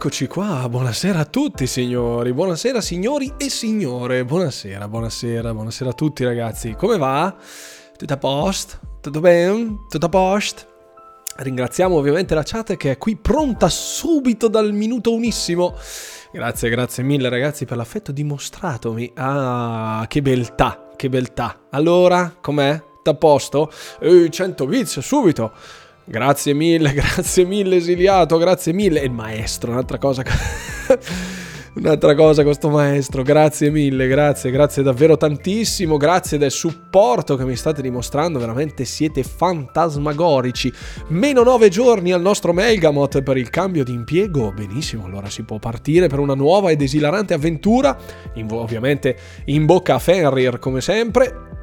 eccoci qua. Buonasera a tutti, signori. Buonasera, signori e signore. Buonasera, buonasera, buonasera a tutti, ragazzi. Come va? Tutto a posto? Tutto bene? Tutto a posto? Ringraziamo ovviamente la chat che è qui pronta subito dal minuto unissimo. Grazie, grazie mille ragazzi per l'affetto dimostratomi. Ah, che beltà, che beltà. Allora, com'è? Tutto a posto? Eh, 100 bits subito. Grazie mille, grazie mille esiliato, grazie mille. E il maestro, un'altra cosa. un'altra cosa questo maestro, grazie mille, grazie, grazie davvero tantissimo, grazie del supporto che mi state dimostrando, veramente siete fantasmagorici. Meno nove giorni al nostro Melgamot per il cambio di impiego, benissimo, allora si può partire per una nuova ed esilarante avventura, in, ovviamente in bocca a Fenrir come sempre,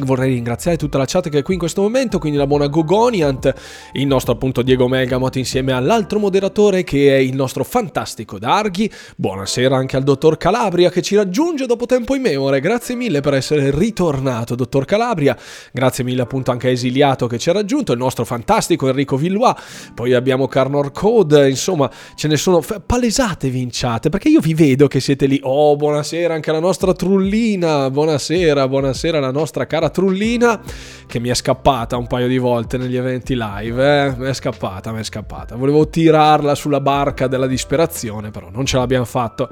vorrei ringraziare tutta la chat che è qui in questo momento, quindi la buona Gogoniant, il nostro appunto Diego Megamot insieme all'altro moderatore che è il nostro fantastico Darghi. Buonasera anche al dottor Calabria che ci raggiunge dopo tempo immemore. Grazie mille per essere ritornato, dottor Calabria. Grazie mille appunto anche a Esiliato che ci ha raggiunto, il nostro fantastico Enrico Villois. Poi abbiamo Carnor Code, insomma, ce ne sono palesatevi in chat perché io vi vedo che siete lì. Oh, buonasera anche alla nostra Trullina. Buonasera, buonasera alla nostra cara cara trullina che mi è scappata un paio di volte negli eventi live. Eh? Mi è scappata, mi è scappata. Volevo tirarla sulla barca della disperazione, però non ce l'abbibiamo fatto.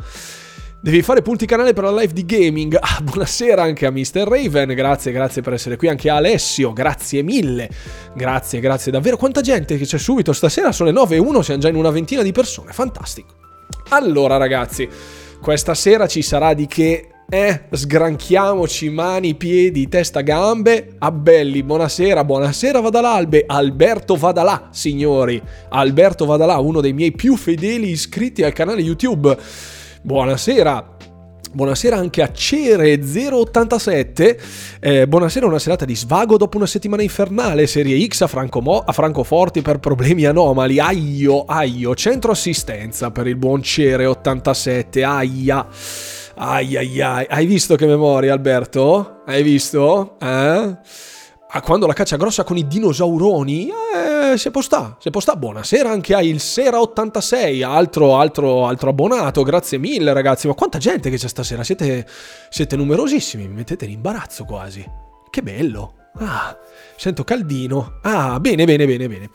Devi fare punti canale per la live di gaming. Ah, buonasera anche a Mr. Raven. Grazie, grazie per essere qui. Anche a Alessio, grazie mille. Grazie, grazie davvero. Quanta gente che c'è subito stasera? Sono le 9 e 1, siamo già in una ventina di persone. Fantastico. Allora, ragazzi, questa sera ci sarà di che eh, sgranchiamoci mani, piedi, testa, gambe. Abbelli, buonasera, buonasera Vadal'Albe. Alberto Vadalà, signori. Alberto Vadalà, uno dei miei più fedeli iscritti al canale YouTube. Buonasera. Buonasera anche a Cere087. Eh, buonasera, una serata di svago dopo una settimana infernale. Serie X a, Franco Mo- a Francoforti per problemi anomali. Aio, aio. Centro assistenza per il buon Cere87. Aia. Ai ai ai, hai visto che memoria Alberto? Hai visto? Eh? Ah, quando la caccia grossa con i dinosauroni, eh, se può sta, se può sta. Buonasera anche a il Sera86, altro, altro, altro abbonato, grazie mille ragazzi. Ma quanta gente che c'è stasera, siete, siete numerosissimi, mi mettete in imbarazzo quasi. Che bello. Ah, sento caldino. Ah, bene, bene, bene, bene.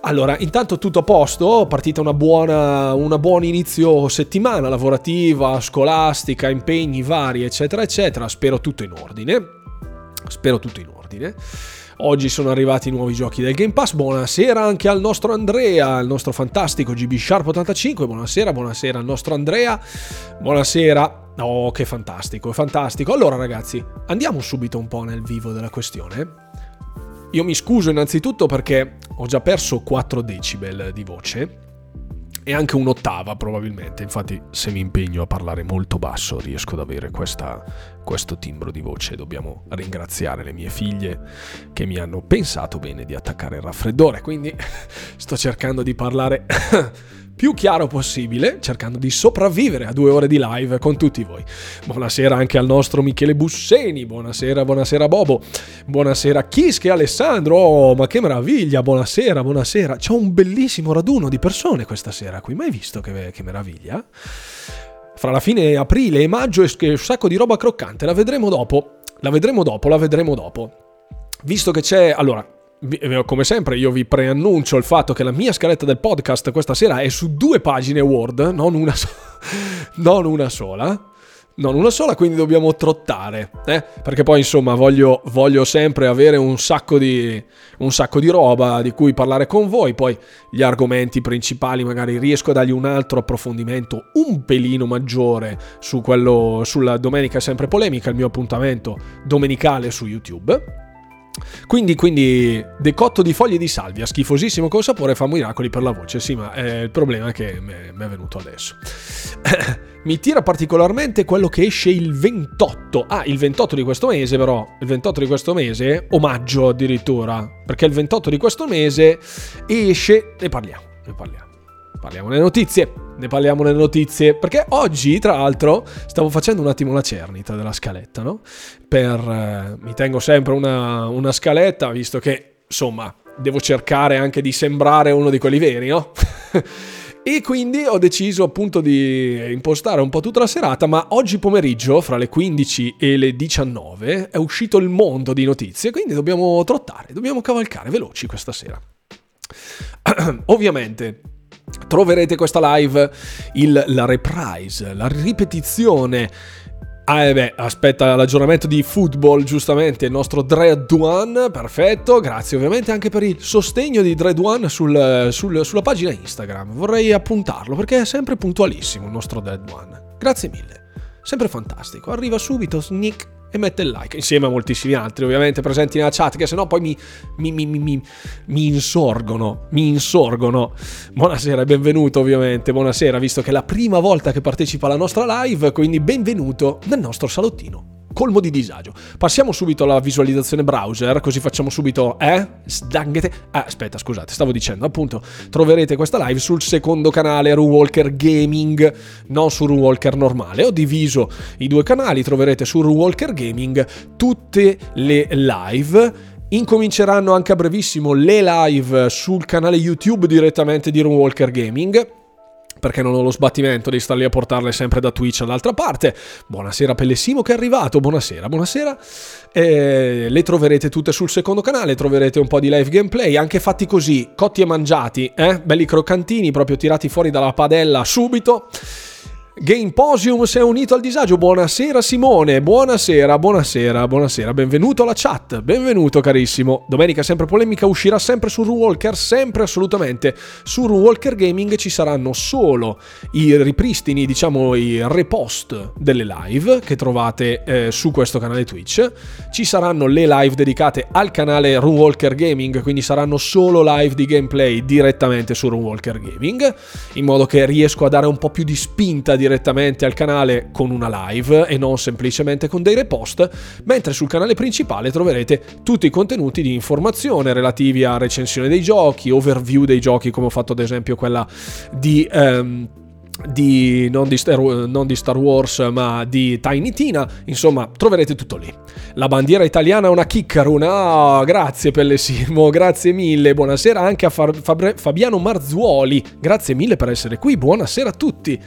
Allora, intanto tutto a posto, partita una buona, una buona inizio settimana lavorativa, scolastica, impegni vari, eccetera, eccetera. Spero tutto in ordine. Spero tutto in ordine. Oggi sono arrivati i nuovi giochi del Game Pass. Buonasera anche al nostro Andrea, al nostro fantastico GB Sharp 85. Buonasera, buonasera al nostro Andrea. Buonasera. Oh, che fantastico, fantastico. Allora, ragazzi, andiamo subito un po' nel vivo della questione. Io mi scuso innanzitutto perché ho già perso 4 decibel di voce e anche un'ottava probabilmente, infatti se mi impegno a parlare molto basso riesco ad avere questa, questo timbro di voce. Dobbiamo ringraziare le mie figlie che mi hanno pensato bene di attaccare il raffreddore, quindi sto cercando di parlare più chiaro possibile, cercando di sopravvivere a due ore di live con tutti voi. Buonasera anche al nostro Michele Busseni, buonasera, buonasera Bobo, buonasera Kiske e Alessandro, oh ma che meraviglia, buonasera, buonasera. C'è un bellissimo raduno di persone questa sera qui, mai visto che, che meraviglia? Fra la fine aprile e maggio esce un sacco di roba croccante, la vedremo dopo, la vedremo dopo, la vedremo dopo. Visto che c'è, allora, come sempre io vi preannuncio il fatto che la mia scaletta del podcast questa sera è su due pagine Word, non una, so- non una sola. Non una sola, quindi dobbiamo trottare, eh? perché poi insomma voglio, voglio sempre avere un sacco, di, un sacco di roba di cui parlare con voi, poi gli argomenti principali magari riesco a dargli un altro approfondimento un pelino maggiore su quello, sulla domenica sempre polemica, il mio appuntamento domenicale su YouTube. Quindi, quindi, decotto di foglie di salvia, schifosissimo col sapore, fa miracoli per la voce. Sì, ma eh, il problema è che mi è venuto adesso. Mi tira particolarmente quello che esce il 28. Ah, il 28 di questo mese, però. Il 28 di questo mese, omaggio addirittura. Perché il 28 di questo mese esce. Ne parliamo, ne parliamo. Parliamo nelle notizie, ne parliamo nelle notizie, perché oggi, tra l'altro, stavo facendo un attimo la cernita della scaletta, no? Per, eh, mi tengo sempre una, una scaletta, visto che, insomma, devo cercare anche di sembrare uno di quelli veri, no? E quindi ho deciso appunto di impostare un po' tutta la serata, ma oggi pomeriggio, fra le 15 e le 19, è uscito il mondo di notizie, quindi dobbiamo trottare, dobbiamo cavalcare veloci questa sera. Ovviamente troverete questa live, il, la reprise, la ripetizione. Ah, eh beh, aspetta l'aggiornamento di football, giustamente, il nostro Dread One, perfetto, grazie ovviamente anche per il sostegno di Dread One sul, sul, sulla pagina Instagram, vorrei appuntarlo perché è sempre puntualissimo il nostro Dread One, grazie mille, sempre fantastico, arriva subito, sneak, e mette il like insieme a moltissimi altri ovviamente presenti nella chat che sennò poi mi, mi, mi, mi, insorgono mi insorgono. Buonasera e benvenuto ovviamente buonasera visto che è la prima volta che partecipa alla nostra live quindi benvenuto nel nostro salottino colmo di disagio. Passiamo subito alla visualizzazione browser, così facciamo subito, eh? Sdanghete. Ah, aspetta, scusate, stavo dicendo, appunto, troverete questa live sul secondo canale Runewalker Gaming, non su Runewalker normale. Ho diviso i due canali, troverete su Runewalker Gaming tutte le live Incominceranno anche a brevissimo le live sul canale YouTube direttamente di Runewalker Gaming perché non ho lo sbattimento di stare lì a portarle sempre da Twitch all'altra parte. Buonasera Pellessimo che è arrivato, buonasera, buonasera. Eh, le troverete tutte sul secondo canale, troverete un po' di live gameplay, anche fatti così, cotti e mangiati, eh? belli croccantini, proprio tirati fuori dalla padella subito. Gameposium si è unito al disagio. Buonasera Simone, buonasera, buonasera, buonasera. Benvenuto alla chat, benvenuto carissimo. Domenica sempre polemica uscirà sempre su Runewalker, sempre assolutamente. Su Runewalker Gaming ci saranno solo i ripristini, diciamo i repost delle live che trovate eh, su questo canale Twitch. Ci saranno le live dedicate al canale Runewalker Gaming, quindi saranno solo live di gameplay direttamente su Runewalker Gaming, in modo che riesco a dare un po' più di spinta di direttamente al canale con una live e non semplicemente con dei repost, mentre sul canale principale troverete tutti i contenuti di informazione relativi a recensione dei giochi, overview dei giochi come ho fatto ad esempio quella di... Um, di non, di Star, non, di Star, Wars ma di Tiny Tina. Insomma troverete tutto lì. La bandiera italiana è una chiccaruna oh, grazie Pellesimo grazie mille. Buonasera anche a Fabiano Marzuoli. Grazie mille per essere qui. Buonasera a tutti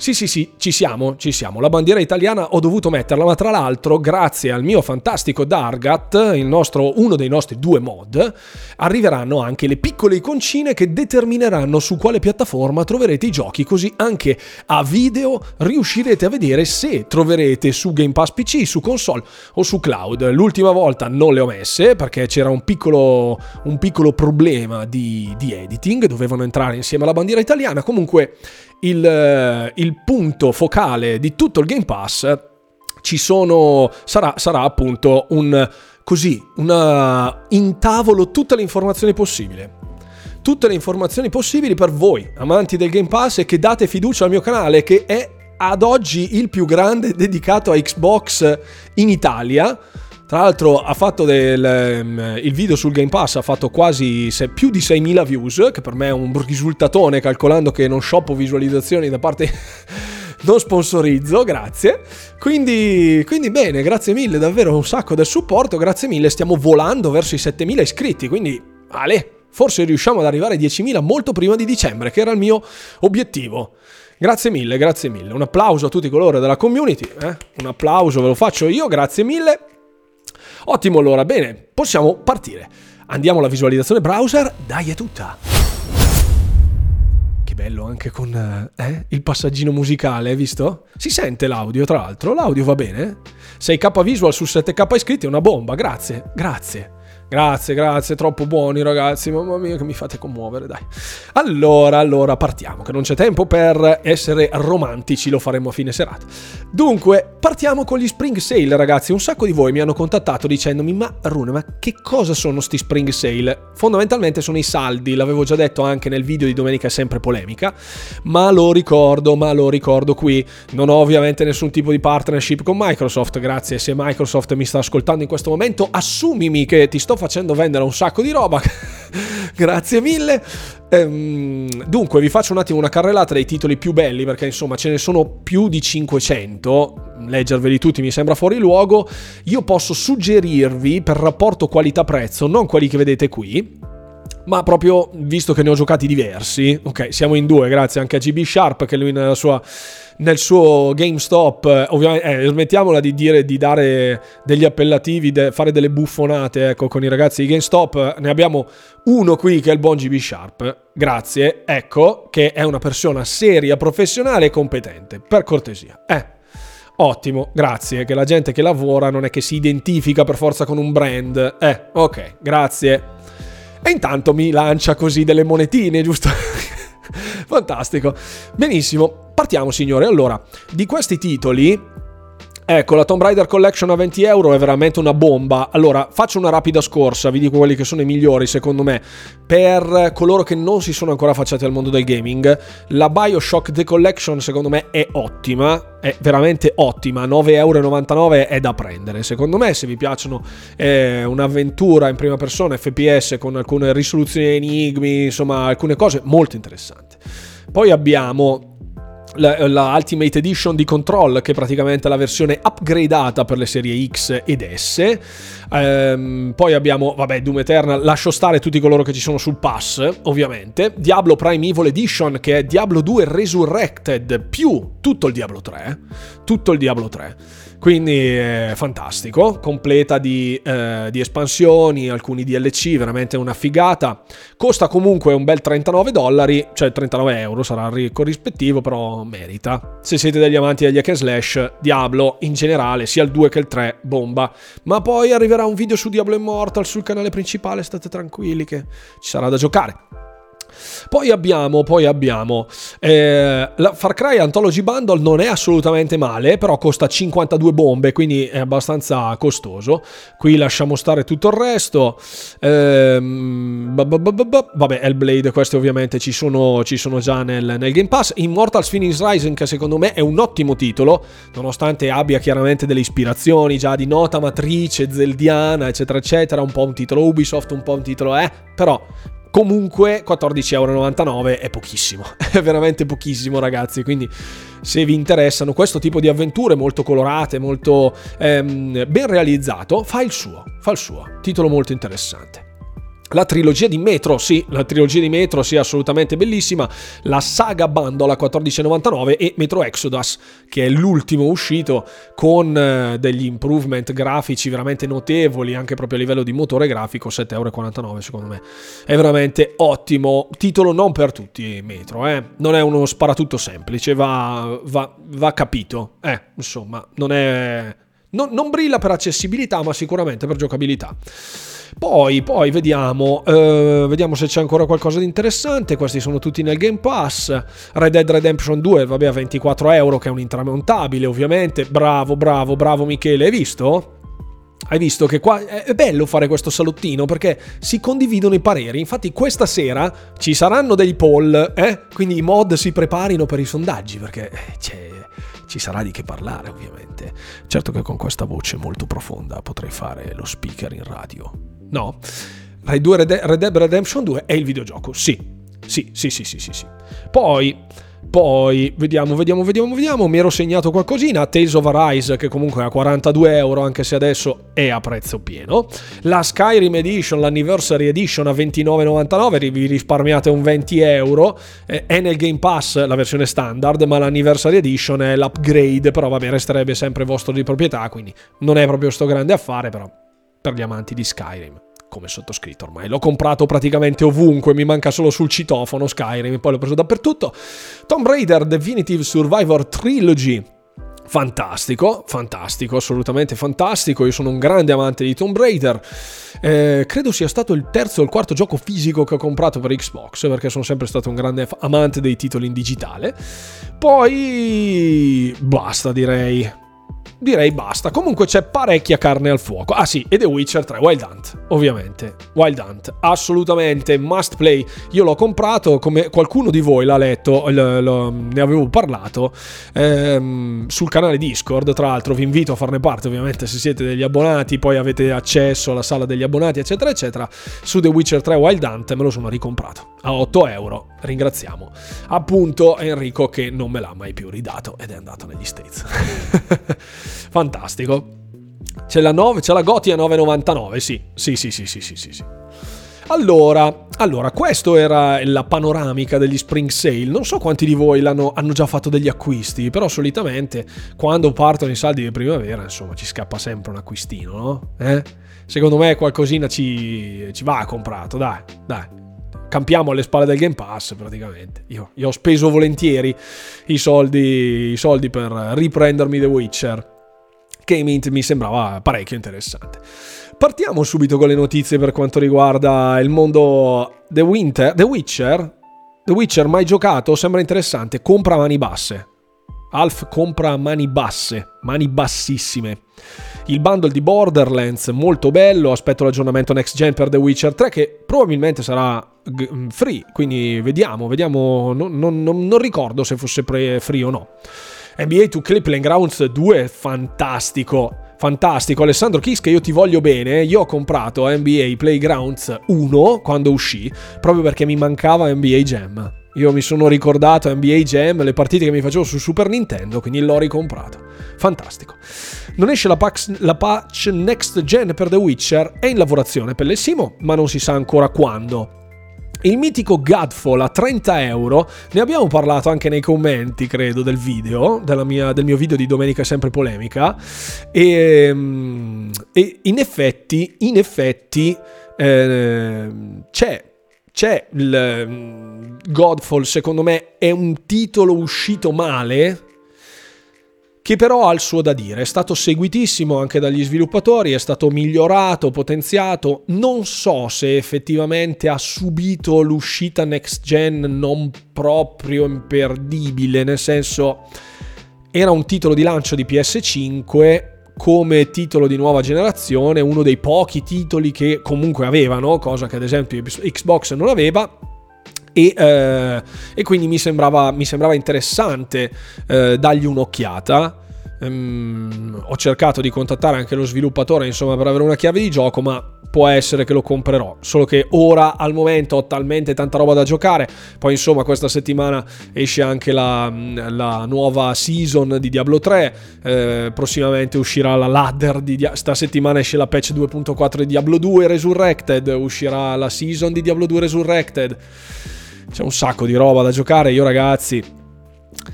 sì, sì, sì, ci siamo, ci siamo. La bandiera italiana ho dovuto metterla, ma tra l'altro, grazie al mio fantastico Dargat, nostro, uno dei nostri due mod, arriveranno anche le piccole iconcine che determineranno su quale piattaforma troverete i giochi, così anche a video riuscirete a vedere se troverete su Game Pass PC, su console o su cloud. L'ultima volta non le ho messe perché c'era un piccolo, un piccolo problema di, di editing, dovevano entrare insieme alla bandiera italiana. Comunque il, eh, il punto focale di tutto il Game Pass ci sono, sarà, sarà appunto un così, una, in tavolo tutte le informazioni possibili. Tutte le informazioni possibili per voi, amanti del Game Pass, e che date fiducia al mio canale, che è ad oggi il più grande dedicato a Xbox in Italia. Tra l'altro ha fatto del, um, il video sul Game Pass, ha fatto quasi se, più di 6.000 views, che per me è un risultatone calcolando che non shoppo visualizzazioni da parte... non sponsorizzo, grazie. Quindi, quindi bene, grazie mille davvero un sacco del supporto, grazie mille, stiamo volando verso i 7.000 iscritti, quindi Ale, forse riusciamo ad arrivare ai 10.000 molto prima di dicembre, che era il mio obiettivo. Grazie mille, grazie mille. Un applauso a tutti coloro della community. Eh? Un applauso ve lo faccio io, grazie mille. Ottimo allora, bene, possiamo partire. Andiamo alla visualizzazione browser, dai è tutta. Che bello anche con eh, il passaggino musicale, hai visto? Si sente l'audio tra l'altro, l'audio va bene? 6K visual su 7K iscritti è una bomba, grazie, grazie. Grazie, grazie, troppo buoni ragazzi, mamma mia che mi fate commuovere, dai. Allora, allora, partiamo, che non c'è tempo per essere romantici, lo faremo a fine serata. Dunque, partiamo con gli Spring Sale, ragazzi. Un sacco di voi mi hanno contattato dicendomi, ma Rune, ma che cosa sono sti Spring Sale? Fondamentalmente sono i saldi, l'avevo già detto anche nel video di Domenica sempre polemica, ma lo ricordo, ma lo ricordo qui. Non ho ovviamente nessun tipo di partnership con Microsoft, grazie. Se Microsoft mi sta ascoltando in questo momento, assumimi che ti sto facendo vendere un sacco di roba. Grazie mille. Ehm, dunque, vi faccio un attimo una carrellata dei titoli più belli, perché insomma ce ne sono più di 500. Leggerveli tutti mi sembra fuori luogo. Io posso suggerirvi per rapporto qualità-prezzo, non quelli che vedete qui, ma proprio visto che ne ho giocati diversi, ok, siamo in due, grazie anche a GB Sharp che lui nella sua nel suo GameStop, eh, ovviamente, eh, smettiamola di dire di dare degli appellativi, de, fare delle buffonate ecco, con i ragazzi di GameStop. Ne abbiamo uno qui che è il buon GB Sharp. Grazie, ecco, che è una persona seria, professionale e competente. Per cortesia. Eh. Ottimo, grazie. Che la gente che lavora non è che si identifica per forza con un brand. Eh, ok, grazie. E intanto mi lancia così delle monetine, giusto? Fantastico. Benissimo. Partiamo signore, allora, di questi titoli Ecco, la Tomb Raider Collection a 20 euro è veramente una bomba. Allora, faccio una rapida scorsa, vi dico quelli che sono i migliori secondo me. Per coloro che non si sono ancora affacciati al mondo del gaming, la Bioshock The Collection secondo me è ottima, è veramente ottima. 9,99 euro è da prendere. Secondo me, se vi piacciono eh, un'avventura in prima persona, FPS con alcune risoluzioni enigmi, insomma, alcune cose molto interessanti. Poi abbiamo la, la, Ultimate Edition di Control, che è praticamente la versione upgradata per le serie X ed S. Ehm, poi abbiamo, vabbè, Doom Eternal, lascio stare tutti coloro che ci sono sul pass, ovviamente. Diablo Prime Evil Edition, che è Diablo 2 Resurrected, più tutto il Diablo 3. Tutto il Diablo 3. Quindi è fantastico, completa di, eh, di, espansioni, alcuni DLC, veramente una figata. Costa comunque un bel 39 dollari, cioè 39 euro sarà il corrispettivo, però merita. Se siete degli amanti degli hack and slash, Diablo in generale, sia il 2 che il 3, bomba. Ma poi arriverà un video su Diablo Immortal sul canale principale, state tranquilli che ci sarà da giocare. Poi abbiamo, poi abbiamo eh, la Far Cry Anthology Bundle non è assolutamente male, però costa 52 bombe, quindi è abbastanza costoso. Qui lasciamo stare tutto il resto. Eh, vabbè, Hellblade, questi ovviamente ci sono, ci sono già nel, nel, Game Pass. Immortals Phoenix Rising, che secondo me è un ottimo titolo, nonostante abbia chiaramente delle ispirazioni già di nota matrice, zeldiana, eccetera, eccetera. Un po' un titolo Ubisoft, un po' un titolo, eh, però Comunque 14,99€ è pochissimo, è veramente pochissimo ragazzi, quindi se vi interessano questo tipo di avventure molto colorate, molto ehm, ben realizzato, fa il suo, fa il suo, titolo molto interessante. La trilogia di Metro, sì, la trilogia di Metro, sì, assolutamente bellissima. La saga bundle a 14,99 e Metro Exodus, che è l'ultimo uscito con eh, degli improvement grafici veramente notevoli, anche proprio a livello di motore grafico, 7,49€ secondo me. È veramente ottimo. Titolo non per tutti Metro, eh. Non è uno sparatutto semplice, va, va, va capito. Eh, insomma, non è... Non, non brilla per accessibilità, ma sicuramente per giocabilità. Poi, poi vediamo, eh, vediamo se c'è ancora qualcosa di interessante. Questi sono tutti nel Game Pass. Red Dead Redemption 2, vabbè, a 24 euro, che è un intramontabile, ovviamente. Bravo, bravo, bravo Michele, hai visto? Hai visto che qua è bello fare questo salottino perché si condividono i pareri. Infatti, questa sera ci saranno dei poll, eh? Quindi i mod si preparino per i sondaggi perché eh, ci sarà di che parlare, ovviamente. Certo che con questa voce molto profonda potrei fare lo speaker in radio. No. Rai 2 Red Dead Redemption 2 è il videogioco. Sì. Sì, sì, sì, sì, sì, sì. Poi poi vediamo, vediamo, vediamo, vediamo. Mi ero segnato qualcosina. Tales of Arise, che comunque è a 42 euro, anche se adesso è a prezzo pieno. La Skyrim Edition, l'Anniversary Edition a 29,99. Vi risparmiate un 20 euro. È nel Game Pass la versione standard, ma l'Anniversary Edition è l'upgrade. Però vabbè, resterebbe sempre vostro di proprietà. Quindi non è proprio sto grande affare, però per gli amanti di Skyrim come sottoscritto ormai. L'ho comprato praticamente ovunque, mi manca solo sul citofono Skyrim, poi l'ho preso dappertutto. Tomb Raider Definitive Survivor Trilogy. Fantastico, fantastico, assolutamente fantastico. Io sono un grande amante di Tomb Raider. Eh, credo sia stato il terzo o il quarto gioco fisico che ho comprato per Xbox, perché sono sempre stato un grande amante dei titoli in digitale. Poi basta, direi direi basta. Comunque c'è parecchia carne al fuoco. Ah sì, e The Witcher 3 Wild Hunt, ovviamente. Wild Hunt, assolutamente must play. Io l'ho comprato, come qualcuno di voi l'ha letto, l- l- ne avevo parlato ehm, sul canale Discord. Tra l'altro vi invito a farne parte, ovviamente, se siete degli abbonati, poi avete accesso alla sala degli abbonati, eccetera, eccetera. Su The Witcher 3 Wild Hunt me lo sono ricomprato a 8 euro. Ringraziamo appunto Enrico che non me l'ha mai più ridato ed è andato negli States. Fantastico. C'è la, 9, c'è la Goti a 9,99, sì. Sì, sì, sì, sì, sì, sì. Allora, allora, questa era la panoramica degli spring sale. Non so quanti di voi hanno già fatto degli acquisti, però solitamente quando partono i saldi di primavera, insomma, ci scappa sempre un acquistino, no? Eh? Secondo me qualcosina ci, ci va comprato, dai, dai campiamo alle spalle del Game Pass praticamente. Io, io ho speso volentieri i soldi, i soldi, per riprendermi The Witcher, che mi, sembrava parecchio interessante. Partiamo subito con le notizie per quanto riguarda il mondo The, Winter, The Witcher. The Witcher mai giocato? Sembra interessante. Compra mani basse. Alf compra mani basse, mani bassissime. Il bundle di Borderlands molto bello, aspetto l'aggiornamento next gen per The Witcher 3 che probabilmente sarà free, quindi vediamo, vediamo, non, non, non ricordo se fosse free o no. NBA 2K Playing Grounds 2 fantastico fantastico. Alessandro Kiss, che io ti voglio bene. Io ho comprato NBA Playgrounds 1 quando uscì, proprio perché mi mancava NBA Jam. Io mi sono ricordato NBA Jam, le partite che mi facevo su Super Nintendo, quindi l'ho ricomprato. Fantastico. Non esce la, pax, la patch Next Gen per The Witcher, è in lavorazione per l'Essimo, ma non si sa ancora quando. Il mitico Godfall a 30 euro, ne abbiamo parlato anche nei commenti, credo, del video, mia, del mio video di Domenica Sempre Polemica, e, ehm, e in effetti, in effetti eh, c'è c'è il mm, Godfall, secondo me è un titolo uscito male, che però ha il suo da dire, è stato seguitissimo anche dagli sviluppatori, è stato migliorato, potenziato, non so se effettivamente ha subito l'uscita next gen non proprio imperdibile, nel senso era un titolo di lancio di PS5 come titolo di nuova generazione, uno dei pochi titoli che comunque avevano, cosa che ad esempio Xbox non aveva, e, eh, e, quindi mi sembrava, mi sembrava interessante eh, dargli un'occhiata. Um, ho cercato di contattare anche lo sviluppatore insomma per avere una chiave di gioco ma può essere che lo comprerò. Solo che ora al momento ho talmente tanta roba da giocare. Poi insomma questa settimana esce anche la, la nuova season di Diablo 3 eh, prossimamente uscirà la ladder di Dia- sta settimana esce la patch 2.4 di Diablo 2 Resurrected. Uscirà la season di Diablo 2 Resurrected. C'è un sacco di roba da giocare. Io ragazzi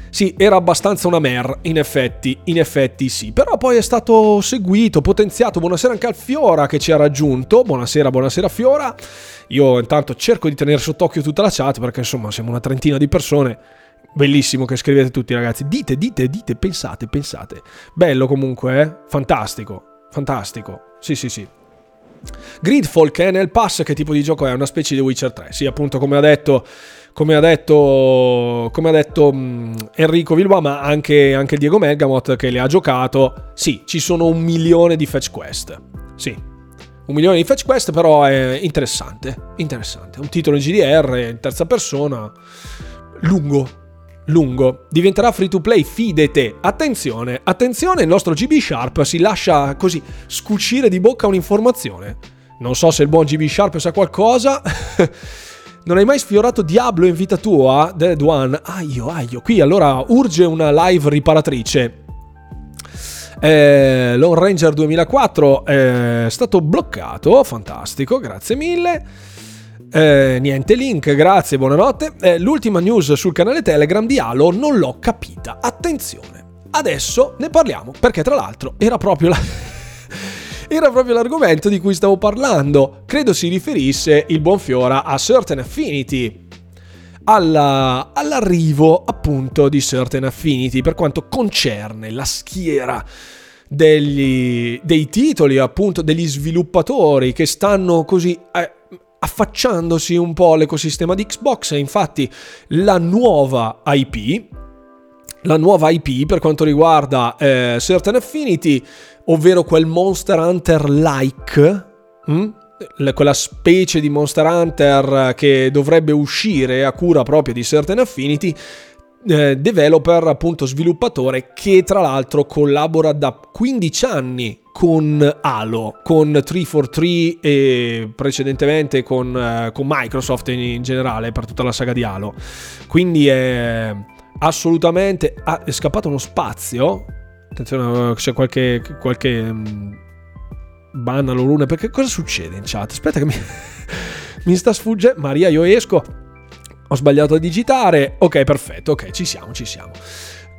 sì, era abbastanza una mer, in effetti, in effetti sì. Però poi è stato seguito, potenziato. Buonasera anche al Fiora che ci ha raggiunto. Buonasera, buonasera Fiora. Io intanto cerco di tenere sott'occhio tutta la chat perché insomma siamo una trentina di persone. Bellissimo che scrivete tutti ragazzi. Dite, dite, dite, pensate, pensate. Bello comunque, eh? Fantastico, fantastico. Sì, sì, sì. Gridfall che è nel pass, che tipo di gioco è? Una specie di Witcher 3. Sì, appunto come ha detto come ha detto, come ha detto um, Enrico Vilba, ma anche, anche Diego Megamot che le ha giocato, sì, ci sono un milione di fetch quest. Sì, un milione di fetch quest, però è interessante. Interessante. Un titolo in GDR in terza persona, lungo. Lungo. Diventerà free to play, fidete. Attenzione, attenzione, il nostro GB Sharp si lascia così scucire di bocca un'informazione. Non so se il buon GB Sharp sa qualcosa. Non hai mai sfiorato Diablo in vita tua? Dead One. Aio, aio. Qui allora urge una live riparatrice. Eh, Lone Ranger 2004 è stato bloccato. Fantastico, grazie mille. Eh, niente link, grazie, buonanotte. Eh, l'ultima news sul canale Telegram di Halo non l'ho capita. Attenzione, adesso ne parliamo perché tra l'altro era proprio la era proprio l'argomento di cui stavo parlando. Credo si riferisse il buon Fiora a Certain Affinity. Alla, all'arrivo appunto di Certain Affinity per quanto concerne la schiera degli, dei titoli, appunto degli sviluppatori che stanno così eh, affacciandosi un po' all'ecosistema di Xbox. Infatti, la nuova IP, la nuova IP per quanto riguarda eh, Certain Affinity ovvero quel Monster Hunter-like, hm? quella specie di Monster Hunter che dovrebbe uscire a cura propria di Certain Affinity, eh, developer, appunto sviluppatore, che tra l'altro collabora da 15 anni con Halo, con 343 e precedentemente con, eh, con Microsoft in, in, generale per tutta la saga di Halo. Quindi è assolutamente... Ah, è scappato uno spazio Attenzione, c'è qualche, qualche um, ban all'orune. Perché cosa succede in chat? Aspetta che mi... mi sta sfugge. Maria, io esco. Ho sbagliato a digitare. Ok, perfetto. Ok, ci siamo, ci siamo.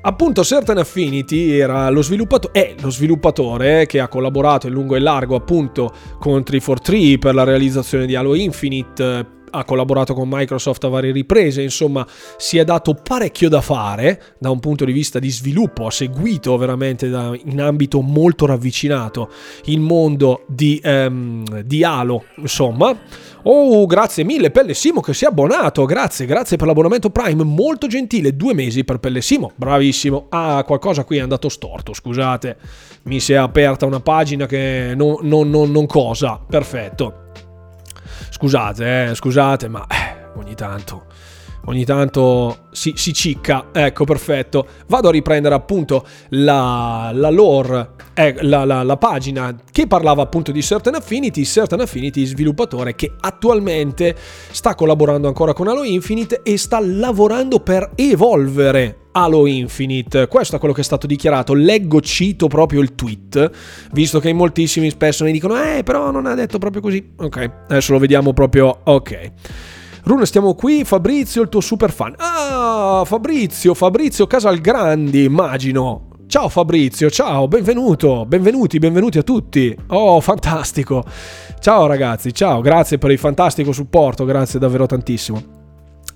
Appunto, Certain Affinity era lo sviluppato- è lo sviluppatore che ha collaborato in lungo e largo appunto con 343 per la realizzazione di Halo Infinite ha collaborato con Microsoft a varie riprese, insomma si è dato parecchio da fare da un punto di vista di sviluppo, ha seguito veramente da, in ambito molto ravvicinato il mondo di, um, di Halo, insomma. Oh, grazie mille Pellessimo che si è abbonato, grazie, grazie per l'abbonamento Prime, molto gentile, due mesi per Pellessimo, bravissimo. Ah, qualcosa qui è andato storto, scusate, mi si è aperta una pagina che non, non, non, non cosa, perfetto. Scusate, eh, scusate, ma eh, ogni tanto ogni tanto si, si, cicca. Ecco, perfetto. Vado a riprendere appunto la, la lore, eh, la, la, la, pagina che parlava appunto di Certain Affinity. Certain Affinity, sviluppatore che attualmente sta collaborando ancora con Halo Infinite e sta lavorando per evolvere Halo Infinite. Questo è quello che è stato dichiarato. Leggo, cito proprio il tweet, visto che moltissimi spesso mi dicono, eh, però non ha detto proprio così. Ok, adesso lo vediamo proprio. Ok. Rune, stiamo qui, Fabrizio, il tuo super fan. Ah, Fabrizio, Fabrizio Casalgrandi, immagino. Ciao Fabrizio, ciao, benvenuto, benvenuti, benvenuti a tutti. Oh, fantastico. Ciao ragazzi, ciao, grazie per il fantastico supporto, grazie davvero tantissimo.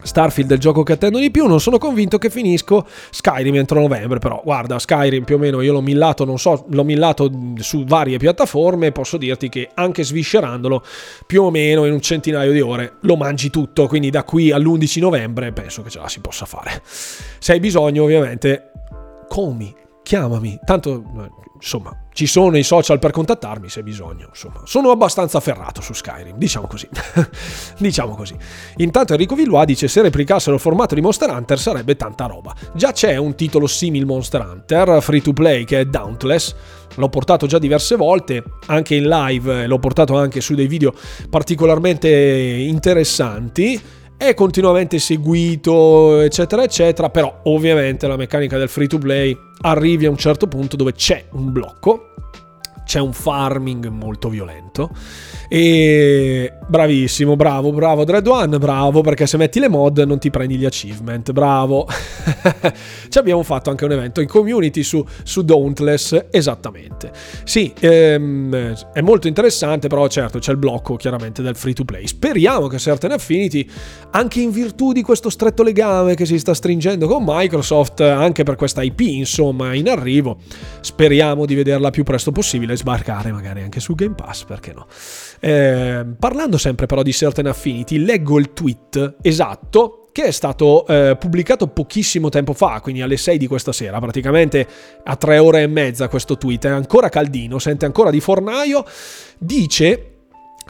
Starfield è il gioco che attendo di più, non sono convinto che finisco Skyrim entro novembre, però guarda, Skyrim più o meno io l'ho millato, non so, l'ho millato su varie piattaforme posso dirti che anche sviscerandolo più o meno in un centinaio di ore lo mangi tutto, quindi da qui all'11 novembre penso che ce la si possa fare. Se hai bisogno ovviamente, comi, chiamami, tanto insomma, ci sono i social per contattarmi se bisogno. Insomma, sono abbastanza ferrato su Skyrim, diciamo così. diciamo così. Intanto Enrico Villois dice: Se replicassero il formato di Monster Hunter sarebbe tanta roba. Già c'è un titolo simile Monster Hunter, free to play, che è Dauntless. L'ho portato già diverse volte, anche in live, l'ho portato anche su dei video particolarmente interessanti è continuamente seguito, eccetera, eccetera, però ovviamente la meccanica del free to play arrivi a un certo punto dove c'è un blocco c'è un farming molto violento. E bravissimo, bravo, bravo Dread One, bravo perché se metti le mod non ti prendi gli achievement, bravo. Ci abbiamo fatto anche un evento in community su, su Dauntless, esattamente. Sì, ehm, è molto interessante, però certo c'è il blocco chiaramente del free to play. Speriamo che Certain Affinity, anche in virtù di questo stretto legame che si sta stringendo con Microsoft, anche per questa IP insomma in arrivo, speriamo di vederla più presto possibile sbarcare magari anche su Game Pass, perché no? Eh, parlando sempre però di Certain Affinity, leggo il tweet esatto che è stato eh, pubblicato pochissimo tempo fa, quindi alle 6 di questa sera, praticamente a 3 ore e mezza questo tweet, è ancora caldino, sente ancora di fornaio, dice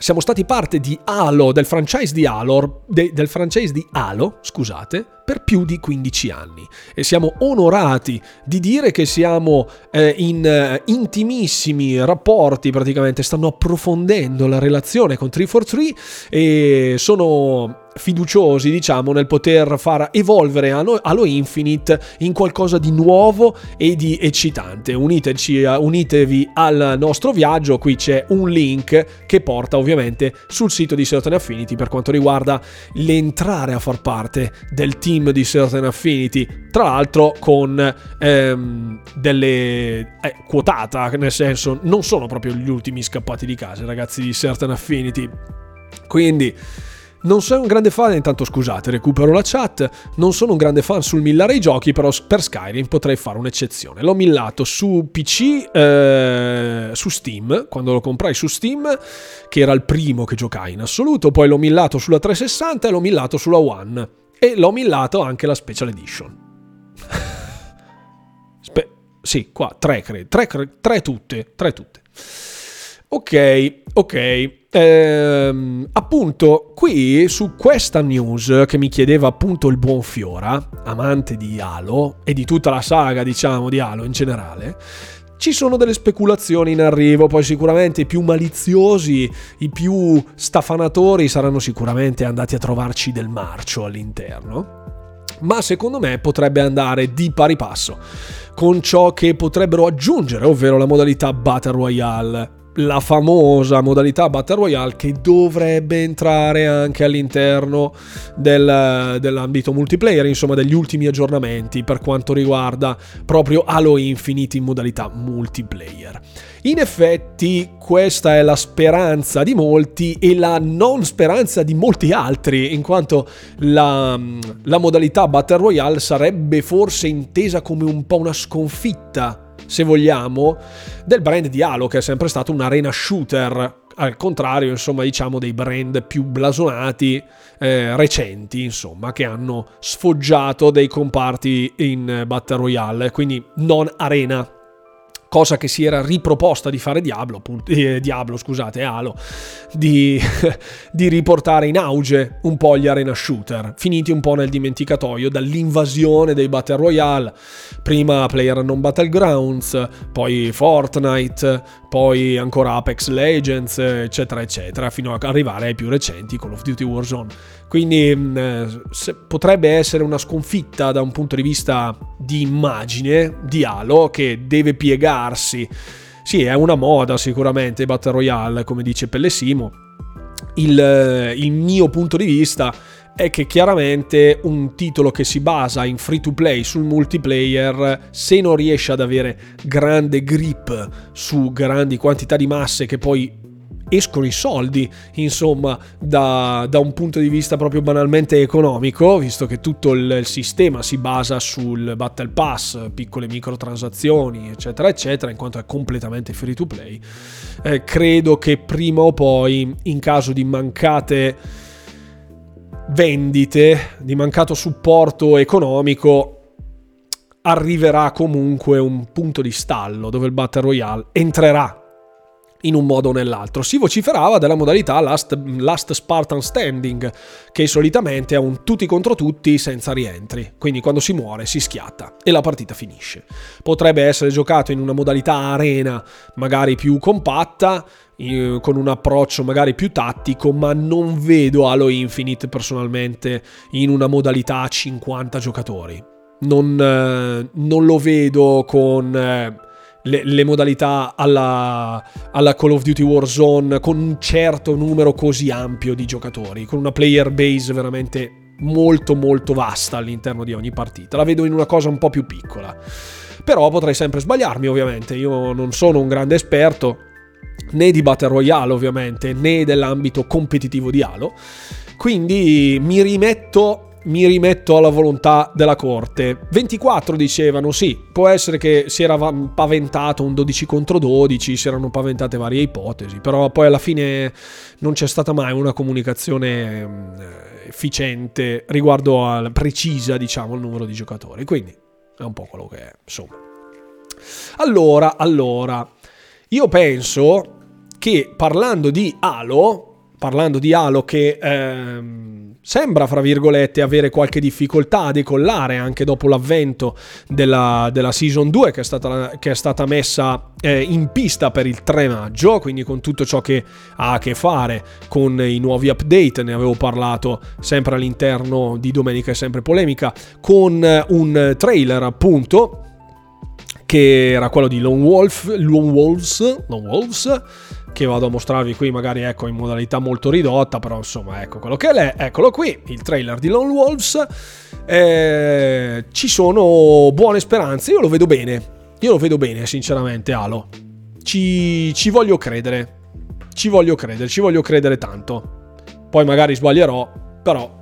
siamo stati parte di Halo, del franchise di Halo, de, del franchise di Halo, scusate, per più di 15 anni. E siamo onorati di dire che siamo eh, in eh, intimissimi rapporti, praticamente. Stanno approfondendo la relazione con 343 e sono fiduciosi, diciamo, nel poter far evolvere Halo Infinite in qualcosa di nuovo e di eccitante. Uniteci, unitevi al nostro viaggio, qui c'è un link che porta ovviamente sul sito di Certain Affinity per quanto riguarda l'entrare a far parte del team di Certain Affinity, tra l'altro con ehm, delle eh, quotata, nel senso non sono proprio gli ultimi scappati di casa, ragazzi di Certain Affinity. Quindi non sono un grande fan, intanto scusate, recupero la chat. Non sono un grande fan sul millare i giochi, però per Skyrim potrei fare un'eccezione. L'ho millato su PC, eh, su Steam, quando lo comprai su Steam, che era il primo che giocai in assoluto. Poi l'ho millato sulla 360 e l'ho millato sulla One. E l'ho millato anche la Special Edition. Spe- sì, qua, tre credo. Tre, tre tutte, tre tutte. Ok, ok. Ehm, appunto, qui su questa news che mi chiedeva appunto il buon Fiora, amante di Halo e di tutta la saga, diciamo, di Halo in generale, ci sono delle speculazioni in arrivo, poi sicuramente i più maliziosi, i più stafanatori saranno sicuramente andati a trovarci del marcio all'interno. Ma secondo me potrebbe andare di pari passo con ciò che potrebbero aggiungere, ovvero la modalità Battle Royale la famosa modalità Battle Royale che dovrebbe entrare anche all'interno del, dell'ambito multiplayer, insomma degli ultimi aggiornamenti per quanto riguarda proprio Halo Infinite in modalità multiplayer. In effetti questa è la speranza di molti e la non speranza di molti altri, in quanto la, la modalità Battle Royale sarebbe forse intesa come un po' una sconfitta se vogliamo, del brand di Halo, che è sempre stato un arena shooter. Al contrario, insomma, diciamo dei brand più blasonati, eh, recenti, insomma, che hanno sfoggiato dei comparti in Battle Royale, quindi non arena cosa che si era riproposta di fare Diablo, appunto, eh, Diablo scusate, Halo, di, di, riportare in auge un po' gli arena shooter, finiti un po' nel dimenticatoio dall'invasione dei Battle Royale, prima Player Non Battlegrounds, poi Fortnite, poi ancora Apex Legends, eccetera, eccetera, fino ad arrivare ai più recenti Call of Duty Warzone. Quindi mm, potrebbe essere una sconfitta da un punto di vista di immagine di Halo che deve piegarsi. Sì, è una moda sicuramente Battle Royale, come dice Pellesimo. Il, il mio punto di vista è che chiaramente un titolo che si basa in free to play sul multiplayer, se non riesce ad avere grande grip su grandi quantità di masse che poi escono i soldi, insomma, da, da, un punto di vista proprio banalmente economico, visto che tutto il sistema si basa sul Battle Pass, piccole microtransazioni, eccetera, eccetera, in quanto è completamente free to play. Eh, credo che prima o poi, in caso di mancate vendite, di mancato supporto economico, arriverà comunque un punto di stallo dove il Battle Royale entrerà in un modo o nell'altro. Si vociferava della modalità last, last, Spartan Standing, che solitamente è un tutti contro tutti senza rientri, quindi quando si muore si schiatta e la partita finisce. Potrebbe essere giocato in una modalità arena magari più compatta, con un approccio magari più tattico, ma non vedo Halo Infinite personalmente in una modalità a 50 giocatori. Non, eh, non lo vedo con... Eh, le, le modalità alla, alla, Call of Duty Warzone con un certo numero così ampio di giocatori, con una player base veramente molto molto vasta all'interno di ogni partita. La vedo in una cosa un po' più piccola. Però potrei sempre sbagliarmi, ovviamente. Io non sono un grande esperto né di Battle Royale, ovviamente, né dell'ambito competitivo di Halo. Quindi mi rimetto mi rimetto alla volontà della corte. 24 dicevano sì, può essere che si era paventato un 12 contro 12, si erano paventate varie ipotesi, però poi alla fine non c'è stata mai una comunicazione mm, efficiente riguardo al precisa, diciamo, il numero di giocatori. Quindi è un po' quello che è, insomma. Allora, allora, io penso che parlando di Halo, parlando di Halo che ehm, sembra, fra virgolette, avere qualche difficoltà a decollare anche dopo l'avvento della, della Season 2 che è stata, che è stata messa eh, in pista per il 3 maggio, quindi con tutto ciò che ha a che fare con i nuovi update, ne avevo parlato sempre all'interno di Domenica è sempre polemica, con un trailer appunto che era quello di Lone Wolf, Lone Wolves, Lone Wolves che vado a mostrarvi qui magari ecco in modalità molto ridotta però insomma ecco quello che è eccolo qui il trailer di Lone Wolves. Eh, ci sono buone speranze io lo vedo bene io lo vedo bene sinceramente Alo. Ci, ci voglio credere ci voglio credere ci voglio credere tanto. Poi magari sbaglierò però.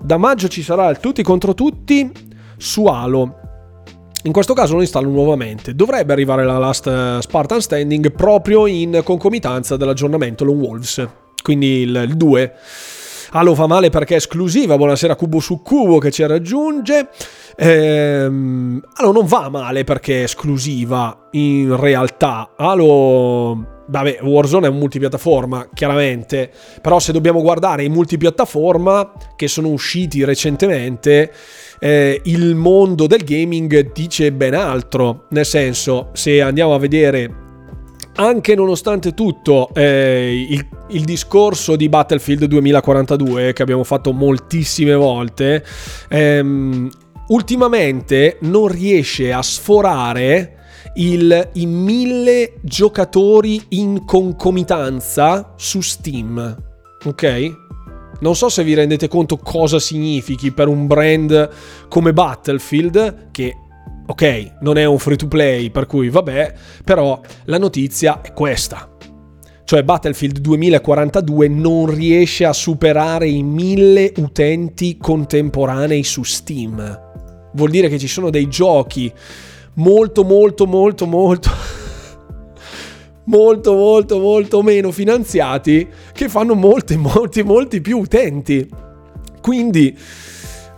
Da maggio ci sarà il tutti contro tutti su Halo in questo caso lo installo nuovamente. Dovrebbe arrivare la Last eh, Spartan Standing proprio in concomitanza dell'aggiornamento Lone Wolves, quindi il, il 2. Halo fa male perché è esclusiva, buonasera Cubo su Cubo che ci raggiunge. Ehm, Halo non va male perché è esclusiva in realtà. Halo Vabbè, Warzone è un multipiattaforma, chiaramente, però se dobbiamo guardare i multipiattaforma che sono usciti recentemente, eh, il mondo del gaming dice ben altro. Nel senso, se andiamo a vedere anche nonostante tutto eh, il, il, discorso di Battlefield 2042 che abbiamo fatto moltissime volte ehm, ultimamente non riesce a sforare il, i mille giocatori in concomitanza su Steam. Ok? Non so se vi rendete conto cosa significhi per un brand come Battlefield, che ok, non è un free to play, per cui vabbè, però la notizia è questa. Cioè Battlefield 2042 non riesce a superare i mille utenti contemporanei su Steam. Vuol dire che ci sono dei giochi molto molto molto molto molto molto molto meno finanziati che fanno molti molti molti più utenti. Quindi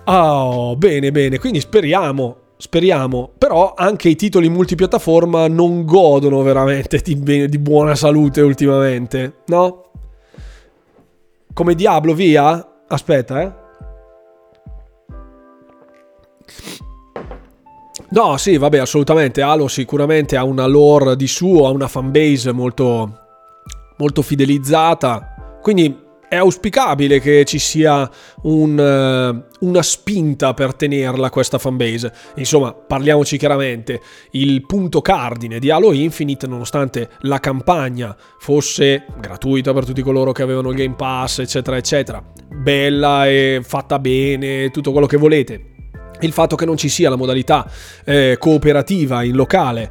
oh, bene bene, quindi speriamo Speriamo, però anche i titoli multipiattaforma non godono veramente di, di buona salute ultimamente, no? Come Diablo, via? Aspetta, eh. No, sì, vabbè, assolutamente. Halo sicuramente ha una lore di suo, ha una fanbase molto, molto fidelizzata. Quindi è auspicabile che ci sia un, uh, una spinta per tenerla questa fanbase. Insomma, parliamoci chiaramente, il punto cardine di Halo Infinite, nonostante la campagna fosse gratuita per tutti coloro che avevano il Game Pass, eccetera, eccetera, bella e fatta bene, tutto quello che volete il fatto che non ci sia la modalità eh, cooperativa in locale,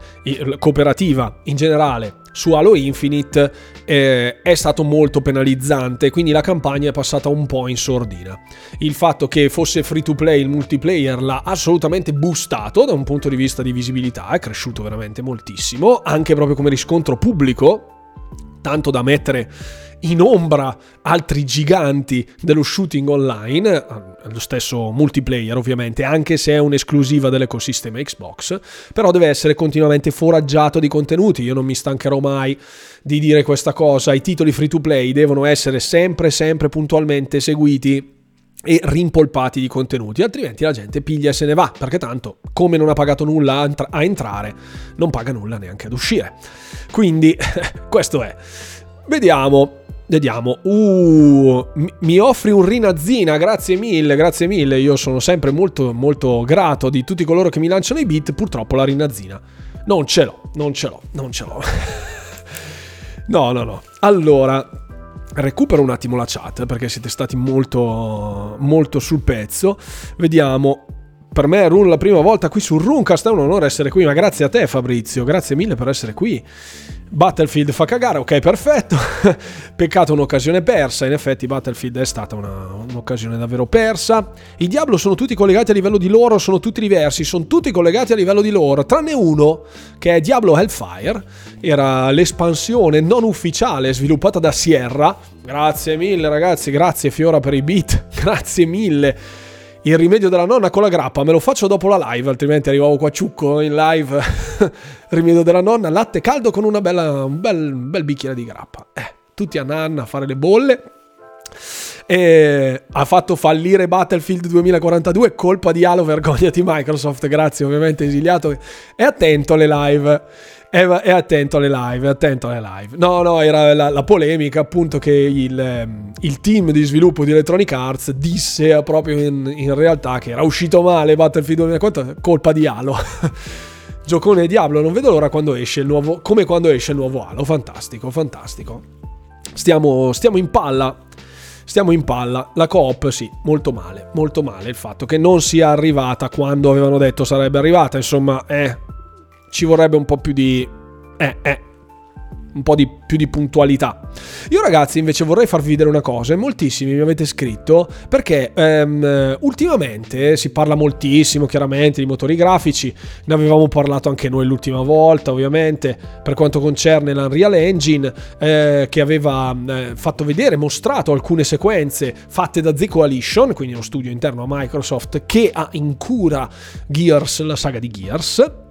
cooperativa in generale su Halo Infinite eh, è stato molto penalizzante, quindi la campagna è passata un po' in sordina. Il fatto che fosse free to play il multiplayer l'ha assolutamente boostato da un punto di vista di visibilità, è cresciuto veramente moltissimo, anche proprio come riscontro pubblico, tanto da mettere in ombra altri giganti dello shooting online, eh, lo stesso multiplayer ovviamente, anche se è un'esclusiva dell'ecosistema Xbox, però deve essere continuamente foraggiato di contenuti, io non mi stancherò mai di dire questa cosa, i titoli free to play devono essere sempre, sempre puntualmente seguiti e rimpolpati di contenuti, altrimenti la gente piglia e se ne va, perché tanto come non ha pagato nulla a entrare, non paga nulla neanche ad uscire. Quindi questo è. Vediamo. Vediamo. Uh, mi offri un rinazzina, grazie mille, grazie mille. Io sono sempre molto, molto grato di tutti coloro che mi lanciano i beat. Purtroppo la rinazzina non ce l'ho, non ce l'ho, non ce l'ho. no, no, no. Allora, recupero un attimo la chat perché siete stati molto, molto sul pezzo. Vediamo. Per me Run la prima volta qui su Runcast, è un onore essere qui, ma grazie a te Fabrizio, grazie mille per essere qui. Battlefield fa cagare, ok, perfetto. Peccato un'occasione persa. In effetti, Battlefield è stata una, un'occasione davvero persa. I Diablo sono tutti collegati a livello di loro, sono tutti diversi, sono tutti collegati a livello di loro, tranne uno che è Diablo Hellfire. Era l'espansione non ufficiale sviluppata da Sierra. Grazie mille, ragazzi, grazie Fiora per i beat, grazie mille il rimedio della nonna con la grappa, me lo faccio dopo la live, altrimenti arrivavo qua ciucco in live. rimedio della nonna, latte caldo con una bella, un bel, bel bicchiere di grappa. Eh, tutti a nanna a fare le bolle. E ha fatto fallire Battlefield 2042, colpa di Halo, vergognati Microsoft, grazie ovviamente esiliato. E attento alle live è, è, attento alle live, è attento alle live. No, no, era la, la polemica appunto che il, ehm, il, team di sviluppo di Electronic Arts disse proprio in, in realtà che era uscito male Battlefield 2040, colpa di Halo. Giocone Diablo, non vedo l'ora quando esce il nuovo, come quando esce il nuovo Halo, fantastico, fantastico. Stiamo, stiamo in palla, stiamo in palla. La coop, sì, molto male, molto male il fatto che non sia arrivata quando avevano detto sarebbe arrivata. Insomma, eh, ci vorrebbe un po' più di... Eh, eh, un po' di, più di puntualità. Io ragazzi invece vorrei farvi vedere una cosa, e moltissimi mi avete scritto, perché um, ultimamente si parla moltissimo chiaramente di motori grafici, ne avevamo parlato anche noi l'ultima volta ovviamente, per quanto concerne l'Unreal Engine, eh, che aveva eh, fatto vedere, mostrato alcune sequenze fatte da The Coalition, quindi uno studio interno a Microsoft, che ha in cura Gears, la saga di Gears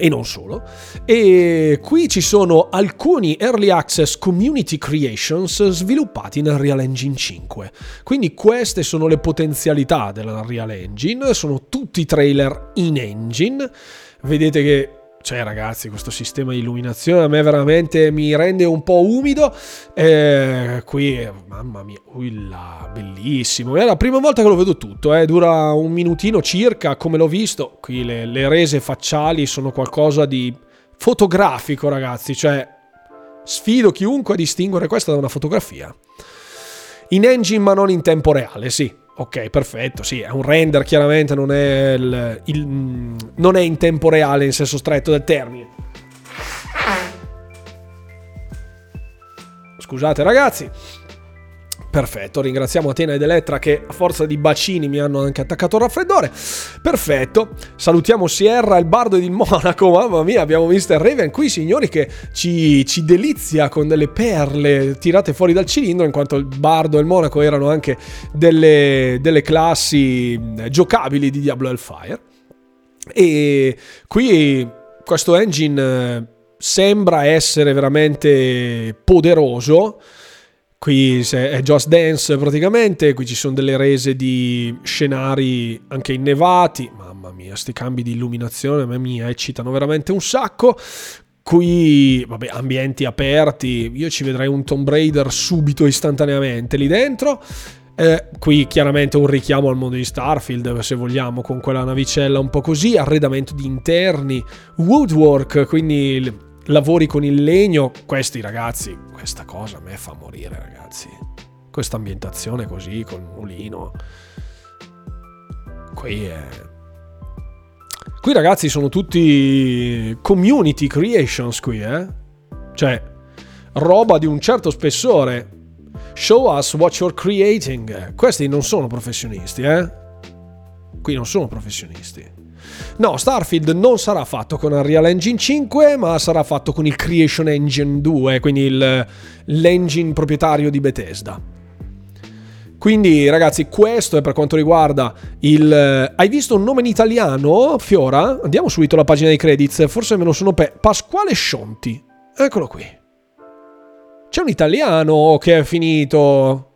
e non solo. E qui ci sono alcuni early access community creations sviluppati in Unreal Engine 5. Quindi queste sono le potenzialità dell'Unreal Engine, sono tutti trailer in engine. Vedete che cioè ragazzi questo sistema di illuminazione a me veramente mi rende un po' umido. Eh, qui mamma mia uilla, bellissimo. È la prima volta che lo vedo tutto eh. dura un minutino circa come l'ho visto. Qui le, le rese facciali sono qualcosa di fotografico ragazzi. Cioè sfido chiunque a distinguere questa da una fotografia. In engine ma non in tempo reale sì Ok, perfetto, sì, è un render, chiaramente non è, il, il, non è in tempo reale in senso stretto del termine. Scusate ragazzi, Perfetto, ringraziamo Atena ed Elettra che a forza di bacini mi hanno anche attaccato il raffreddore. Perfetto, salutiamo Sierra, il bardo di Monaco. Mamma mia, abbiamo Mr. Raven qui, signori, che ci, ci, delizia con delle perle tirate fuori dal cilindro, in quanto il bardo e il Monaco erano anche delle, delle classi eh, giocabili di Diablo Hellfire. E qui questo engine eh, sembra essere veramente poderoso Qui è Just Dance praticamente, qui ci sono delle rese di scenari anche innevati. Mamma mia, sti cambi di illuminazione a me mi eccitano veramente un sacco. Qui, vabbè, ambienti aperti, io ci vedrei un Tomb Raider subito, istantaneamente lì dentro. Eh, qui chiaramente un richiamo al mondo di Starfield, se vogliamo, con quella navicella un po' così, arredamento di interni, woodwork, quindi lavori con il legno, questi ragazzi, questa cosa a me fa morire ragazzi. Questa ambientazione così, col mulino. Qui è... Qui ragazzi sono tutti community creations qui, eh? Cioè, roba di un certo spessore. Show us what you're creating. Questi non sono professionisti, eh? Qui non sono professionisti. No, Starfield non sarà fatto con Unreal Engine 5, ma sarà fatto con il Creation Engine 2, quindi il, l'engine proprietario di Bethesda. Quindi ragazzi, questo è per quanto riguarda il... Hai visto un nome in italiano, Fiora? Andiamo subito alla pagina dei credits, forse me lo sono pe... Pasquale Scionti. Eccolo qui. C'è un italiano che è finito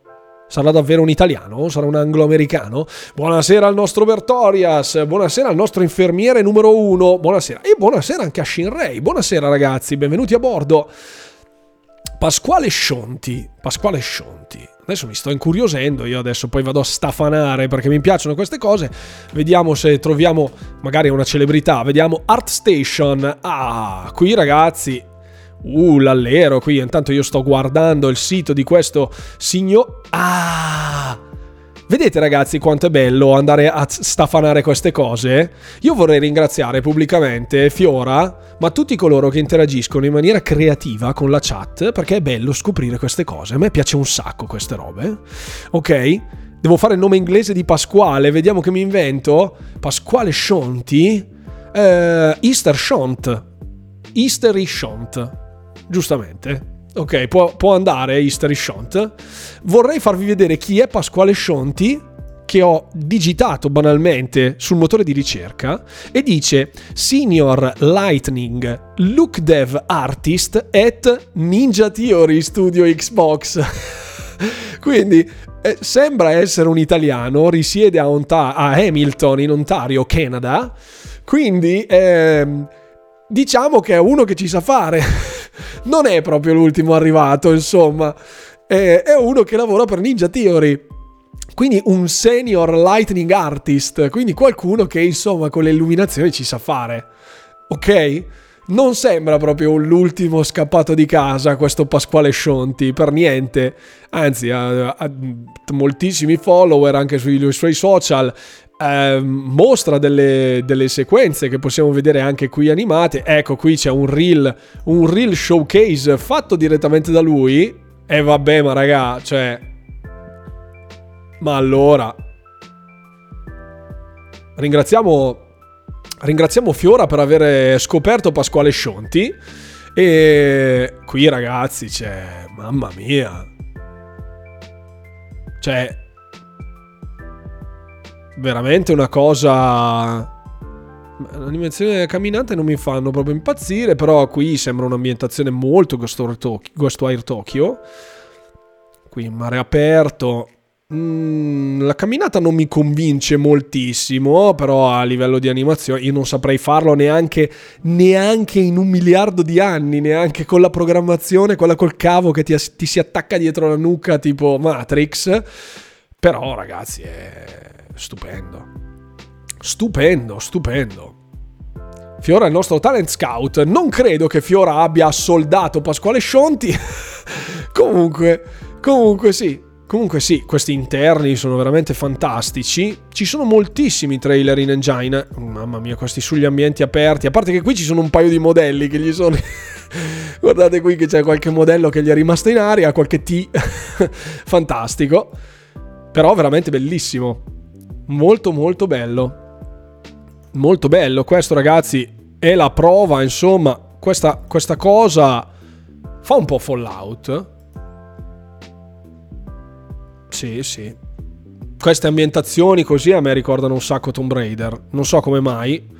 Sarà davvero un italiano? Sarà un anglo-americano? Buonasera al nostro Bertorias, buonasera al nostro infermiere numero uno, buonasera. E buonasera anche a Shinrei, buonasera ragazzi, benvenuti a bordo. Pasquale Scionti, Pasquale Scionti. Adesso mi sto incuriosendo, io adesso poi vado a stafanare perché mi piacciono queste cose. Vediamo se troviamo magari una celebrità. Vediamo ArtStation. Ah, qui ragazzi, Uh, l'allero qui. Intanto io sto guardando il sito di questo signor... Ah! Vedete ragazzi quanto è bello andare a stafanare queste cose? Io vorrei ringraziare pubblicamente Fiora, ma tutti coloro che interagiscono in maniera creativa con la chat, perché è bello scoprire queste cose. A me piace un sacco queste robe. Ok? Devo fare il nome inglese di Pasquale, vediamo che mi invento. Pasquale Shonti. Eh, Easter Shont. Eastery Shont giustamente. Ok, può, può andare History Shont. Vorrei farvi vedere chi è Pasquale Shonti, che ho digitato banalmente sul motore di ricerca e dice Senior Lightning Look Dev Artist at Ninja Theory Studio Xbox. Quindi eh, sembra essere un italiano, risiede a, Onta- a Hamilton in Ontario, Canada. Quindi ehm, diciamo che è uno che ci sa fare non è proprio l'ultimo arrivato, insomma. È, è uno che lavora per Ninja Theory. Quindi un senior lightning artist, quindi qualcuno che insomma con le illuminazioni ci sa fare. Ok? Non sembra proprio l'ultimo scappato di casa questo Pasquale Scionti, per niente. Anzi, ha, ha moltissimi follower anche sui suoi social eh, mostra delle, delle, sequenze che possiamo vedere anche qui animate. Ecco, qui c'è un reel, un reel showcase fatto direttamente da lui. E vabbè, ma raga, cioè... Ma allora... Ringraziamo, ringraziamo Fiora per aver scoperto Pasquale Scionti. E qui ragazzi, c'è... Mamma mia. Cioè, veramente una cosa... L'animazione camminante non mi fanno proprio impazzire, però qui sembra un'ambientazione molto Ghostwire Tokyo. Qui in mare aperto, Mm, la camminata non mi convince moltissimo, però a livello di animazione io non saprei farlo neanche, neanche in un miliardo di anni, neanche con la programmazione, quella col cavo che ti, ti si attacca dietro la nuca tipo Matrix. Però ragazzi è stupendo. Stupendo, stupendo. Fiora è il nostro talent scout. Non credo che Fiora abbia soldato Pasquale Scionti. comunque, comunque sì. Comunque sì, questi interni sono veramente fantastici. Ci sono moltissimi trailer in engine. Mamma mia, questi sugli ambienti aperti. A parte che qui ci sono un paio di modelli che gli sono... Guardate qui che c'è qualche modello che gli è rimasto in aria, qualche T. Fantastico. Però veramente bellissimo. Molto molto bello. Molto bello. Questo ragazzi è la prova, insomma, questa, questa cosa fa un po' Fallout. Sì, sì. Queste ambientazioni così a me ricordano un sacco Tomb Raider. Non so come mai.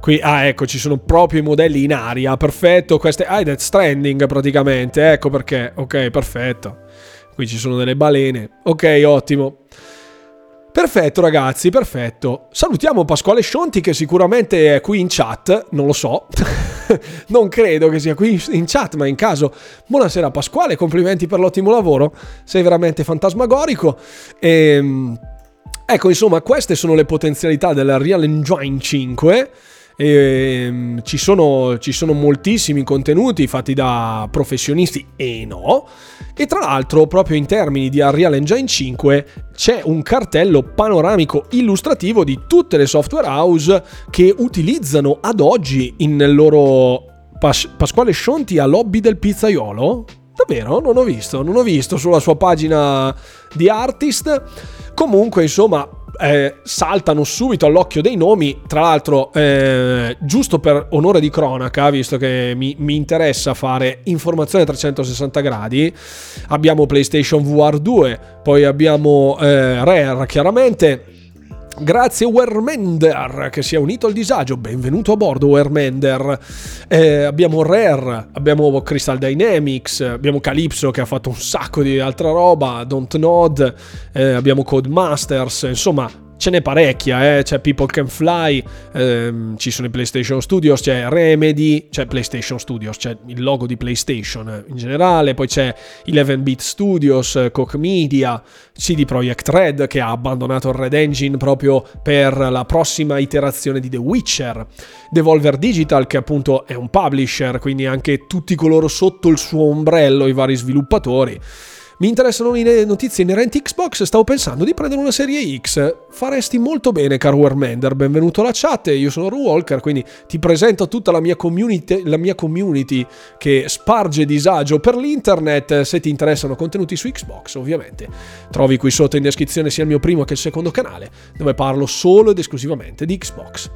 Qui, ah, ecco, ci sono proprio i modelli in aria. Perfetto. Queste. Ah, Death Stranding praticamente. Ecco perché. Ok, perfetto. Qui ci sono delle balene. Ok, ottimo. Perfetto ragazzi, perfetto. Salutiamo Pasquale Scionti che sicuramente è qui in chat, non lo so. non credo che sia qui in chat, ma in caso buonasera Pasquale, complimenti per l'ottimo lavoro. Sei veramente fantasmagorico e ehm, Ecco, insomma, queste sono le potenzialità della Real Engine 5 e, ehm, ci, sono, ci sono moltissimi contenuti fatti da professionisti e no. E tra l'altro, proprio in termini di Unreal Engine 5, c'è un cartello panoramico illustrativo di tutte le software house che utilizzano ad oggi nel loro Pas- Pasquale Scionti a lobby del pizzaiolo. Davvero? Non ho visto, non ho visto sulla sua pagina di artist. Comunque, insomma, eh, saltano subito all'occhio dei nomi. Tra l'altro, eh, giusto per onore di cronaca, visto che mi, mi, interessa fare informazione a 360 gradi, abbiamo PlayStation VR 2, poi abbiamo eh, Rare chiaramente. Grazie Wermender che si è unito al disagio, benvenuto a bordo Wermender. Eh, abbiamo Rare, abbiamo Crystal Dynamics, abbiamo Calypso che ha fatto un sacco di altra roba, Don't Nod, eh, abbiamo Codemasters, insomma ce n'è parecchia, eh? c'è People Can Fly, ehm, ci sono i PlayStation Studios, c'è Remedy, c'è PlayStation Studios, c'è il logo di PlayStation in generale, poi c'è 11-bit Studios, Koch Media, CD Projekt Red che ha abbandonato il Red Engine proprio per la prossima iterazione di The Witcher, Devolver Digital che appunto è un publisher, quindi anche tutti coloro sotto il suo ombrello, i vari sviluppatori. Mi interessano le notizie inerenti Xbox, stavo pensando di prendere una serie X. Faresti molto bene, caro Warmender, benvenuto alla chat, io sono Ru Walker, quindi ti presento tutta la mia, community, la mia community che sparge disagio per l'internet, se ti interessano contenuti su Xbox ovviamente. Trovi qui sotto in descrizione sia il mio primo che il secondo canale, dove parlo solo ed esclusivamente di Xbox.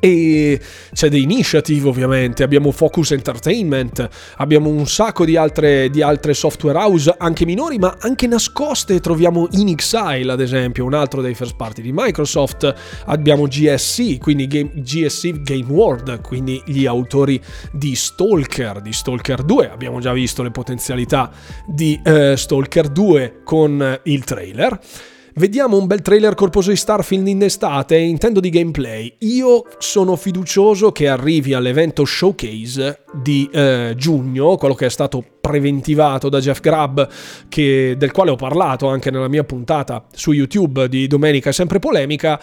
E c'è The Initiative ovviamente, abbiamo Focus Entertainment, abbiamo un sacco di altre, di altre, software house, anche minori ma anche nascoste, troviamo In Exile ad esempio, un altro dei first party di Microsoft, abbiamo GSC, quindi Game, GSC Game World, quindi gli autori di Stalker, di Stalker 2, abbiamo già visto le potenzialità di uh, Stalker 2 con il trailer. Vediamo un bel trailer corposo di Starfield in estate, intendo di gameplay. Io sono fiducioso che arrivi all'evento showcase di eh, giugno, quello che è stato preventivato da Jeff Grubb, che, del quale ho parlato anche nella mia puntata su YouTube di Domenica Sempre Polemica,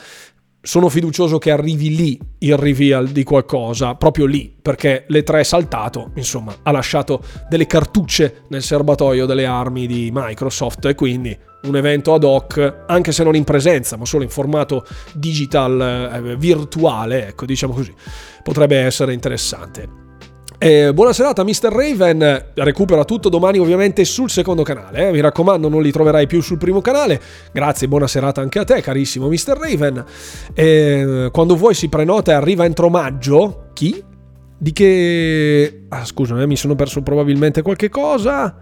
sono fiducioso che arrivi lì il reveal di qualcosa, proprio lì, perché le tre è saltato, insomma, ha lasciato delle cartucce nel serbatoio delle armi di Microsoft e quindi un evento ad hoc, anche se non in presenza, ma solo in formato digital eh, virtuale, ecco, diciamo così, potrebbe essere interessante. Eh, buona serata Mr. Raven, recupera tutto domani ovviamente sul secondo canale, eh? mi raccomando non li troverai più sul primo canale, grazie, buona serata anche a te carissimo Mr. Raven, eh, quando vuoi si prenota e arriva entro maggio, chi? Di che... Ah scusa, mi sono perso probabilmente qualche cosa...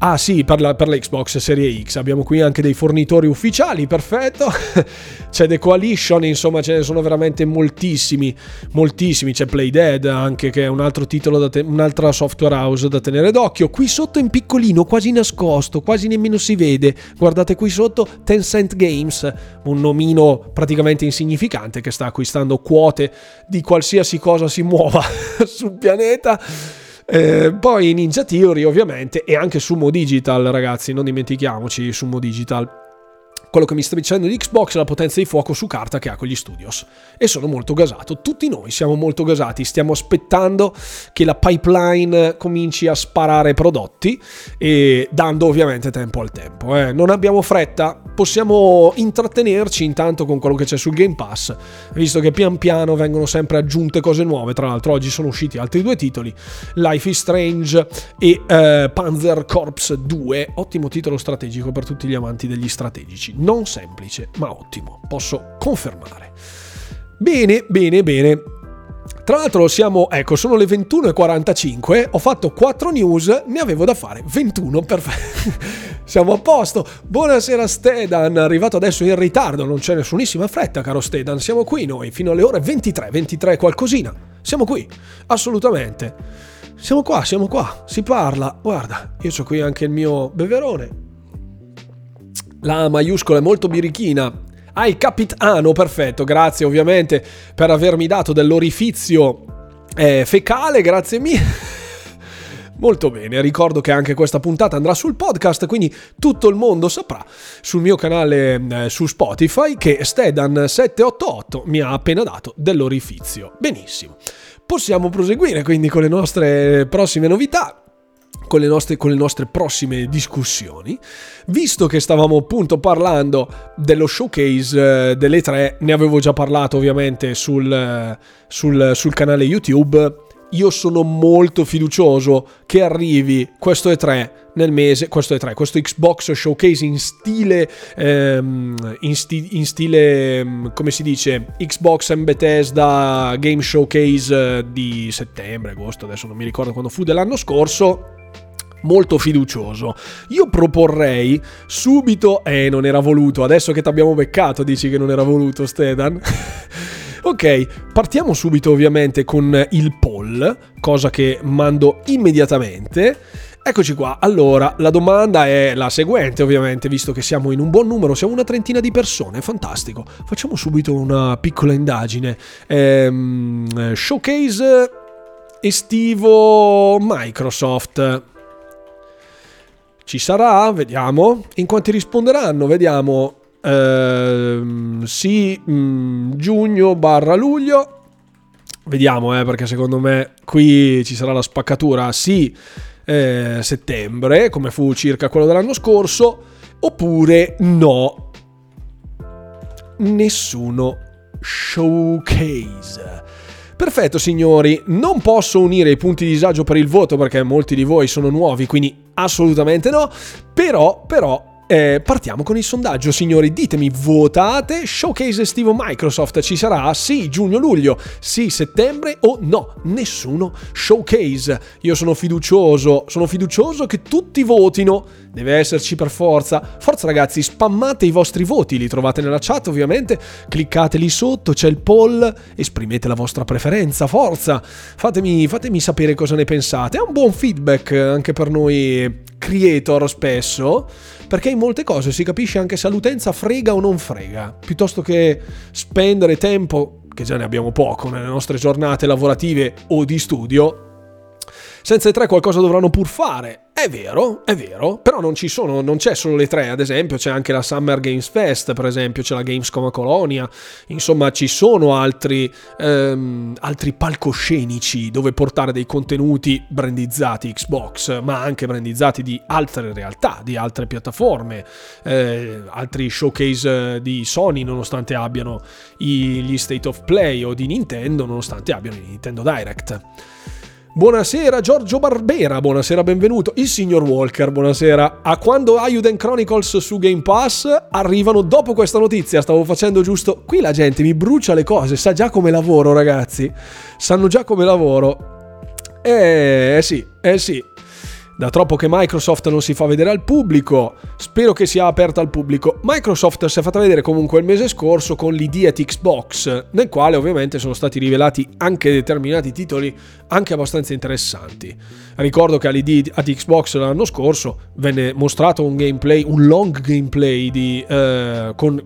Ah sì, per la, per la, Xbox Serie X abbiamo qui anche dei fornitori ufficiali, perfetto. C'è The Coalition, insomma ce ne sono veramente moltissimi, moltissimi. C'è Playdead anche che è un altro titolo, da te- un'altra software house da tenere d'occhio. Qui sotto in piccolino, quasi nascosto, quasi nemmeno si vede. Guardate qui sotto Tencent Games, un nomino praticamente insignificante che sta acquistando quote di qualsiasi cosa si muova sul pianeta eh, poi Ninja Theory ovviamente e anche Sumo Digital ragazzi, non dimentichiamoci Sumo Digital quello che mi sta dicendo di Xbox è la potenza di fuoco su carta che ha con gli studios. E sono molto gasato. Tutti noi siamo molto gasati. Stiamo aspettando che la pipeline cominci a sparare prodotti e dando ovviamente tempo al tempo. Eh. Non abbiamo fretta, possiamo intrattenerci intanto con quello che c'è sul Game Pass, visto che pian piano vengono sempre aggiunte cose nuove. Tra l'altro oggi sono usciti altri due titoli, Life is Strange e eh, Panzer Corps 2. Ottimo titolo strategico per tutti gli amanti degli strategici non semplice, ma ottimo, posso confermare. Bene, bene, bene. Tra l'altro siamo, ecco, sono le 21.45, ho fatto 4 news, ne avevo da fare 21, perfetto. siamo a posto. Buonasera Stedan, arrivato adesso in ritardo, non c'è nessunissima fretta, caro Stedan, siamo qui noi fino alle ore 23, 23 qualcosina. Siamo qui, assolutamente. Siamo qua, siamo qua, si parla. Guarda, io ho qui anche il mio beverone, la maiuscola è molto birichina. Ah, il capitano, perfetto, grazie ovviamente per avermi dato dell'orifizio eh, fecale, grazie mille. Molto bene, ricordo che anche questa puntata andrà sul podcast, quindi tutto il mondo saprà sul mio canale eh, su Spotify che Stedan788 mi ha appena dato dell'orifizio. Benissimo. Possiamo proseguire quindi con le nostre prossime novità con le, nostre, con le nostre prossime discussioni. Visto che stavamo appunto parlando dello showcase eh, delle tre, ne avevo già parlato ovviamente sul, eh, sul, sul canale YouTube io sono molto fiducioso che arrivi questo E3 nel mese, questo E3, questo Xbox Showcase in stile, ehm, in, sti, in, stile, ehm, come si dice, Xbox and Bethesda Game Showcase eh, di settembre, agosto, adesso non mi ricordo quando fu dell'anno scorso molto fiducioso. Io proporrei subito, eh non era voluto, adesso che ti abbiamo beccato dici che non era voluto Stedan. ok, partiamo subito ovviamente con il poll, cosa che mando immediatamente. Eccoci qua, allora la domanda è la seguente ovviamente, visto che siamo in un buon numero, siamo una trentina di persone, fantastico. Facciamo subito una piccola indagine. Ehm, showcase estivo Microsoft. Ci sarà? Vediamo. In quanti risponderanno? Vediamo. Ehm, sì, mh, mm, giugno barra luglio. Vediamo, eh, perché secondo me qui ci sarà la spaccatura. Sì, eh, settembre, come fu circa quello dell'anno scorso. Oppure no. Nessuno showcase. Perfetto signori, non posso unire i punti di disagio per il voto perché molti di voi sono nuovi, quindi assolutamente no, però, però eh, partiamo con il sondaggio, signori. Ditemi, votate showcase estivo Microsoft? Ci sarà? Sì, giugno-luglio? Sì, settembre o no? Nessuno showcase. Io sono fiducioso, sono fiducioso che tutti votino. Deve esserci per forza. Forza ragazzi, spammate i vostri voti, li trovate nella chat ovviamente. Cliccate lì sotto, c'è il poll, esprimete la vostra preferenza, forza. Fatemi, fatemi sapere cosa ne pensate. È un buon feedback anche per noi creator spesso perché in molte cose si capisce anche se l'utenza frega o non frega, piuttosto che spendere tempo, che già ne abbiamo poco nelle nostre giornate lavorative o di studio, senza i tre qualcosa dovranno pur fare. È vero, è vero, però non ci sono, non c'è solo le tre, ad esempio c'è anche la Summer Games Fest, per esempio c'è la Gamescom a Colonia, insomma ci sono altri, ehm, altri palcoscenici dove portare dei contenuti brandizzati Xbox, ma anche brandizzati di altre realtà, di altre piattaforme, eh, altri showcase di Sony nonostante abbiano gli State of Play o di Nintendo nonostante abbiano i Nintendo Direct. Buonasera Giorgio Barbera, buonasera, benvenuto. Il signor Walker, buonasera. A quando Ayuden Chronicles su Game Pass arrivano dopo questa notizia, stavo facendo giusto... Qui la gente mi brucia le cose, sa già come lavoro ragazzi. Sanno già come lavoro. Eh, eh sì, eh sì. Da troppo che Microsoft non si fa vedere al pubblico, spero che sia aperta al pubblico. Microsoft si è fatta vedere comunque il mese scorso con l'ID at Xbox, nel quale ovviamente sono stati rivelati anche determinati titoli anche abbastanza interessanti. Ricordo che all'ID at Xbox l'anno scorso venne mostrato un gameplay, un long gameplay di, eh, con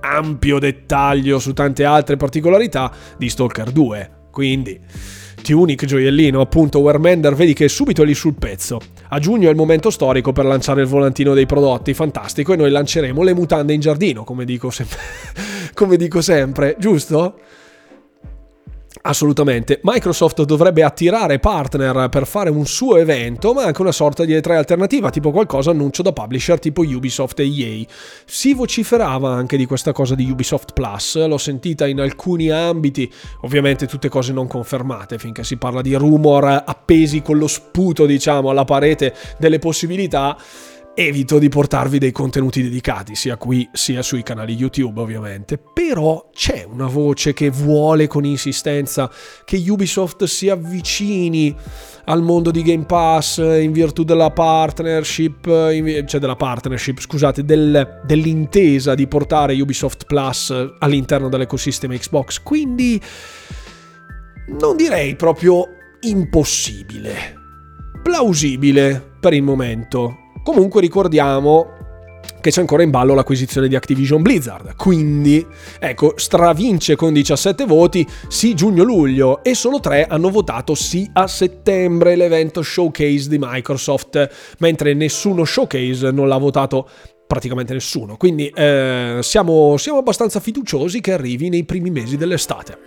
ampio dettaglio su tante altre particolarità di Stalker 2. Quindi Tunic, gioiellino, appunto, Wermender, vedi che è subito lì sul pezzo. A giugno è il momento storico per lanciare il volantino dei prodotti, fantastico, e noi lanceremo le mutande in giardino, come dico sempre, come dico sempre giusto? Assolutamente. Microsoft dovrebbe attirare partner per fare un suo evento, ma anche una sorta di E3 alternativa, tipo qualcosa annuncio da publisher tipo Ubisoft e EA. Si vociferava anche di questa cosa di Ubisoft Plus, l'ho sentita in alcuni ambiti, ovviamente tutte cose non confermate, finché si parla di rumor appesi con lo sputo, diciamo, alla parete delle possibilità evito di portarvi dei contenuti dedicati, sia qui sia sui canali YouTube ovviamente, però c'è una voce che vuole con insistenza che Ubisoft si avvicini al mondo di Game Pass in virtù della partnership, cioè della partnership, scusate, del, dell'intesa di portare Ubisoft Plus all'interno dell'ecosistema Xbox, quindi non direi proprio impossibile, plausibile per il momento Comunque ricordiamo che c'è ancora in ballo l'acquisizione di Activision Blizzard. Quindi, ecco, stravince con 17 voti sì giugno-luglio e solo 3 hanno votato sì a settembre l'evento showcase di Microsoft, mentre nessuno showcase non l'ha votato praticamente nessuno. Quindi eh, siamo, siamo abbastanza fiduciosi che arrivi nei primi mesi dell'estate.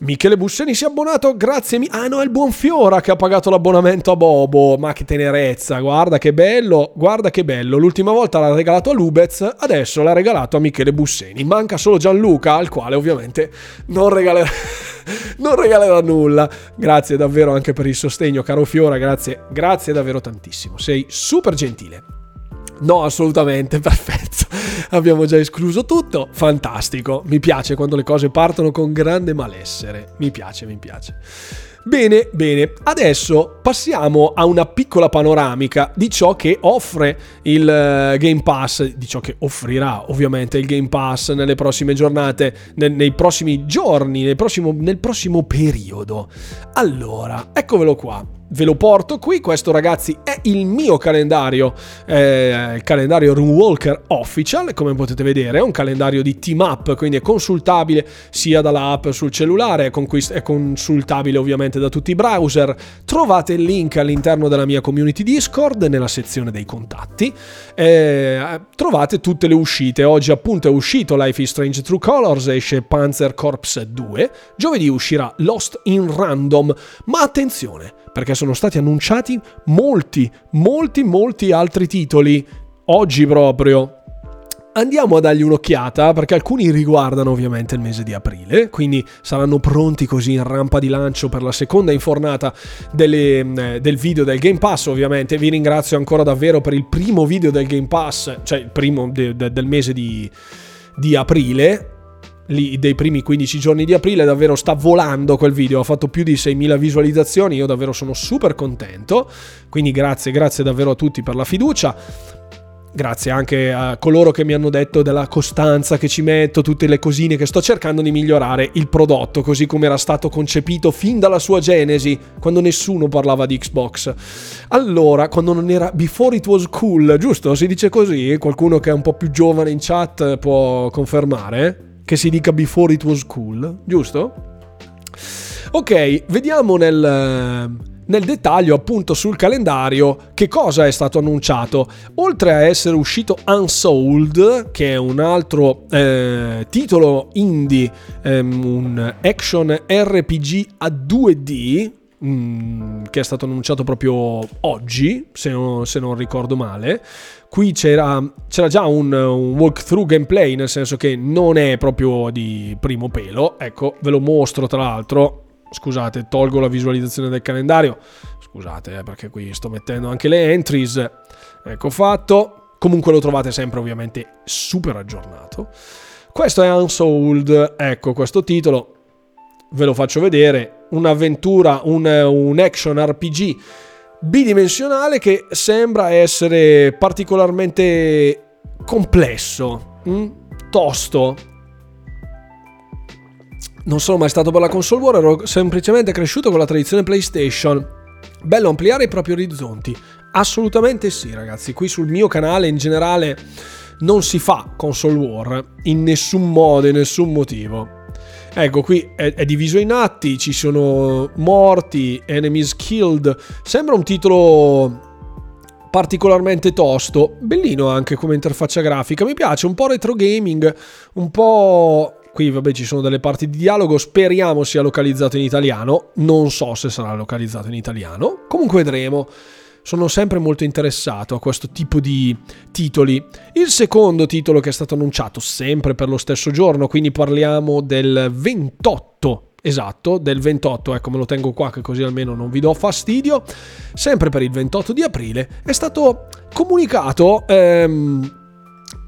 Michele Busseni si è abbonato, grazie. Mi- ah no, è il buon Fiora che ha pagato l'abbonamento a Bobo. Ma che tenerezza, guarda che bello, guarda che bello. L'ultima volta l'ha regalato a Lubez, adesso l'ha regalato a Michele Busseni. Manca solo Gianluca, al quale ovviamente non regalerà, non regalerà nulla. Grazie davvero anche per il sostegno, caro Fiora, grazie, grazie davvero tantissimo. Sei super gentile. No, assolutamente, perfetto. Abbiamo già escluso tutto. Fantastico. Mi piace quando le cose partono con grande malessere. Mi piace, mi piace. Bene, bene, adesso passiamo a una piccola panoramica di ciò che offre il eh, Game Pass, di ciò che offrirà ovviamente il Game Pass nelle prossime giornate, nei, prossimi giorni, nel prossimo, nel prossimo periodo. Allora, eccovelo qua ve lo porto qui. Questo, ragazzi, è il mio calendario, eh, il calendario Runewalker Official. Come potete vedere, è un calendario di team up, quindi è consultabile sia dall'app sul cellulare, è consultabile ovviamente da tutti i browser. Trovate il link all'interno della mia community Discord nella sezione dei contatti. Eh, trovate tutte le uscite. Oggi, appunto, è uscito Life is Strange True Colors, esce Panzer Corps 2. Giovedì uscirà Lost in Random. Ma attenzione, perché sono stati annunciati molti, molti, molti altri titoli oggi proprio. Andiamo a dargli un'occhiata perché alcuni riguardano ovviamente il mese di aprile, quindi saranno pronti così in rampa di lancio per la seconda infornata delle, eh, del video del Game Pass ovviamente. Vi ringrazio ancora davvero per il primo video del Game Pass, cioè il primo de, de, del mese di, di aprile lì dei primi 15 giorni di aprile davvero sta volando quel video, ha fatto più di 6.000 visualizzazioni, io davvero sono super contento, quindi grazie, grazie davvero a tutti per la fiducia. Grazie anche a coloro che mi hanno detto della costanza che ci metto, tutte le cosine che sto cercando di migliorare il prodotto, così come era stato concepito fin dalla sua genesi, quando nessuno parlava di Xbox. Allora, quando non era before it was cool, giusto? Si dice così? Qualcuno che è un po' più giovane in chat può confermare? Che si dica before it was cool, giusto? Ok, vediamo nel, nel dettaglio appunto sul calendario che cosa è stato annunciato. Oltre a essere uscito Unsold, che è un altro eh, titolo indie, ehm, un action RPG a 2D, mm, che è stato annunciato proprio oggi, se non, se non ricordo male. Qui c'era, c'era già un, un, walkthrough gameplay, nel senso che non è proprio di primo pelo. Ecco, ve lo mostro tra l'altro. Scusate, tolgo la visualizzazione del calendario. Scusate, eh, perché qui sto mettendo anche le entries. Ecco fatto. Comunque lo trovate sempre ovviamente super aggiornato. Questo è Unsold, ecco questo titolo. Ve lo faccio vedere. Un'avventura, un, un action RPG bidimensionale che sembra essere particolarmente complesso, mm? tosto. Non sono mai stato per la console war, ero semplicemente cresciuto con la tradizione PlayStation. Bello ampliare i propri orizzonti. Assolutamente sì, ragazzi. Qui sul mio canale in generale non si fa console war in nessun modo, in nessun motivo. Ecco, qui è, è, diviso in atti, ci sono morti, enemies killed. Sembra un titolo particolarmente tosto, bellino anche come interfaccia grafica. Mi piace, un po' retro gaming, un po' qui vabbè ci sono delle parti di dialogo, speriamo sia localizzato in italiano, non so se sarà localizzato in italiano, comunque vedremo sono sempre molto interessato a questo tipo di titoli. Il secondo titolo che è stato annunciato sempre per lo stesso giorno, quindi parliamo del 28 esatto, del 28, ecco me lo tengo qua che così almeno non vi do fastidio, sempre per il 28 di aprile è stato comunicato ehm,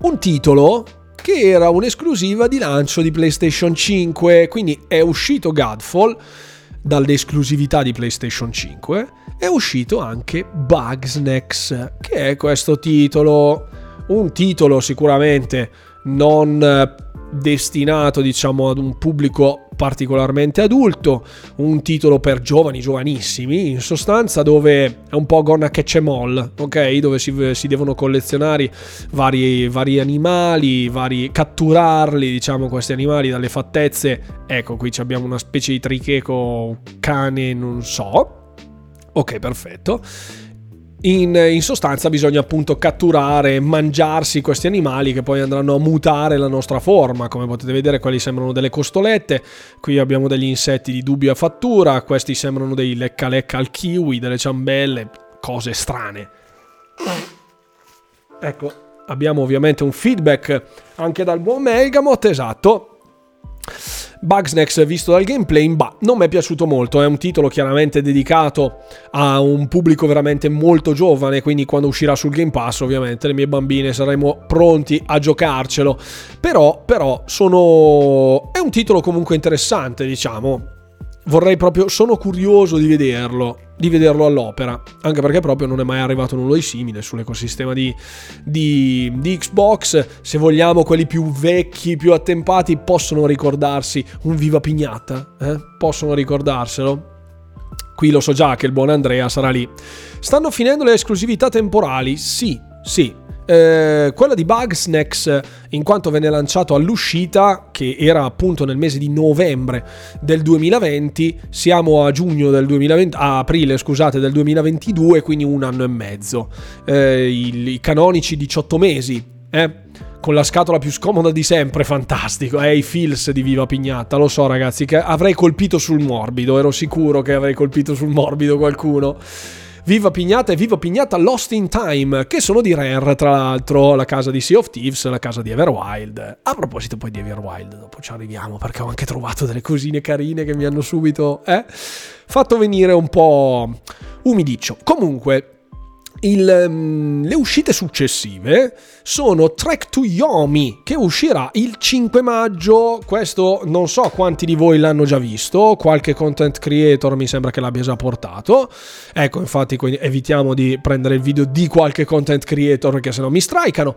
un titolo che era un'esclusiva di lancio di PlayStation 5, quindi è uscito Godfall dall'esclusività di PlayStation 5 è uscito anche Bugsnax, che è questo titolo, un titolo sicuramente non destinato diciamo ad un pubblico particolarmente adulto, un titolo per giovani, giovanissimi, in sostanza dove è un po' gonna catch em all, ok? Dove si, si devono collezionare vari, vari, animali, vari, catturarli, diciamo, questi animali dalle fattezze. Ecco, qui abbiamo una specie di tricheco cane, non so, Ok, perfetto. In, in, sostanza bisogna appunto catturare e mangiarsi questi animali che poi andranno a mutare la nostra forma. Come potete vedere, quelli sembrano delle costolette. Qui abbiamo degli insetti di dubbia fattura. Questi sembrano dei lecca lecca al kiwi, delle ciambelle, cose strane. Ecco, abbiamo ovviamente un feedback anche dal buon Melgamot, esatto. Bugsnax visto dal gameplay, bah, non mi è piaciuto molto, è un titolo chiaramente dedicato a un pubblico veramente molto giovane, quindi quando uscirà sul Game Pass ovviamente le mie bambine saremo pronti a giocarcelo, però, però sono... è un titolo comunque interessante diciamo, vorrei proprio, sono curioso di vederlo, di vederlo all'opera, anche perché proprio non è mai arrivato nulla di simile sull'ecosistema di, di, di, Xbox. Se vogliamo, quelli più vecchi, più attempati, possono ricordarsi un Viva Pignata, eh? possono ricordarselo. Qui lo so già che il buon Andrea sarà lì. Stanno finendo le esclusività temporali? Sì, sì, eh, quella di Bugsnax, in quanto venne lanciato all'uscita, che era appunto nel mese di novembre del 2020, siamo a giugno del 2020, a aprile scusate del 2022, quindi un anno e mezzo. Eh, i, i, canonici 18 mesi, eh? con la scatola più scomoda di sempre, fantastico, eh, i feels di Viva Pignata, lo so ragazzi, che avrei colpito sul morbido, ero sicuro che avrei colpito sul morbido qualcuno. Viva Pignata e Viva Pignata Lost in Time, che sono di Rare, tra l'altro, la casa di Sea of Thieves, la casa di Everwild. A proposito poi di Everwild, dopo ci arriviamo, perché ho anche trovato delle cosine carine che mi hanno subito, eh, fatto venire un po' umidiccio. Comunque, il, um, le uscite successive sono Trek to Yomi che uscirà il 5 maggio. Questo non so quanti di voi l'hanno già visto, qualche content creator mi sembra che l'abbia già portato. Ecco, infatti evitiamo di prendere il video di qualche content creator perché sennò mi strikano.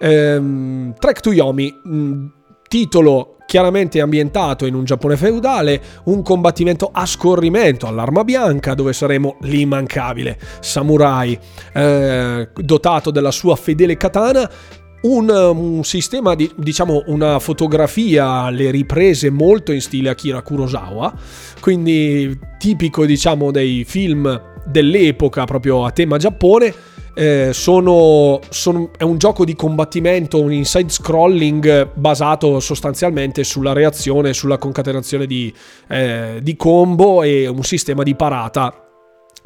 Um, Trek to Yomi, mm, titolo chiaramente ambientato in un Giappone feudale, un combattimento a scorrimento all'arma bianca dove saremo l'immancabile samurai eh, dotato della sua fedele katana. Un, un, sistema di, diciamo, una fotografia alle riprese molto in stile Akira Kurosawa, quindi tipico, diciamo, dei film dell'epoca proprio a tema Giappone eh, sono, sono, è un gioco di combattimento, un inside scrolling basato sostanzialmente sulla reazione, sulla concatenazione di, eh, di combo e un sistema di parata.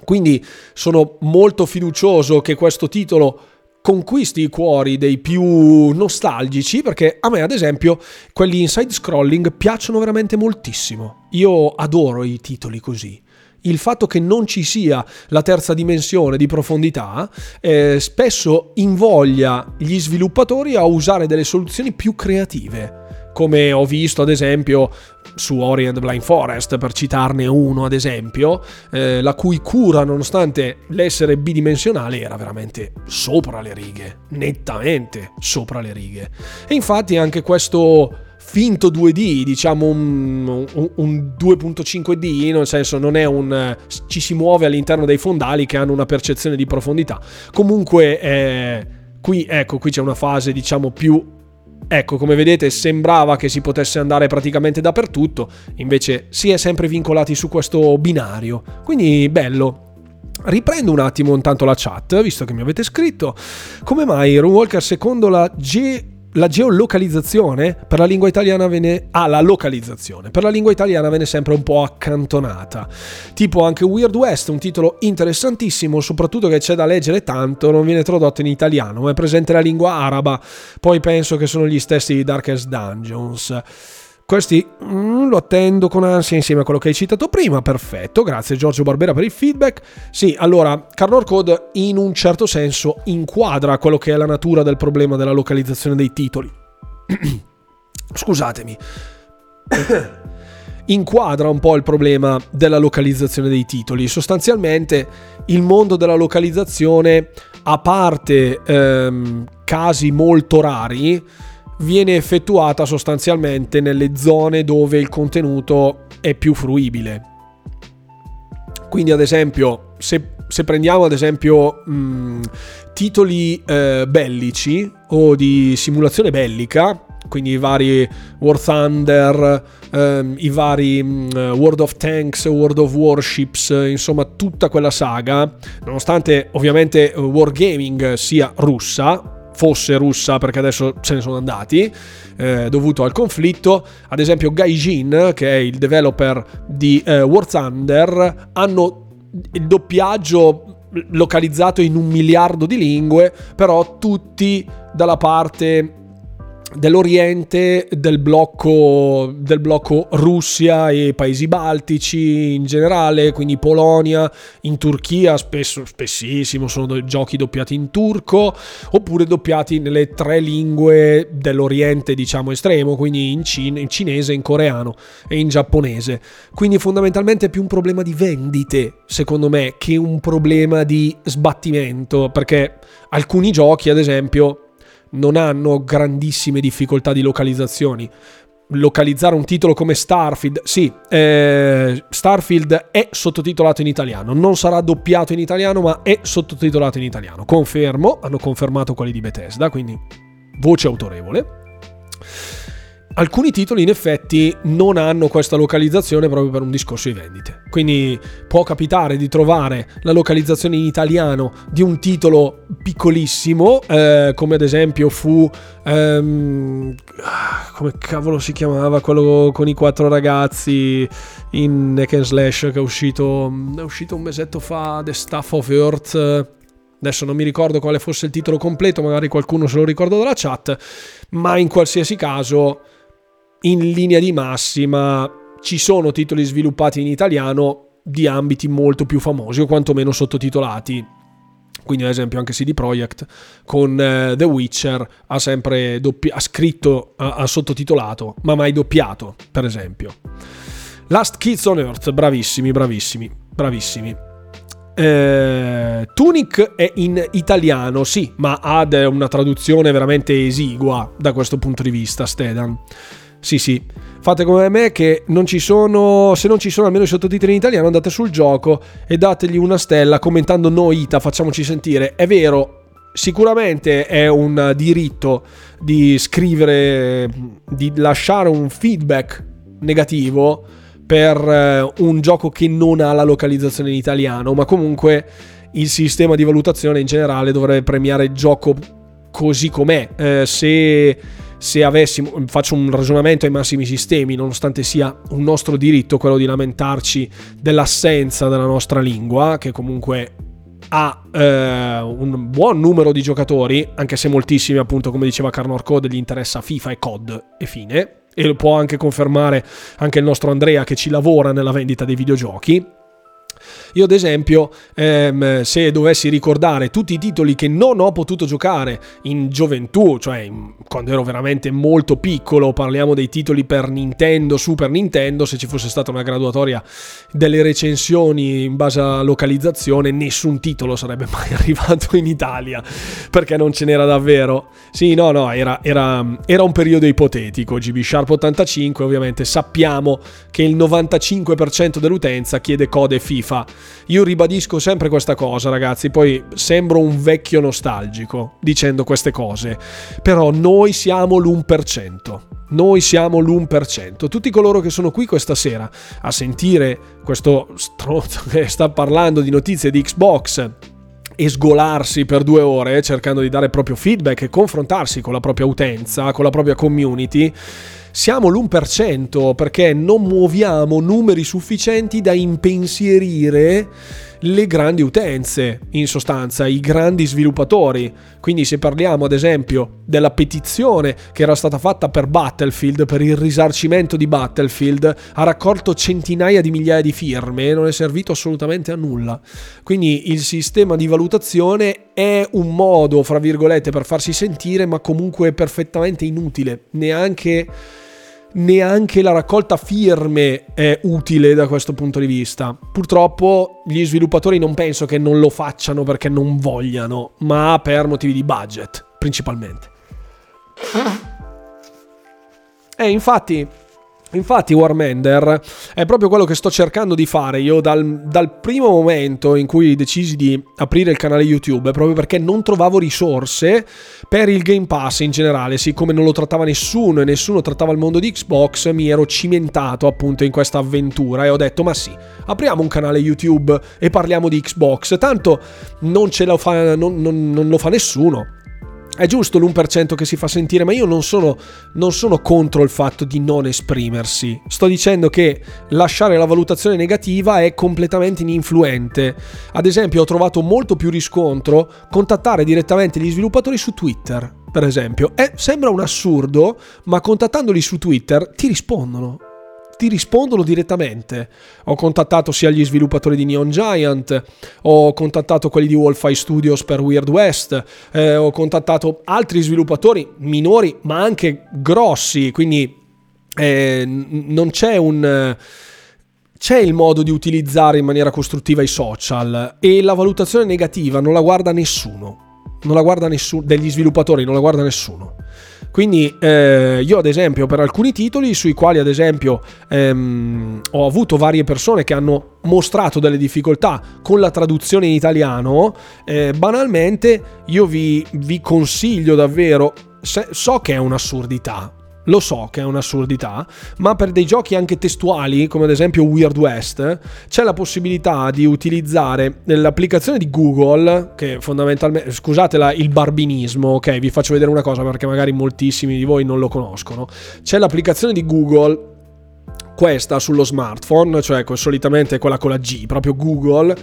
Quindi sono molto fiducioso che questo titolo conquisti i cuori dei più nostalgici perché a me ad esempio quelli inside scrolling piacciono veramente moltissimo. Io adoro i titoli così il fatto che non ci sia la terza dimensione di profondità eh, spesso invoglia gli sviluppatori a usare delle soluzioni più creative come ho visto ad esempio su Ori and the Blind Forest, per citarne uno ad esempio, eh, la cui cura, nonostante l'essere bidimensionale, era veramente sopra le righe, nettamente sopra le righe. E infatti anche questo finto 2D, diciamo un, un, un, 2.5D, nel senso non è un... ci si muove all'interno dei fondali che hanno una percezione di profondità. Comunque, eh, qui, ecco, qui c'è una fase diciamo più... Ecco, come vedete sembrava che si potesse andare praticamente dappertutto, invece si è sempre vincolati su questo binario. Quindi bello, Riprendo un attimo intanto la chat, visto che mi avete scritto. Come mai Runewalker secondo la G la geolocalizzazione per la lingua italiana viene ah la localizzazione. Per la lingua italiana viene sempre un po' accantonata. Tipo anche Weird West un titolo interessantissimo soprattutto che c'è da leggere tanto non viene tradotto in italiano ma è presente la lingua araba. Poi penso che sono gli stessi di Darkest Dungeons questi mm, lo attendo con ansia insieme a quello che hai citato prima. Perfetto, grazie Giorgio Barbera per il feedback. Sì, allora, Carnor Code in un certo senso inquadra quello che è la natura del problema della localizzazione dei titoli. Scusatemi. inquadra un po' il problema della localizzazione dei titoli. Sostanzialmente il mondo della localizzazione, a parte ehm, casi molto rari, viene effettuata sostanzialmente nelle zone dove il contenuto è più fruibile. Quindi ad esempio, se, se prendiamo ad esempio mh, titoli eh, bellici o di simulazione bellica, quindi i vari War Thunder, ehm, i vari mh, World of Tanks, World of Warships, insomma tutta quella saga, nonostante ovviamente Wargaming sia russa, fosse russa perché adesso se ne sono andati eh, dovuto al conflitto. Ad esempio Gaijin che è il developer di eh, War Thunder hanno il doppiaggio localizzato in un miliardo di lingue però tutti dalla parte dell'Oriente, del blocco, del blocco Russia e paesi baltici in generale, quindi Polonia, in Turchia spesso, spessissimo sono giochi doppiati in turco oppure doppiati nelle tre lingue dell'Oriente diciamo estremo, quindi in, cine, in cinese, in coreano e in giapponese. Quindi fondamentalmente è più un problema di vendite, secondo me, che un problema di sbattimento, perché alcuni giochi, ad esempio, non hanno grandissime difficoltà di localizzazioni. Localizzare un titolo come Starfield, sì, eh, Starfield è sottotitolato in italiano, non sarà doppiato in italiano, ma è sottotitolato in italiano. Confermo, hanno confermato quelli di Bethesda, quindi voce autorevole. Alcuni titoli in effetti non hanno questa localizzazione proprio per un discorso di vendite. Quindi può capitare di trovare la localizzazione in italiano di un titolo piccolissimo, eh, come ad esempio fu... Ehm, come cavolo si chiamava quello con i quattro ragazzi in Neck and Slash che è uscito, è uscito un mesetto fa, The Stuff of Earth. Adesso non mi ricordo quale fosse il titolo completo, magari qualcuno se lo ricorda dalla chat, ma in qualsiasi caso in linea di massima ci sono titoli sviluppati in italiano di ambiti molto più famosi o quantomeno sottotitolati. Quindi, ad esempio, anche CD Projekt con uh, The Witcher ha sempre doppi- ha scritto, ha, ha sottotitolato, ma mai doppiato, per esempio. Last Kids on Earth, bravissimi, bravissimi, bravissimi. Eh, Tunic è in italiano, sì, ma ha una traduzione veramente esigua da questo punto di vista, Stedan. Sì, sì. Fate come me che non ci sono, se non ci sono almeno i sottotitoli in italiano, andate sul gioco e dategli una stella commentando no Ita, facciamoci sentire. È vero, sicuramente è un diritto di scrivere, di lasciare un feedback negativo per eh, un gioco che non ha la localizzazione in italiano, ma comunque il sistema di valutazione in generale dovrebbe premiare il gioco così com'è. Eh, se se avessimo, faccio un ragionamento ai massimi sistemi, nonostante sia un nostro diritto quello di lamentarci dell'assenza della nostra lingua, che comunque ha eh, un buon numero di giocatori, anche se moltissimi, appunto, come diceva Carnor Code, gli interessa FIFA e COD e fine. E lo può anche confermare anche il nostro Andrea che ci lavora nella vendita dei videogiochi. Io ad esempio, ehm, se dovessi ricordare tutti i titoli che non ho potuto giocare in gioventù, cioè in, quando ero veramente molto piccolo, parliamo dei titoli per Nintendo, Super Nintendo, se ci fosse stata una graduatoria delle recensioni in base a localizzazione, nessun titolo sarebbe mai arrivato in Italia, perché non ce n'era davvero. Sì, no, no, era, era, era un periodo ipotetico, GB Sharp 85, ovviamente sappiamo che il 95% dell'utenza chiede code FIFA io ribadisco sempre questa cosa, ragazzi, poi sembro un vecchio nostalgico dicendo queste cose, però noi siamo l'1%. Noi siamo l'1%. Tutti coloro che sono qui questa sera a sentire questo stronzo che sta parlando di notizie di Xbox e sgolarsi per due ore cercando di dare proprio feedback e confrontarsi con la propria utenza, con la propria community, siamo l'1% perché non muoviamo numeri sufficienti da impensierire le grandi utenze, in sostanza, i grandi sviluppatori. Quindi se parliamo ad esempio della petizione che era stata fatta per Battlefield, per il risarcimento di Battlefield, ha raccolto centinaia di migliaia di firme e non è servito assolutamente a nulla. Quindi il sistema di valutazione è un modo, fra virgolette, per farsi sentire, ma comunque perfettamente inutile. Neanche neanche la raccolta firme è utile da questo punto di vista. Purtroppo gli sviluppatori non penso che non lo facciano perché non vogliano, ma per motivi di budget, principalmente. E eh, infatti Infatti Warmender è proprio quello che sto cercando di fare io dal, dal, primo momento in cui decisi di aprire il canale YouTube, proprio perché non trovavo risorse per il Game Pass in generale, siccome non lo trattava nessuno e nessuno trattava il mondo di Xbox, mi ero cimentato appunto in questa avventura e ho detto ma sì, apriamo un canale YouTube e parliamo di Xbox, tanto non, ce lo fa, non, non, non lo fa nessuno è giusto l'1% che si fa sentire, ma io non sono, non sono, contro il fatto di non esprimersi. Sto dicendo che lasciare la valutazione negativa è completamente ininfluente. Ad esempio, ho trovato molto più riscontro contattare direttamente gli sviluppatori su Twitter, per esempio. Eh, sembra un assurdo, ma contattandoli su Twitter ti rispondono ti rispondono direttamente. Ho contattato sia gli sviluppatori di Neon Giant, ho contattato quelli di Wolfeye Studios per Weird West, eh, ho contattato altri sviluppatori minori ma anche grossi, quindi eh, non c'è un c'è il modo di utilizzare in maniera costruttiva i social e la valutazione negativa non la guarda nessuno. Non la guarda nessuno, degli sviluppatori non la guarda nessuno. Quindi eh, io ad esempio per alcuni titoli sui quali ad esempio ehm, ho avuto varie persone che hanno mostrato delle difficoltà con la traduzione in italiano, eh, banalmente io vi, vi consiglio davvero, se, so che è un'assurdità, lo so che è un'assurdità, ma per dei giochi anche testuali, come ad esempio Weird West, c'è la possibilità di utilizzare l'applicazione di Google, che fondamentalmente, scusate la, il barbinismo, ok, vi faccio vedere una cosa perché magari moltissimi di voi non lo conoscono. C'è l'applicazione di Google questa sullo smartphone, cioè solitamente quella con la G, proprio Google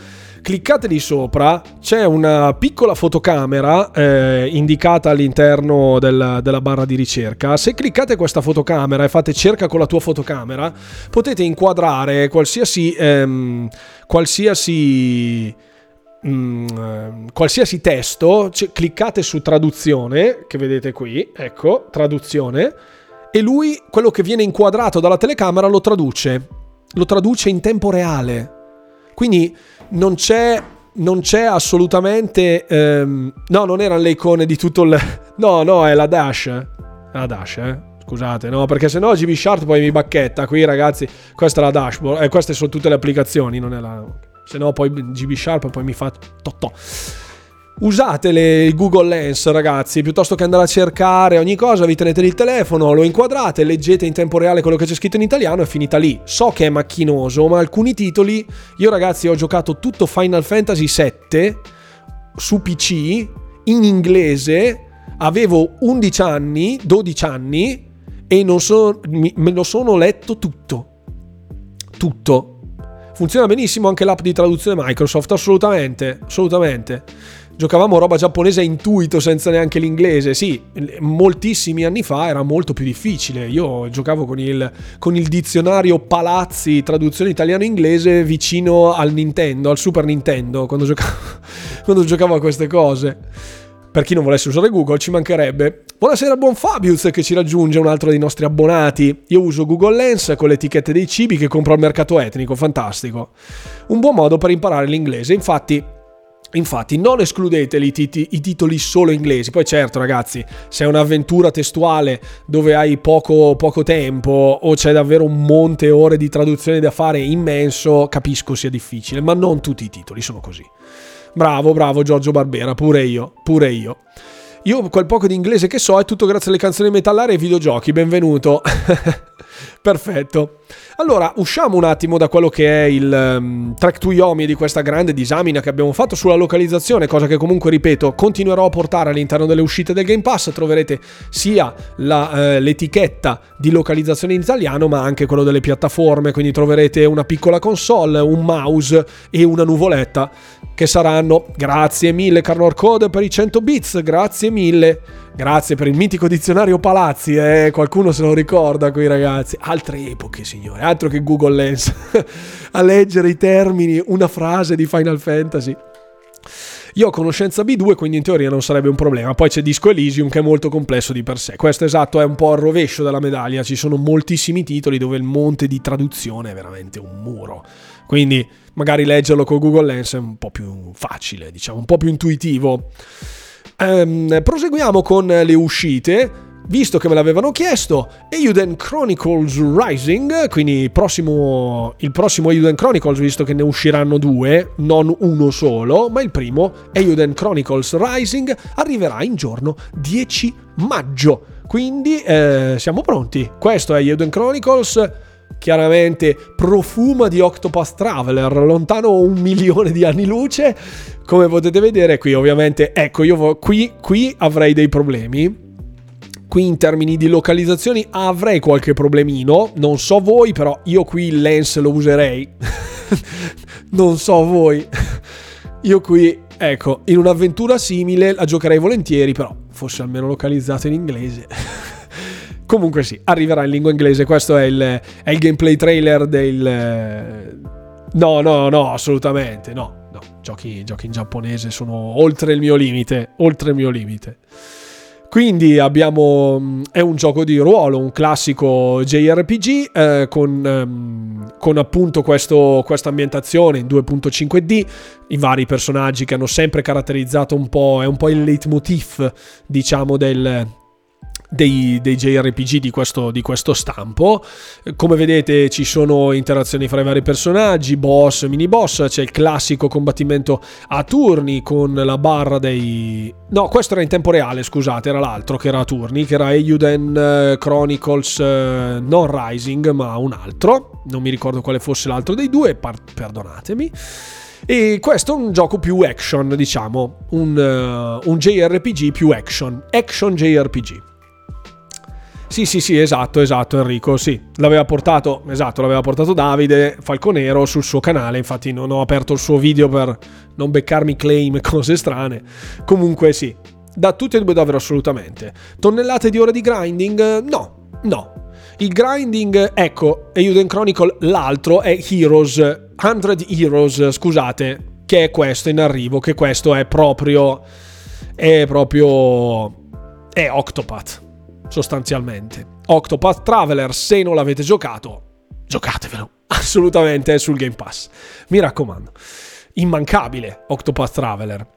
cliccate lì sopra, c'è una piccola fotocamera eh, indicata all'interno del, della barra di ricerca. Se cliccate questa fotocamera e fate cerca con la tua fotocamera, potete inquadrare qualsiasi... Ehm, qualsiasi Mm, qualsiasi testo, cliccate su traduzione, che vedete qui, ecco, traduzione, e lui quello che viene inquadrato dalla telecamera lo traduce, lo traduce in tempo reale. Quindi non c'è, non c'è assolutamente... Ehm, no, non erano le icone di tutto il... No, no, è la Dash. La Dash, eh. Scusate, no, perché se no GB Sharp poi mi bacchetta. Qui ragazzi, questa è la dashboard. Eh, queste sono tutte le applicazioni, non è la... Se no poi GB Sharp poi mi fa totò. Usate il Google Lens, ragazzi, piuttosto che andare a cercare ogni cosa, vi tenete il telefono, lo inquadrate, leggete in tempo reale quello che c'è scritto in italiano e finita lì. So che è macchinoso, ma alcuni titoli, io ragazzi ho giocato tutto Final Fantasy VII su PC in inglese, avevo 11 anni, 12 anni e non so, me lo sono letto tutto. Tutto. Funziona benissimo anche l'app di traduzione Microsoft, assolutamente, assolutamente. Giocavamo roba giapponese a intuito senza neanche l'inglese. Sì, moltissimi anni fa era molto più difficile. Io giocavo con il, con il dizionario Palazzi, traduzione italiano-inglese, vicino al Nintendo, al Super Nintendo, quando giocavo, quando giocavo a queste cose. Per chi non volesse usare Google ci mancherebbe. Buonasera buon Fabius che ci raggiunge, un altro dei nostri abbonati. Io uso Google Lens con le etichette dei cibi che compro al mercato etnico, fantastico. Un buon modo per imparare l'inglese, infatti Infatti non escludete i, tit- i, titoli solo inglesi, poi certo ragazzi, se è un'avventura testuale dove hai poco, poco tempo o c'è davvero un monte ore di traduzione da fare immenso, capisco sia difficile, ma non tutti i titoli sono così. Bravo, bravo Giorgio Barbera, pure io, pure io. Io quel poco di inglese che so è tutto grazie alle canzoni metallare e ai videogiochi, benvenuto. Perfetto. Allora, usciamo un attimo da quello che è il um, track to Yomi di questa grande disamina che abbiamo fatto sulla localizzazione, cosa che comunque, ripeto, continuerò a portare all'interno delle uscite del Game Pass. Troverete sia la, uh, l'etichetta di localizzazione in italiano, ma anche quello delle piattaforme, quindi troverete una piccola console, un mouse e una nuvoletta che saranno, grazie mille Carnor Code per i 100 bits, grazie mille Grazie per il mitico dizionario Palazzi, eh? qualcuno se lo ricorda qui ragazzi. Altre epoche, signore, altro che Google Lens. a leggere i termini, una frase di Final Fantasy. Io ho conoscenza B2, quindi in teoria non sarebbe un problema. Poi c'è Disco Elysium che è molto complesso di per sé. Questo esatto è un po' il rovescio della medaglia. Ci sono moltissimi titoli dove il monte di traduzione è veramente un muro. Quindi magari leggerlo con Google Lens è un po' più facile, diciamo, un po' più intuitivo. Ehm, proseguiamo con le uscite. Visto che me l'avevano chiesto, Euden Chronicles Rising, quindi il prossimo, il prossimo Euden Chronicles, visto che ne usciranno due, non uno solo, ma il primo, Euden Chronicles Rising, arriverà in giorno 10 maggio. Quindi eh, siamo pronti. Questo è Euden Chronicles chiaramente profuma di Octopath Traveler, lontano un milione di anni luce. Come potete vedere qui ovviamente, ecco, io qui, qui avrei dei problemi. Qui in termini di localizzazioni avrei qualche problemino, non so voi, però io qui il lens lo userei. non so voi. Io qui, ecco, in un'avventura simile la giocherei volentieri, però fosse almeno localizzato in inglese. Comunque sì, arriverà in lingua inglese. Questo è il, è il gameplay trailer del... No, no, no, assolutamente, no. no. Giochi, giochi in giapponese sono oltre il mio limite, oltre il mio limite. Quindi abbiamo, è un gioco di ruolo, un classico JRPG eh, con, ehm, con, appunto questa ambientazione in 2.5D, i vari personaggi che hanno sempre caratterizzato un po', è un po' il leitmotiv diciamo del, dei, dei JRPG di questo, di questo, stampo. Come vedete ci sono interazioni fra i vari personaggi, boss, mini boss, c'è il classico combattimento a turni con la barra dei... No, questo era in tempo reale, scusate, era l'altro che era a turni, che era Euden eh, Chronicles uh, non Rising, ma un altro. Non mi ricordo quale fosse l'altro dei due, par- perdonatemi. E questo è un gioco più action, diciamo, un, uh, un JRPG più action, action JRPG. Sì, sì, sì, esatto, esatto, Enrico, sì. L'aveva portato, esatto, l'aveva portato Davide Falconero sul suo canale, infatti non ho aperto il suo video per non beccarmi claim e cose strane. Comunque sì, da tutti e due davvero assolutamente. Tonnellate di ore di grinding? No, no. Il grinding, ecco, Euden Chronicle, l'altro è Heroes, 100 Heroes, scusate, che è questo in arrivo, che questo è proprio... è proprio... è Octopath sostanzialmente. Octopath Traveler, se non l'avete giocato, giocatevelo. Assolutamente sul Game Pass. Mi raccomando. Immancabile Octopath Traveler.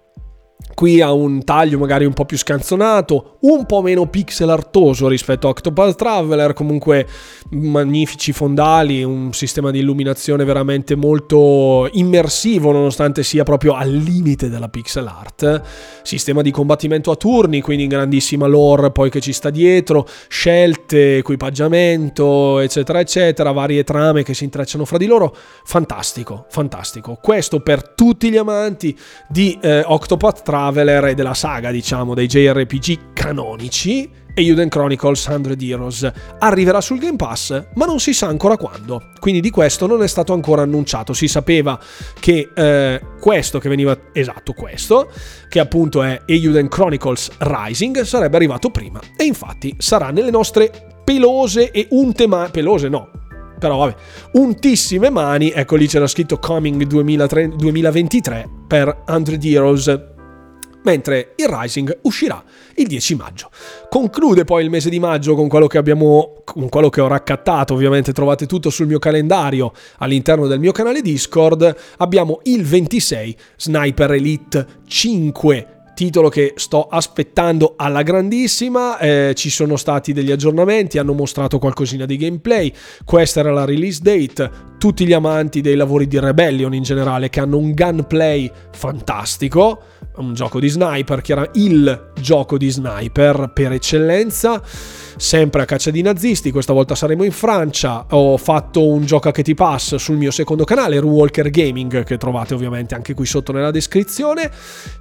Qui ha un taglio magari un po' più scanzonato, un po' meno pixel artoso rispetto a Octopath Traveler, comunque magnifici fondali, un sistema di illuminazione veramente molto immersivo nonostante sia proprio al limite della pixel art, sistema di combattimento a turni, quindi grandissima lore poi che ci sta dietro, scelte, equipaggiamento, eccetera eccetera, varie trame che si intrecciano fra di loro, fantastico, fantastico. Questo per tutti gli amanti di eh, Octopath Traveler e della saga, diciamo, dei JRPG canonici, Euden Chronicles 100 Heroes. Arriverà sul Game Pass, ma non si sa ancora quando. Quindi di questo non è stato ancora annunciato. Si sapeva che eh, questo che veniva esatto questo, che appunto è Euden Chronicles Rising, sarebbe arrivato prima. E infatti sarà nelle nostre pelose e unte mani. Pelose no, però vabbè, untissime mani, ecco lì c'era scritto Coming 2003, 2023 per 100 Heroes mentre il Rising uscirà il 10 maggio. Conclude poi il mese di maggio con quello che abbiamo con quello che ho raccattato, ovviamente trovate tutto sul mio calendario all'interno del mio canale Discord. Abbiamo il 26 Sniper Elite 5 titolo che sto aspettando alla grandissima, eh, ci sono stati degli aggiornamenti, hanno mostrato qualcosina di gameplay, questa era la release date, tutti gli amanti dei lavori di Rebellion in generale che hanno un gunplay fantastico, un gioco di sniper, che era il gioco di sniper per eccellenza sempre a caccia di nazisti, questa volta saremo in Francia, ho fatto un gioco che ti pass sul mio secondo canale, Runwalker Gaming, che trovate ovviamente anche qui sotto nella descrizione.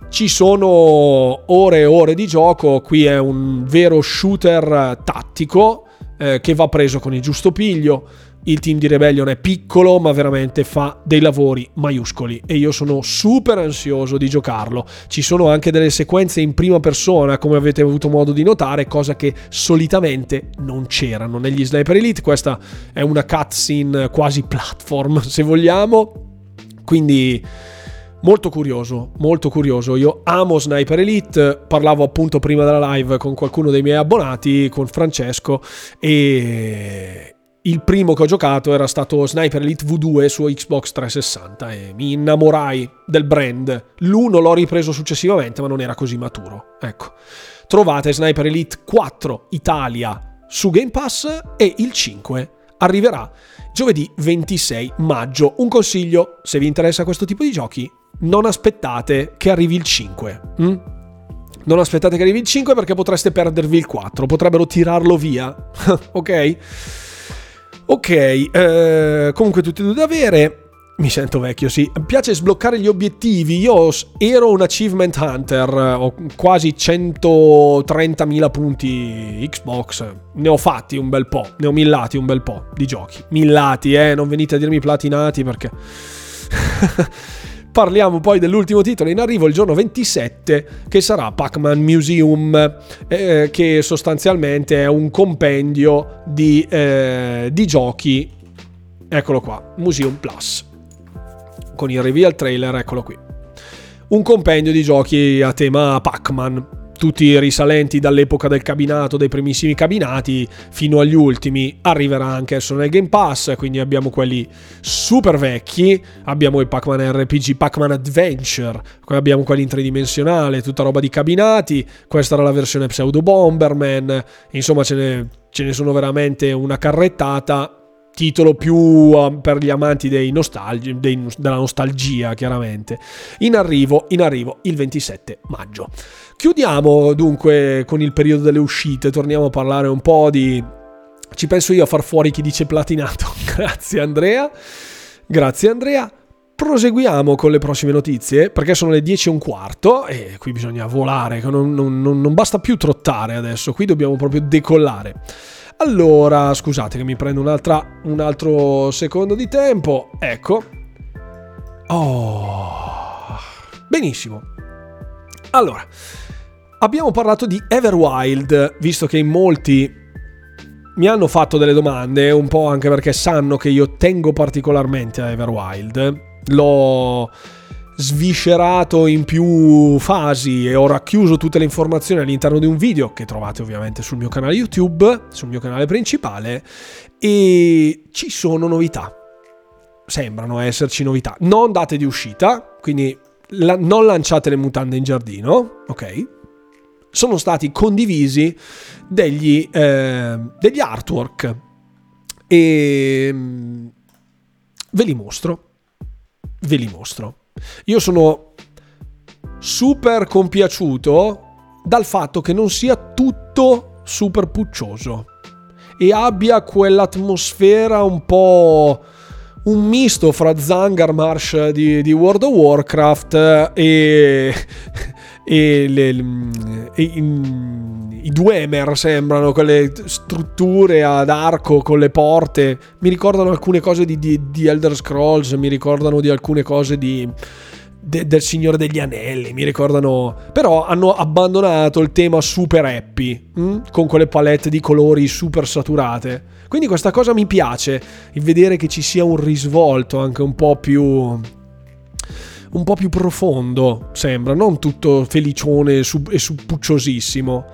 Ci sono ore e ore di gioco, qui è un vero shooter tattico eh, che va preso con il giusto piglio il team di Rebellion è piccolo ma veramente fa dei lavori maiuscoli e io sono super ansioso di giocarlo. Ci sono anche delle sequenze in prima persona come avete avuto modo di notare, cosa che solitamente non c'erano negli Sniper Elite. Questa è una cutscene quasi platform se vogliamo. Quindi molto curioso, molto curioso. Io amo Sniper Elite, parlavo appunto prima della live con qualcuno dei miei abbonati, con Francesco, e, il primo che ho giocato era stato Sniper Elite V2 su Xbox 360 e mi innamorai del brand. L'uno l'ho ripreso successivamente, ma non era così maturo. Ecco. Trovate Sniper Elite 4 Italia su Game Pass e il 5 arriverà giovedì 26 maggio. Un consiglio, se vi interessa questo tipo di giochi, non aspettate che arrivi il 5. Hm? Non aspettate che arrivi il 5 perché potreste perdervi il 4, potrebbero tirarlo via. ok? Ok, eh, comunque tutti e due da avere. Mi sento vecchio, sì. Piace sbloccare gli obiettivi. Io ero un achievement hunter, ho quasi 130.000 punti Xbox. Ne ho fatti un bel po', ne ho millati un bel po' di giochi. Millati, eh, non venite a dirmi platinati perché... Parliamo poi dell'ultimo titolo in arrivo il giorno 27 che sarà Pac-Man Museum eh, che sostanzialmente è un compendio di, eh, di giochi. Eccolo qua, Museum Plus. Con il reveal trailer, eccolo qui. Un compendio di giochi a tema Pac-Man tutti risalenti dall'epoca del cabinato, dei primissimi cabinati, fino agli ultimi. Arriverà anche adesso nel Game Pass, quindi abbiamo quelli super vecchi, abbiamo il Pac-Man RPG, Pac-Man Adventure, poi abbiamo quelli in tridimensionale, tutta roba di cabinati, questa era la versione pseudo Bomberman, insomma ce ne, ce ne sono veramente una carrettata titolo più um, per gli amanti nostalgi, dei, della nostalgia, chiaramente. In arrivo, in arrivo il 27 maggio. Chiudiamo dunque con il periodo delle uscite, torniamo a parlare un po' di... Ci penso io a far fuori chi dice platinato. Grazie Andrea. Grazie Andrea. Proseguiamo con le prossime notizie perché sono le 10 e un quarto e qui bisogna volare, non, non, non basta più trottare adesso, qui dobbiamo proprio decollare. Allora, scusate che mi prendo un altro secondo di tempo. Ecco. Oh. Benissimo. Allora, abbiamo parlato di Everwild, visto che in molti mi hanno fatto delle domande, un po' anche perché sanno che io tengo particolarmente a Everwild. L'ho sviscerato in più fasi e ho racchiuso tutte le informazioni all'interno di un video che trovate ovviamente sul mio canale YouTube, sul mio canale principale e ci sono novità. Sembrano esserci novità. Non date di uscita, quindi la, non lanciate le mutande in giardino, ok? Sono stati condivisi degli, eh, degli artwork e mm, ve li mostro. Ve li mostro. Io sono super compiaciuto dal fatto che non sia tutto super puccioso e abbia quell'atmosfera un po' un misto fra Zangarmarsh di, di World of Warcraft e, e, le, e i, i Dwemer sembrano quelle strutture ad arco con le porte mi ricordano alcune cose di, di, di Elder Scrolls mi ricordano di alcune cose di de, del Signore degli Anelli, mi ricordano... Però hanno abbandonato il tema super happy, hm? con quelle palette di colori super saturate. Quindi questa cosa mi piace, il vedere che ci sia un risvolto anche un po' più un po' più profondo, sembra, non tutto felicione e suppucciosissimo.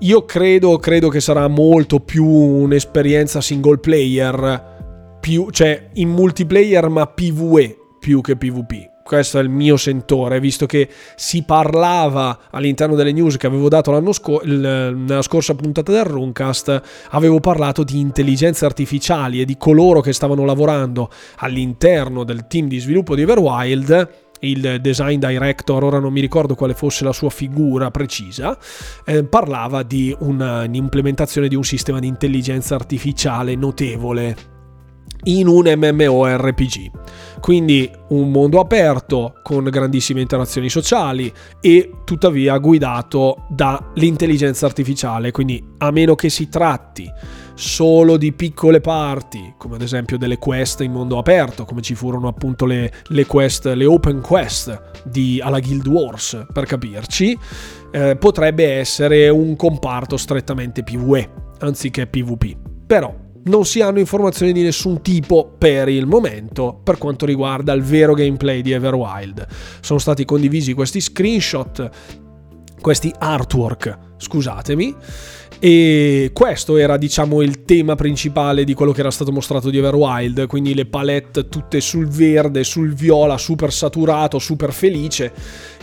Io credo, credo che sarà molto più un'esperienza single player, più, cioè in multiplayer ma PvE più che PvP questo è il mio sentore, visto che si parlava all'interno delle news che avevo dato l'anno scorso, nella scorsa puntata del Runcast, avevo parlato di intelligenze artificiali e di coloro che stavano lavorando all'interno del team di sviluppo di Everwild il design director, ora non mi ricordo quale fosse la sua figura precisa, eh, parlava di un'implementazione di un sistema di intelligenza artificiale notevole in un MMORPG. Quindi un mondo aperto con grandissime interazioni sociali e tuttavia guidato dall'intelligenza artificiale, quindi a meno che si tratti solo di piccole parti, come ad esempio delle quest in mondo aperto, come ci furono appunto le, le quest, le open quest di, alla Guild Wars, per capirci, eh, potrebbe essere un comparto strettamente PvE anziché PvP. Però non si hanno informazioni di nessun tipo per il momento per quanto riguarda il vero gameplay di Everwild. Sono stati condivisi questi screenshot, questi artwork, scusatemi, e questo era, diciamo, il tema principale di quello che era stato mostrato di Everwild, quindi le palette tutte sul verde, sul viola, super saturato, super felice.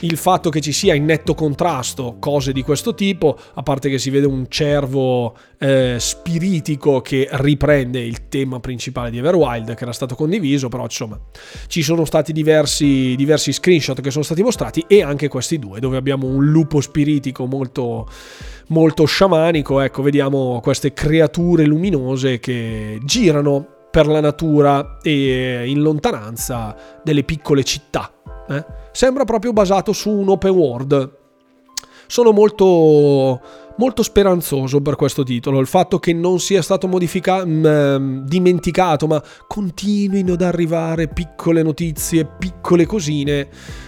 Il fatto che ci sia in netto contrasto cose di questo tipo, a parte che si vede un cervo eh, spiritico che riprende il tema principale di Everwild che era stato condiviso, però insomma ci sono stati diversi, diversi screenshot che sono stati mostrati e anche questi due, dove abbiamo un lupo spiritico molto molto sciamanico, ecco, vediamo queste creature luminose che girano per la natura e in lontananza delle piccole città. Eh? Sembra proprio basato su un open world. Sono molto, molto speranzoso per questo titolo. Il fatto che non sia stato modificato, mm, dimenticato, ma continuino ad arrivare piccole notizie, piccole cosine,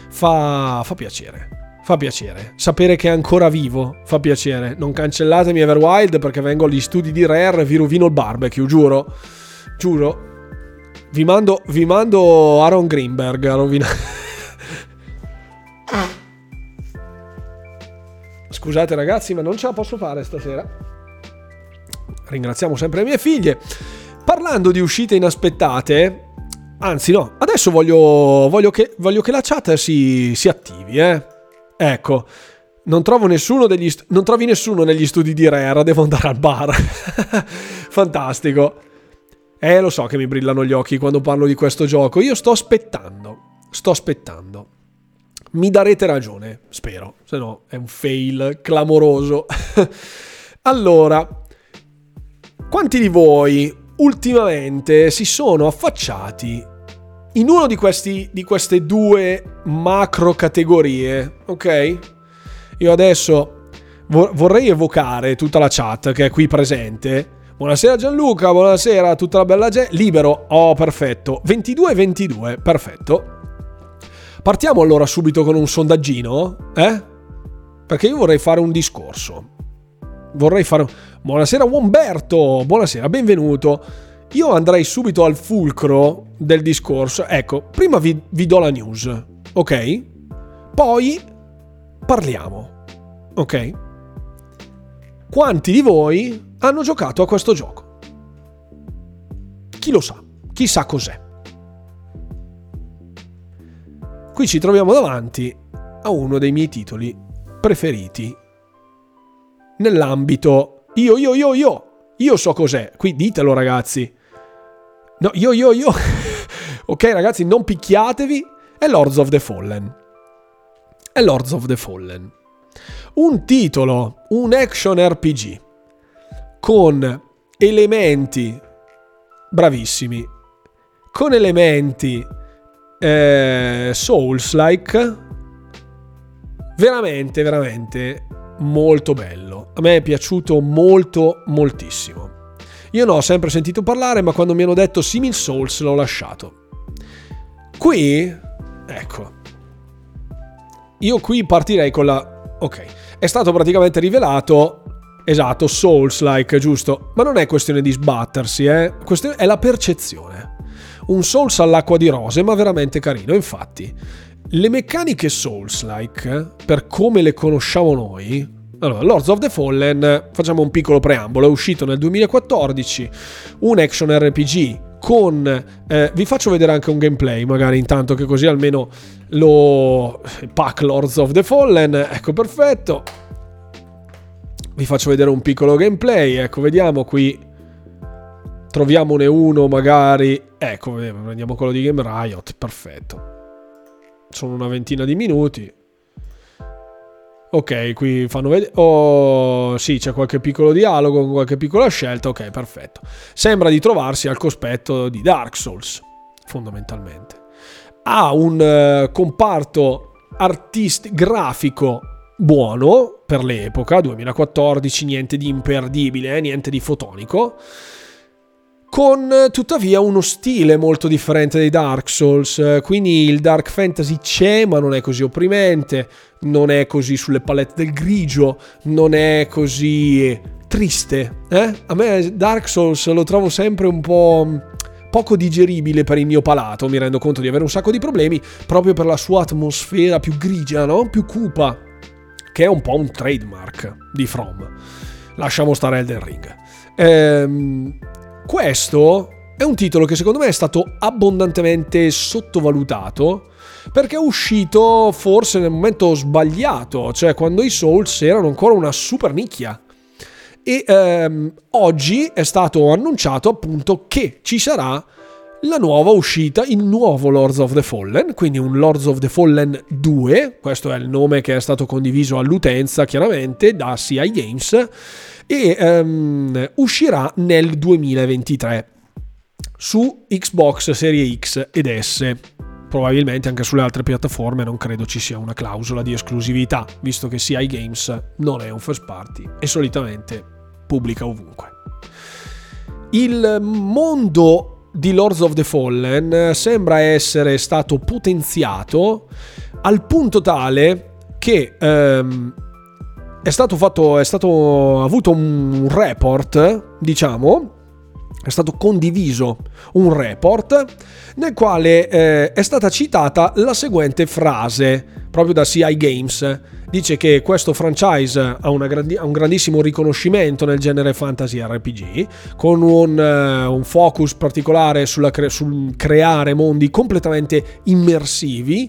fa, fa piacere. Fa piacere. Sapere che è ancora vivo fa piacere. Non cancellatemi Everwild perché vengo agli studi di Rare e vi rovino il barbecue, giuro. Giuro. Vi mando, vi mando Aaron Greenberg a rovinare. Scusate ragazzi, ma non ce la posso fare stasera. Ringraziamo sempre le mie figlie. Parlando di uscite inaspettate, anzi no, adesso voglio, voglio, che, voglio che la chat si, si attivi, eh. Ecco, non st- non trovi nessuno negli studi di Rare, devo andare al bar. Fantastico. Eh, lo so che mi brillano gli occhi quando parlo di questo gioco. Io sto aspettando. Sto aspettando. Mi darete ragione, spero, se no è un fail clamoroso. allora, quanti di voi ultimamente si sono affacciati in uno di, questi, di queste due macro categorie, ok? Io adesso vorrei evocare tutta la chat che è qui presente. Buonasera Gianluca, buonasera a tutta la bella gente. Libero, oh perfetto. 22-22, perfetto. Partiamo allora subito con un sondaggino, eh? Perché io vorrei fare un discorso. Vorrei fare... Buonasera Umberto, buonasera, benvenuto. Io andrei subito al fulcro del discorso. Ecco, prima vi, vi do la news, ok? Poi parliamo, ok? Quanti di voi hanno giocato a questo gioco? Chi lo sa? Chi sa cos'è? Qui ci troviamo davanti a uno dei miei titoli preferiti nell'ambito io, io, io, io. Io so cos'è. Qui ditelo ragazzi. No, io, io, io. ok, ragazzi, non picchiatevi. È Lords of the Fallen. È Lords of the Fallen. Un titolo, un action RPG con elementi bravissimi, con elementi eh, Souls-like, veramente, veramente molto bello. A me è piaciuto molto, moltissimo. Io ne ho sempre sentito parlare, ma quando mi hanno detto Simil Souls l'ho lasciato. Qui, ecco, io qui partirei con la... Ok, è stato praticamente rivelato Esatto, Souls-like, giusto? Ma non è questione di sbattersi, eh? È la percezione. Un Souls all'acqua di rose, ma veramente carino. Infatti, le meccaniche Souls-like, per come le conosciamo noi, allora, Lords of the Fallen, facciamo un piccolo preambolo, è uscito nel 2014, un action RPG con... Eh, vi faccio vedere anche un gameplay, magari intanto che così almeno lo... Pack Lords of the Fallen, ecco perfetto. Vi faccio vedere un piccolo gameplay, ecco, vediamo qui. Troviamone uno magari. Ecco, prendiamo quello di Game Riot, perfetto. Sono una ventina di minuti. Ok, qui fanno vedere. Oh, sì, c'è qualche piccolo dialogo, qualche piccola scelta. Ok, perfetto. Sembra di trovarsi al cospetto di Dark Souls, fondamentalmente. Ha un uh, comparto artistico grafico buono per l'epoca, 2014, niente di imperdibile, eh, niente di fotonico con tuttavia uno stile molto differente dei Dark Souls, quindi il Dark Fantasy c'è ma non è così opprimente, non è così sulle palette del grigio, non è così triste. Eh? A me Dark Souls lo trovo sempre un po' poco digeribile per il mio palato, mi rendo conto di avere un sacco di problemi proprio per la sua atmosfera più grigia, no? più cupa, che è un po' un trademark di From. Lasciamo stare Elden Ring. Ehm questo è un titolo che secondo me è stato abbondantemente sottovalutato perché è uscito forse nel momento sbagliato, cioè quando i Souls erano ancora una super nicchia. E ehm, oggi è stato annunciato appunto che ci sarà la nuova uscita, il nuovo Lords of the Fallen, quindi un Lords of the Fallen 2, questo è il nome che è stato condiviso all'utenza chiaramente da CI Games e um, uscirà nel 2023 su Xbox Serie X ed S. Probabilmente anche sulle altre piattaforme non credo ci sia una clausola di esclusività, visto che CI Games non è un first party e solitamente pubblica ovunque. Il mondo di Lords of the Fallen sembra essere stato potenziato al punto tale che um, è stato fatto, è stato avuto un report, diciamo, è stato condiviso un report nel quale eh, è stata citata la seguente frase proprio da CI Games. Dice che questo franchise ha, grandi- ha un grandissimo riconoscimento nel genere fantasy RPG, con un, uh, un focus particolare cre- sul creare mondi completamente immersivi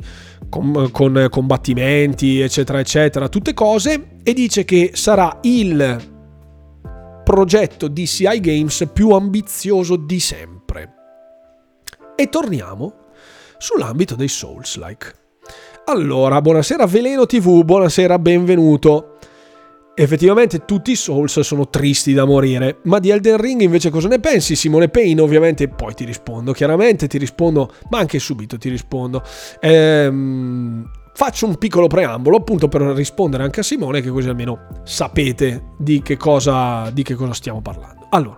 con, con combattimenti, eccetera, eccetera, tutte cose, e dice che sarà il progetto DCI Games più ambizioso di sempre. E torniamo sull'ambito dei Souls-like. Allora, buonasera Veleno TV, buonasera, benvenuto. Effettivamente tutti i Souls sono tristi da morire, ma di Elden Ring invece cosa ne pensi? Simone Payne ovviamente, poi ti rispondo, chiaramente ti rispondo, ma anche subito ti rispondo. Ehm, faccio un piccolo preambolo appunto per rispondere anche a Simone che così almeno sapete di che cosa, di che cosa stiamo parlando. Allora,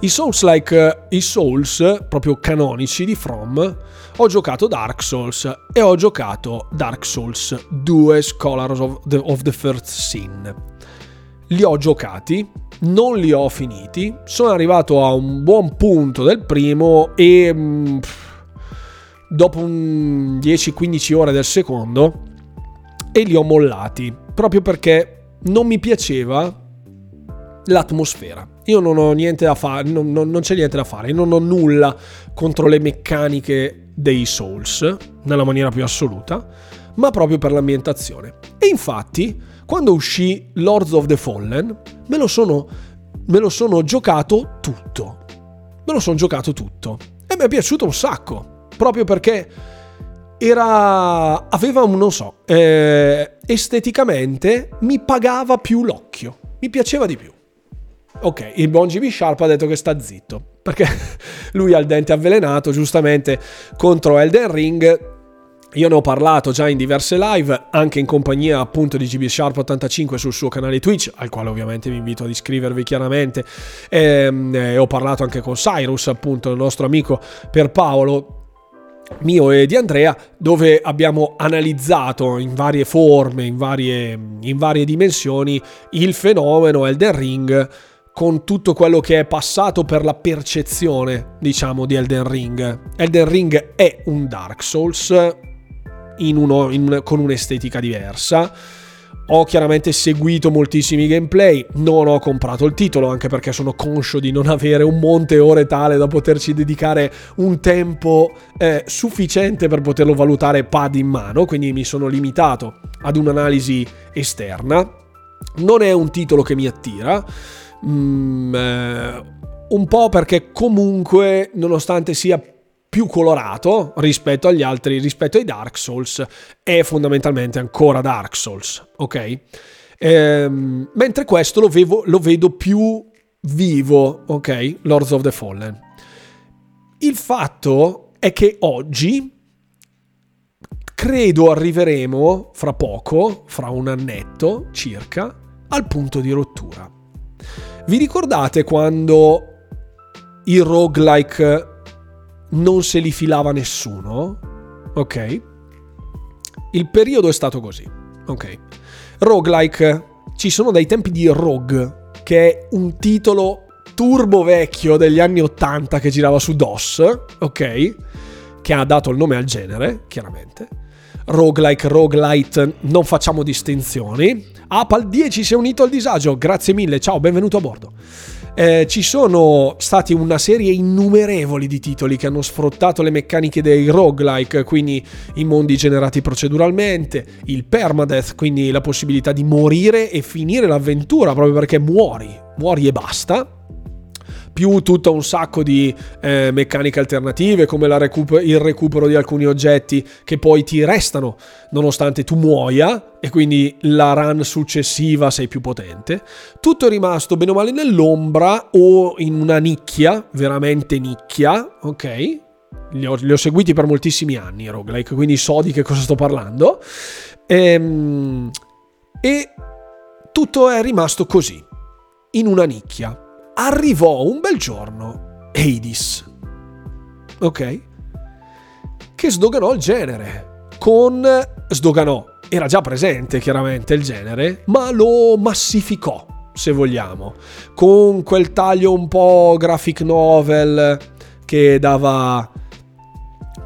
i Souls like i Souls proprio canonici di From ho giocato Dark Souls e ho giocato Dark Souls 2 Scholars of the, of the First Sin. Li ho giocati, non li ho finiti, sono arrivato a un buon punto del primo e mm, dopo 10-15 ore del secondo e li ho mollati proprio perché non mi piaceva l'atmosfera. Io non ho niente da fare, non, non, non c'è niente da fare, non ho nulla contro le meccaniche dei Souls, nella maniera più assoluta, ma proprio per l'ambientazione. E infatti, quando uscì Lords of the Fallen, me lo sono, me lo sono giocato tutto. Me lo sono giocato tutto. E mi è piaciuto un sacco, proprio perché era... aveva un, non so, eh, esteticamente mi pagava più l'occhio, mi piaceva di più. Ok, il buon GB Sharp ha detto che sta zitto perché lui ha il dente avvelenato giustamente contro Elden Ring Io ne ho parlato già in diverse live, anche in compagnia appunto di GB Sharp 85 sul suo canale Twitch, al quale ovviamente vi invito ad iscrivervi chiaramente. E, ehm, e ho parlato anche con Cyrus, appunto, il nostro amico per Paolo, mio e di Andrea, dove abbiamo analizzato in varie forme, in varie, in varie dimensioni, il fenomeno Elden Ring con tutto quello che è passato per la percezione, diciamo, di Elden Ring. Elden Ring è un Dark Souls in uno, in, con un'estetica diversa. Ho chiaramente seguito moltissimi gameplay, non ho comprato il titolo anche perché sono conscio di non avere un monte ore tale da poterci dedicare un tempo eh, sufficiente per poterlo valutare pad in mano, quindi mi sono limitato ad un'analisi esterna. Non è un titolo che mi attira, mm, eh, un po' perché comunque, nonostante sia più colorato rispetto agli altri, rispetto ai Dark Souls, è fondamentalmente ancora Dark Souls, ok? Ehm, mentre questo lo, vevo, lo vedo più vivo, ok? Lords of the Fallen. Il fatto è che oggi credo arriveremo fra poco, fra un annetto circa, al punto di rottura. Vi ricordate quando il roguelike non se li filava nessuno, ok? Il periodo è stato così, ok? Roguelike, ci sono dai tempi di Rogue, che è un titolo turbo vecchio degli anni 80 che girava su DOS, ok? Che ha dato il nome al genere, chiaramente. Roguelike, roguelite, non facciamo distinzioni. Apal 10 si è unito al disagio, grazie mille, ciao, benvenuto a bordo. Eh, ci sono stati una serie innumerevoli di titoli che hanno sfruttato le meccaniche dei roguelike, quindi i mondi generati proceduralmente, il permadeath, quindi la possibilità di morire e finire l'avventura proprio perché muori, muori e basta più tutto un sacco di eh, meccaniche alternative come recuper- il recupero di alcuni oggetti che poi ti restano nonostante tu muoia e quindi la run successiva sei più potente. Tutto è rimasto bene o male nell'ombra o in una nicchia, veramente nicchia, ok? Li ho, li ho seguiti per moltissimi anni i roguelike, quindi so di che cosa sto parlando. Ehm, e tutto è rimasto così, in una nicchia arrivò un bel giorno Hades, ok? Che sdoganò il genere, con... sdoganò, era già presente chiaramente il genere, ma lo massificò, se vogliamo, con quel taglio un po' graphic novel che dava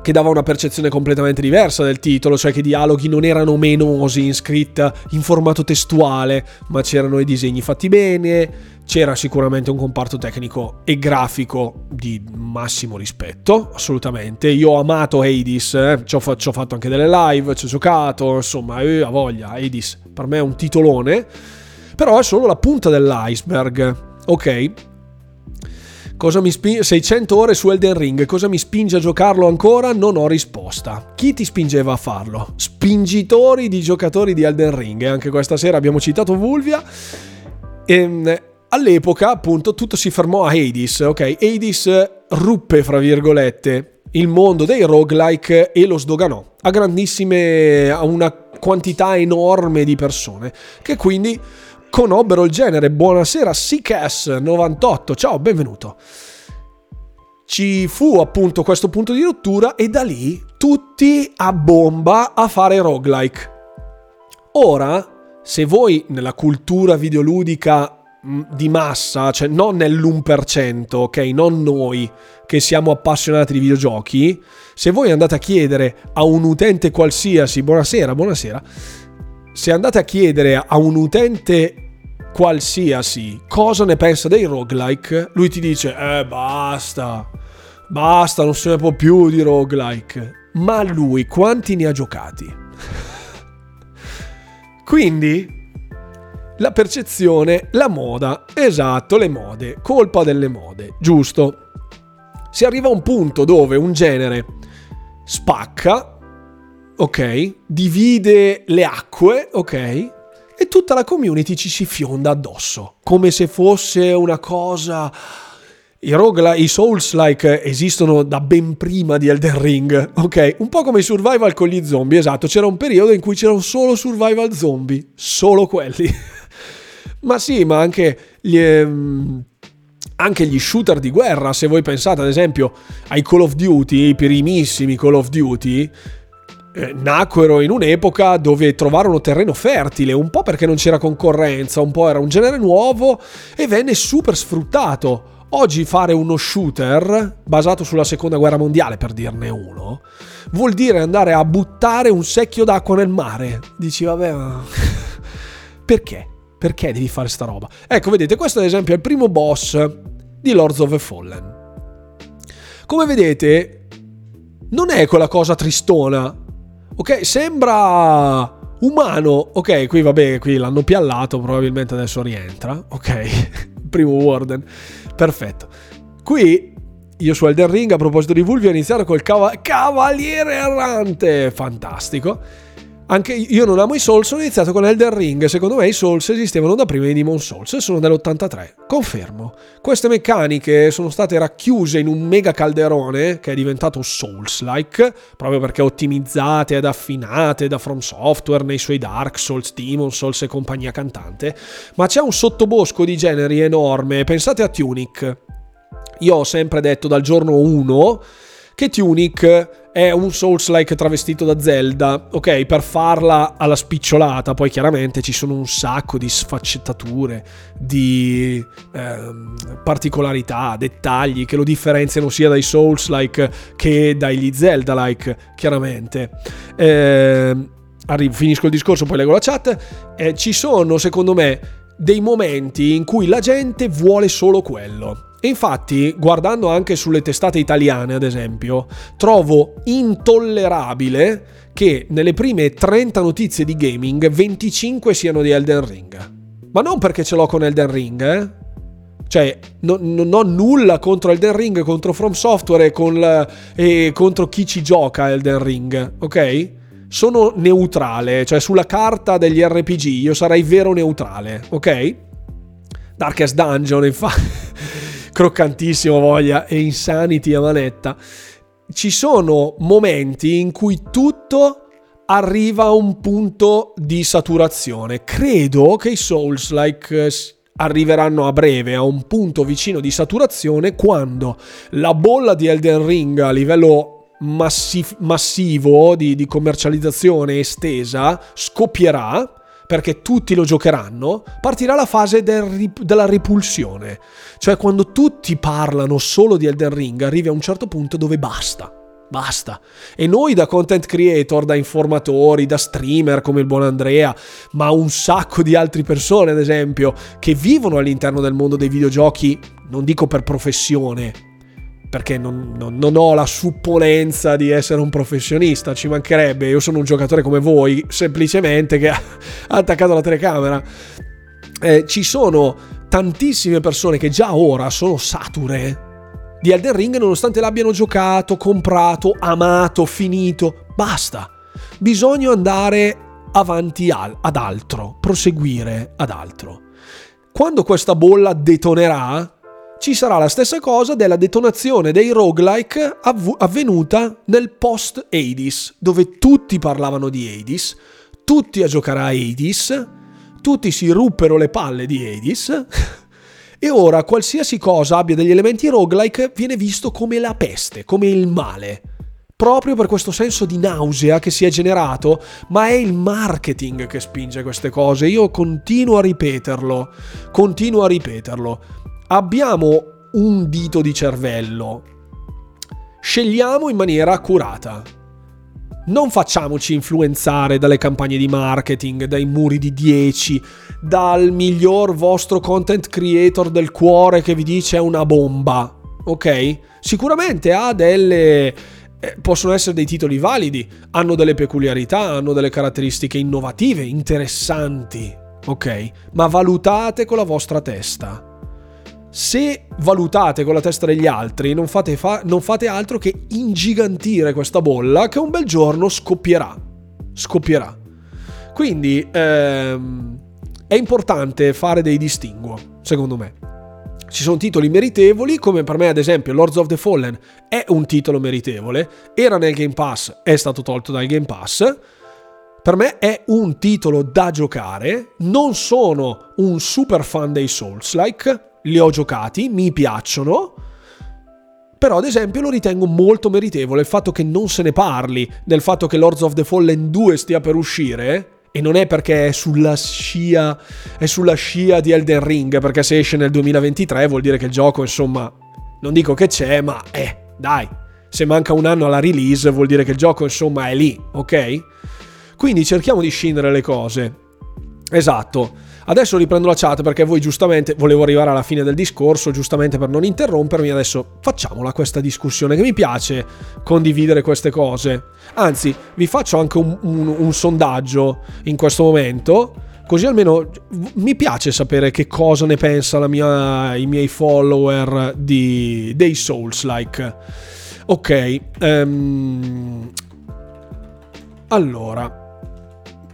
che dava una percezione completamente diversa del titolo, cioè che i dialoghi non erano menosi in scritta in formato testuale, ma c'erano i disegni fatti bene, c'era sicuramente un comparto tecnico e grafico di massimo rispetto, assolutamente. Io ho amato Hades, eh? ci, ho fa- ci, ho fatto anche delle live, ci ho giocato, insomma, eh, voglia. Hades per me è un titolone, però è solo la punta dell'iceberg, ok? Cosa mi spinge? 600 ore su Elden Ring, cosa mi spinge a giocarlo ancora? Non ho risposta. Chi ti spingeva a farlo? Spingitori di giocatori di Elden Ring. Anche questa sera abbiamo citato Vulvia. E, ehm, all'epoca, appunto, tutto si fermò a Hades, ok? Hades ruppe, fra virgolette, il mondo dei roguelike e lo sdoganò a grandissime, a una quantità enorme di persone, che quindi conobbero il genere. Buonasera, CKS98, ciao, benvenuto. Ci fu appunto questo punto di rottura e da lì tutti a bomba a fare roguelike. Ora, se voi nella cultura videoludica Mm, di massa, cioè non nell'1%, ok? Non noi che siamo appassionati di videogiochi. Se voi andate a chiedere a un utente qualsiasi, buonasera, buonasera, se andate a chiedere a un utente qualsiasi cosa ne pensa dei roguelike, lui ti dice, eh basta, basta, non se ne può più di roguelike. Ma lui quanti ne ha giocati? Quindi la percezione, la moda, esatto, le mode, colpa delle mode, giusto. Si arriva a un punto dove un genere spacca, ok, divide le acque, ok, e tutta la community ci si fionda addosso, come se fosse una cosa I roguelike, i Souls-like esistono da ben prima di Elden Ring, ok? Un po' come i survival con gli zombie, esatto. C'era un periodo in cui c'erano solo survival zombie, solo quelli. ma sì, ma anche gli, ehm, anche gli shooter di guerra, se voi pensate ad esempio ai Call of Duty, i primissimi Call of Duty, eh, nacquero in un'epoca dove trovarono terreno fertile, un po' perché non c'era concorrenza, un po' era un genere nuovo e venne super sfruttato. Oggi fare uno shooter basato sulla seconda guerra mondiale, per dirne uno, vuol dire andare a buttare un secchio d'acqua nel mare. Dici, vabbè, ma... perché? Perché devi fare sta roba? Ecco, vedete, questo ad esempio è il primo boss di Lords of the Fallen. Come vedete, non è quella cosa tristona. Ok, sembra umano. Ok, qui vabbè, qui l'hanno piallato, probabilmente adesso rientra. Ok, primo Warden. Perfetto. Qui io su Elden Ring a proposito di Vulvi ho iniziato col cava- Cavaliere Errante. Fantastico. Anche io non amo i Souls, ho iniziato con Elden Ring. Secondo me i Souls esistevano da prima di Demon Souls e sono dell'83. Confermo. Queste meccaniche sono state racchiuse in un mega calderone che è diventato Souls-like, proprio perché ottimizzate ed affinate da From Software nei suoi Dark Souls, Demon Souls e compagnia cantante. Ma c'è un sottobosco di generi enorme. Pensate a Tunic. Io ho sempre detto dal giorno 1 che Tunic è un Souls-like travestito da Zelda, ok? Per farla alla spicciolata, poi chiaramente ci sono un sacco di sfaccettature, di ehm, particolarità, dettagli che lo differenziano sia dai Souls-like che dagli Zelda-like, chiaramente. Eh, arrivo, finisco il discorso, poi leggo la chat. Eh, ci sono, secondo me, dei momenti in cui la gente vuole solo quello e infatti, guardando anche sulle testate italiane, ad esempio, trovo intollerabile che nelle prime 30 notizie di gaming 25 siano di Elden Ring. Ma non perché ce l'ho con Elden Ring, eh? Cioè, no, non ho nulla contro Elden Ring, contro From Software e, la, e contro chi ci gioca Elden Ring, ok? Sono neutrale, cioè sulla carta degli RPG io sarei vero neutrale, ok? Darkest Dungeon, infatti croccantissimo voglia e Insanity a manetta, ci sono momenti in cui tutto arriva a un punto di saturazione. Credo che i Souls-like eh, arriveranno a breve a un punto vicino di saturazione quando la bolla di Elden Ring a livello massif- massivo di, di commercializzazione estesa scoppierà perché tutti lo giocheranno, partirà la fase del, della ripulsione. Cioè quando tutti parlano solo di Elden Ring, arrivi a un certo punto dove basta. Basta. E noi da content creator, da informatori, da streamer come il buon Andrea, ma un sacco di altre persone, ad esempio, che vivono all'interno del mondo dei videogiochi, non dico per professione, perché non, non, non, ho la supponenza di essere un professionista, ci mancherebbe, io sono un giocatore come voi, semplicemente che ha attaccato la telecamera. Eh, ci sono tantissime persone che già ora sono sature di Elden Ring nonostante l'abbiano giocato, comprato, amato, finito. Basta. Bisogna andare avanti al, ad altro, proseguire ad altro. Quando questa bolla detonerà, ci sarà la stessa cosa della detonazione dei roguelike avv- avvenuta nel post Hades, dove tutti parlavano di Hades, tutti a giocare a Hades, tutti si ruppero le palle di Hades, e ora qualsiasi cosa abbia degli elementi roguelike viene visto come la peste, come il male proprio per questo senso di nausea che si è generato, ma è il marketing che spinge queste cose. Io continuo a ripeterlo, continuo a ripeterlo abbiamo un dito di cervello. Scegliamo in maniera accurata. Non facciamoci influenzare dalle campagne di marketing, dai muri di 10, dal miglior vostro content creator del cuore che vi dice è una bomba. Ok? Sicuramente ha delle eh, possono essere dei titoli validi, hanno delle peculiarità, hanno delle caratteristiche innovative, interessanti, ok? Ma valutate con la vostra testa se valutate con la testa degli altri, non fate, fa- non fate, altro che ingigantire questa bolla che un bel giorno scoppierà. Scoppierà. Quindi ehm, è importante fare dei distinguo, secondo me. ci sono titoli meritevoli, come per me ad esempio Lords of the Fallen è un titolo meritevole, era nel Game Pass, è stato tolto dal Game Pass. Per me è un titolo da giocare, non sono un super fan dei Souls-like, li ho giocati, mi piacciono, però ad esempio lo ritengo molto meritevole il fatto che non se ne parli del fatto che Lords of the Fallen 2 stia per uscire e non è perché è sulla scia, è sulla scia di Elden Ring, perché se esce nel 2023 vuol dire che il gioco, insomma, non dico che c'è, ma eh, dai, se manca un anno alla release vuol dire che il gioco, insomma, è lì, ok? Quindi cerchiamo di scindere le cose. Esatto. Adesso riprendo la chat perché voi giustamente, volevo arrivare alla fine del discorso, giustamente per non interrompermi, adesso facciamola questa discussione che mi piace condividere queste cose. Anzi, vi faccio anche un, un, un sondaggio in questo momento, così almeno mi piace sapere che cosa ne pensa mia, i miei follower di, dei Souls-like. Ok, um, allora,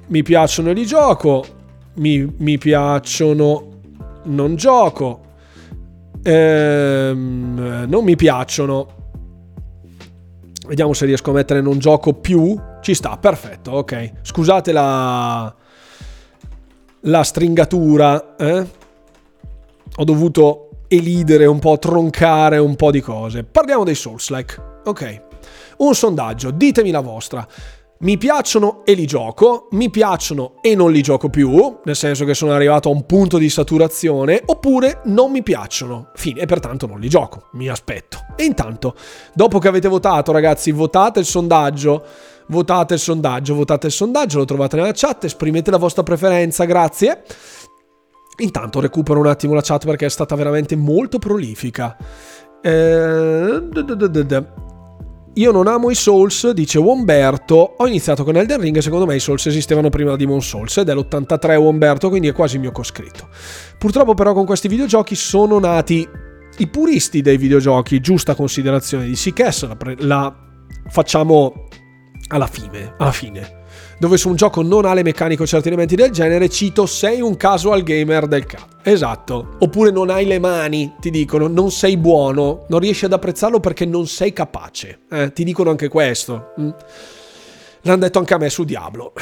mi piacciono di gioco, mi, mi piacciono, non gioco, ehm, non mi piacciono. Vediamo se riesco a mettere non gioco più. Ci sta, perfetto, ok. Scusate la, la stringatura, eh? Ho dovuto elidere un po', troncare un po' di cose. Parliamo dei Souls-like, ok. Un sondaggio, ditemi la vostra mi piacciono e li gioco, mi piacciono e non li gioco più, nel senso che sono arrivato a un punto di saturazione, oppure non mi piacciono, fine, e pertanto non li gioco, mi aspetto. E intanto, dopo che avete votato, ragazzi, votate il sondaggio, votate il sondaggio, votate il sondaggio, lo trovate nella chat, esprimete la vostra preferenza, grazie. Intanto recupero un attimo la chat perché è stata veramente molto prolifica. Eh... Io non amo i Souls, dice Womberto. Ho iniziato con Elden Ring e secondo me i Souls esistevano prima di Demon Souls ed è l'83 Womberto, quindi è quasi il mio coscritto. Purtroppo però con questi videogiochi sono nati i puristi dei videogiochi, giusta considerazione di Sikes, la, pre- la facciamo alla fine, alla fine dove su un gioco non ha le meccaniche o certi elementi del genere, cito sei un casual gamer del cazzo. Esatto. Oppure non hai le mani, ti dicono, non sei buono, non riesci ad apprezzarlo perché non sei capace. Eh, ti dicono anche questo. Mm. L'hanno detto anche a me su Diablo.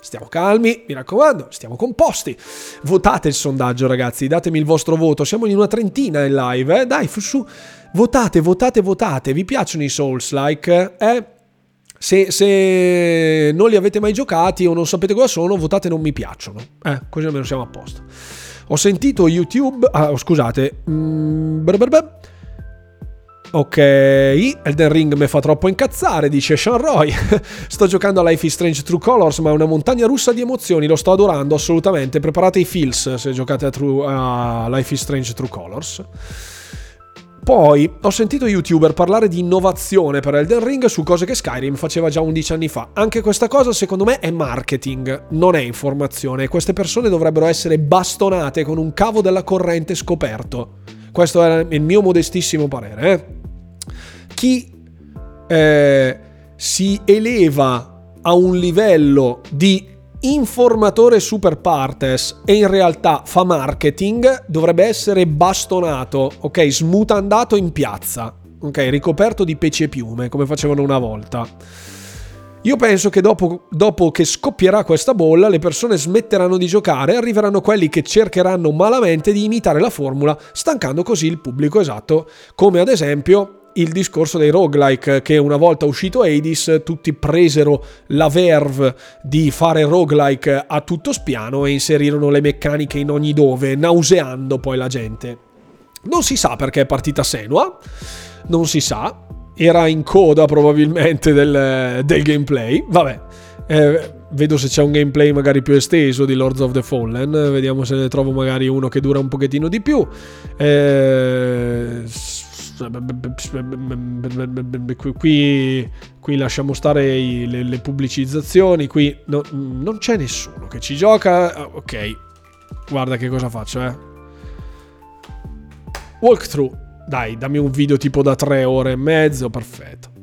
Stiamo calmi, mi raccomando, stiamo composti. Votate il sondaggio, ragazzi, datemi il vostro voto. Siamo in una trentina in live, eh? Dai, su. Votate, votate, votate. Vi piacciono i Souls-like? Eh? Se, se, non li avete mai giocati o non sapete cosa sono, votate non mi piacciono. Eh, così almeno siamo a posto. Ho sentito YouTube. Ah, scusate. Mm, ok, Elden Ring mi fa troppo incazzare, dice Sean Roy. sto giocando a Life is Strange True Colors, ma è una montagna russa di emozioni, lo sto adorando assolutamente. Preparate i feels se giocate a, True, a Life is Strange True Colors. Poi ho sentito youtuber parlare di innovazione per Elden Ring su cose che Skyrim faceva già 11 anni fa. Anche questa cosa secondo me è marketing, non è informazione. Queste persone dovrebbero essere bastonate con un cavo della corrente scoperto. Questo è il mio modestissimo parere. Eh? Chi eh, si eleva a un livello di informatore super partes e in realtà fa marketing, dovrebbe essere bastonato, ok, smutandato in piazza, ok, ricoperto di peci e piume, come facevano una volta. Io penso che dopo, dopo, che scoppierà questa bolla le persone smetteranno di giocare e arriveranno quelli che cercheranno malamente di imitare la formula, stancando così il pubblico esatto, come ad esempio il discorso dei roguelike che una volta uscito Hades tutti presero la verve di fare roguelike a tutto spiano e inserirono le meccaniche in ogni dove, nauseando poi la gente. Non si sa perché è partita Senua, non si sa, era in coda probabilmente del, del gameplay, vabbè. Eh, vedo se c'è un gameplay magari più esteso di Lords of the Fallen, vediamo se ne trovo magari uno che dura un pochettino di più. Eh, qui, qui lasciamo stare i, le, le, pubblicizzazioni, qui no, non c'è nessuno che ci gioca. Ah, ok, guarda che cosa faccio, eh. Walkthrough. Dai, dammi un video tipo da tre ore e mezzo, perfetto.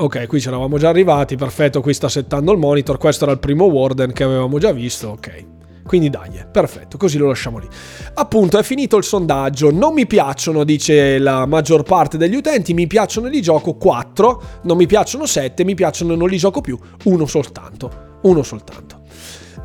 Ok, qui ci eravamo già arrivati, perfetto, qui sta settando il monitor, questo era il primo Warden che avevamo già visto, ok. Quindi dai, perfetto, così lo lasciamo lì. Appunto, è finito il sondaggio. Non mi piacciono, dice la maggior parte degli utenti, mi piacciono e li gioco 4, non mi piacciono 7, mi piacciono e non li gioco più, uno soltanto. Uno soltanto.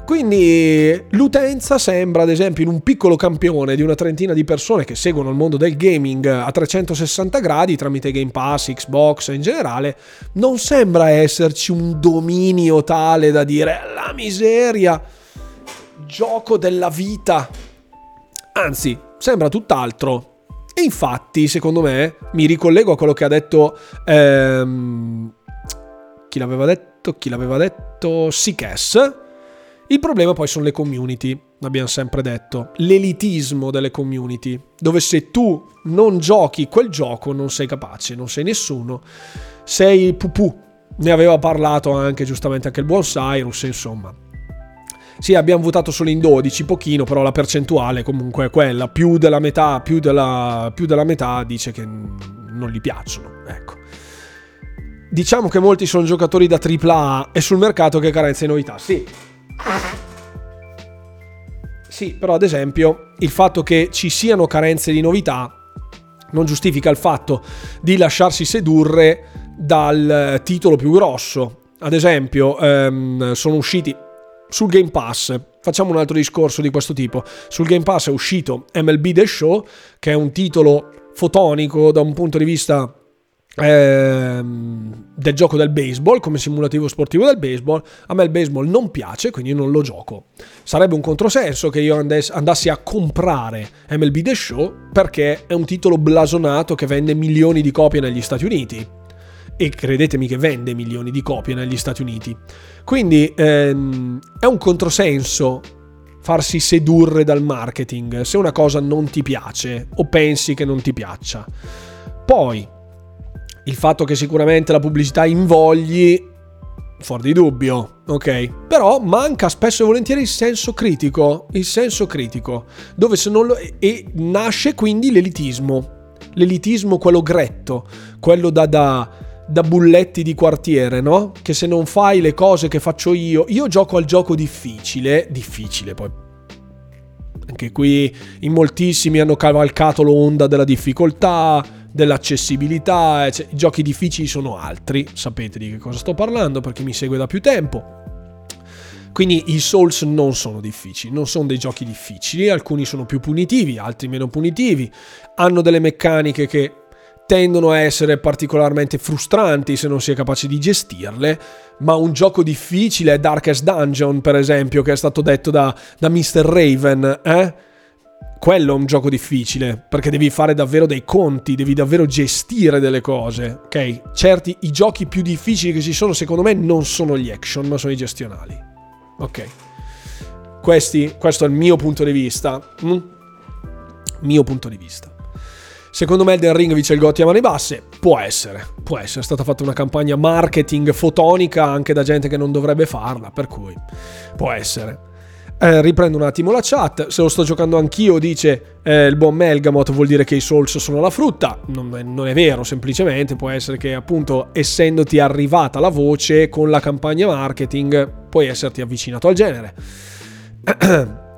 Quindi l'utenza sembra, ad esempio, in un piccolo campione di una trentina di persone che seguono il mondo del gaming a 360 gradi tramite Game Pass, Xbox in generale, non sembra esserci un dominio tale da dire la miseria, gioco della vita. Anzi, sembra tutt'altro. E infatti, secondo me, mi ricollego a quello che ha detto... Ehm, chi l'aveva detto? Chi l'aveva detto? Sikes il problema poi sono le community, l'abbiamo sempre detto, l'elitismo delle community, dove se tu non giochi quel gioco non sei capace, non sei nessuno, sei pupù. Ne aveva parlato anche giustamente anche il buon Cyrus, insomma. Sì, abbiamo votato solo in 12, pochino, però la percentuale comunque è quella, più della metà, più della, più della metà dice che non gli piacciono, ecco. Diciamo che molti sono giocatori da AAA e sul mercato che carezza di novità, sì, sì, però ad esempio il fatto che ci siano carenze di novità non giustifica il fatto di lasciarsi sedurre dal titolo più grosso. Ad esempio, ehm, sono usciti sul Game Pass, facciamo un altro discorso di questo tipo. Sul Game Pass è uscito MLB The Show, che è un titolo fotonico da un punto di vista Ehm, del gioco del baseball come simulativo sportivo del baseball. A me il baseball non piace quindi non lo gioco. Sarebbe un controsenso che io andassi a comprare MLB The Show perché è un titolo blasonato che vende milioni di copie negli Stati Uniti e credetemi che vende milioni di copie negli Stati Uniti. Quindi ehm, è un controsenso farsi sedurre dal marketing se una cosa non ti piace o pensi che non ti piaccia. Poi il fatto che sicuramente la pubblicità invogli, fuori di dubbio, ok? Però manca spesso e volentieri il senso critico, il senso critico, dove se non lo... e nasce quindi l'elitismo, l'elitismo quello gretto, quello da... da da bulletti di quartiere, no? Che se non fai le cose che faccio io, io gioco al gioco difficile, difficile poi. Anche qui in moltissimi hanno cavalcato l'onda della difficoltà, dell'accessibilità, cioè, i giochi difficili sono altri, sapete di che cosa sto parlando perché mi segue da più tempo. Quindi i Souls non sono difficili, non sono dei giochi difficili, alcuni sono più punitivi, altri meno punitivi, hanno delle meccaniche che tendono a essere particolarmente frustranti se non si è capaci di gestirle, ma un gioco difficile è Darkest Dungeon, per esempio, che è stato detto da, da Mr. Raven, eh? quello è un gioco difficile, perché devi fare davvero dei conti, devi davvero gestire delle cose, ok? Certi, i giochi più difficili che ci sono, secondo me, non sono gli action, ma sono i gestionali. Ok. Questi, questo è il mio punto di vista. Mm? Mio punto di vista. Secondo me Elden Ring vince il Gotti a mani basse? Può essere, può essere. È stata fatta una campagna marketing fotonica anche da gente che non dovrebbe farla, per cui può essere. Eh, riprendo un attimo la chat. Se lo sto giocando anch'io, dice eh, il buon Melgamot, vuol dire che i Souls sono la frutta. Non non è, vero, semplicemente può essere che, appunto, essendoti arrivata la voce con la campagna marketing, puoi esserti avvicinato al genere.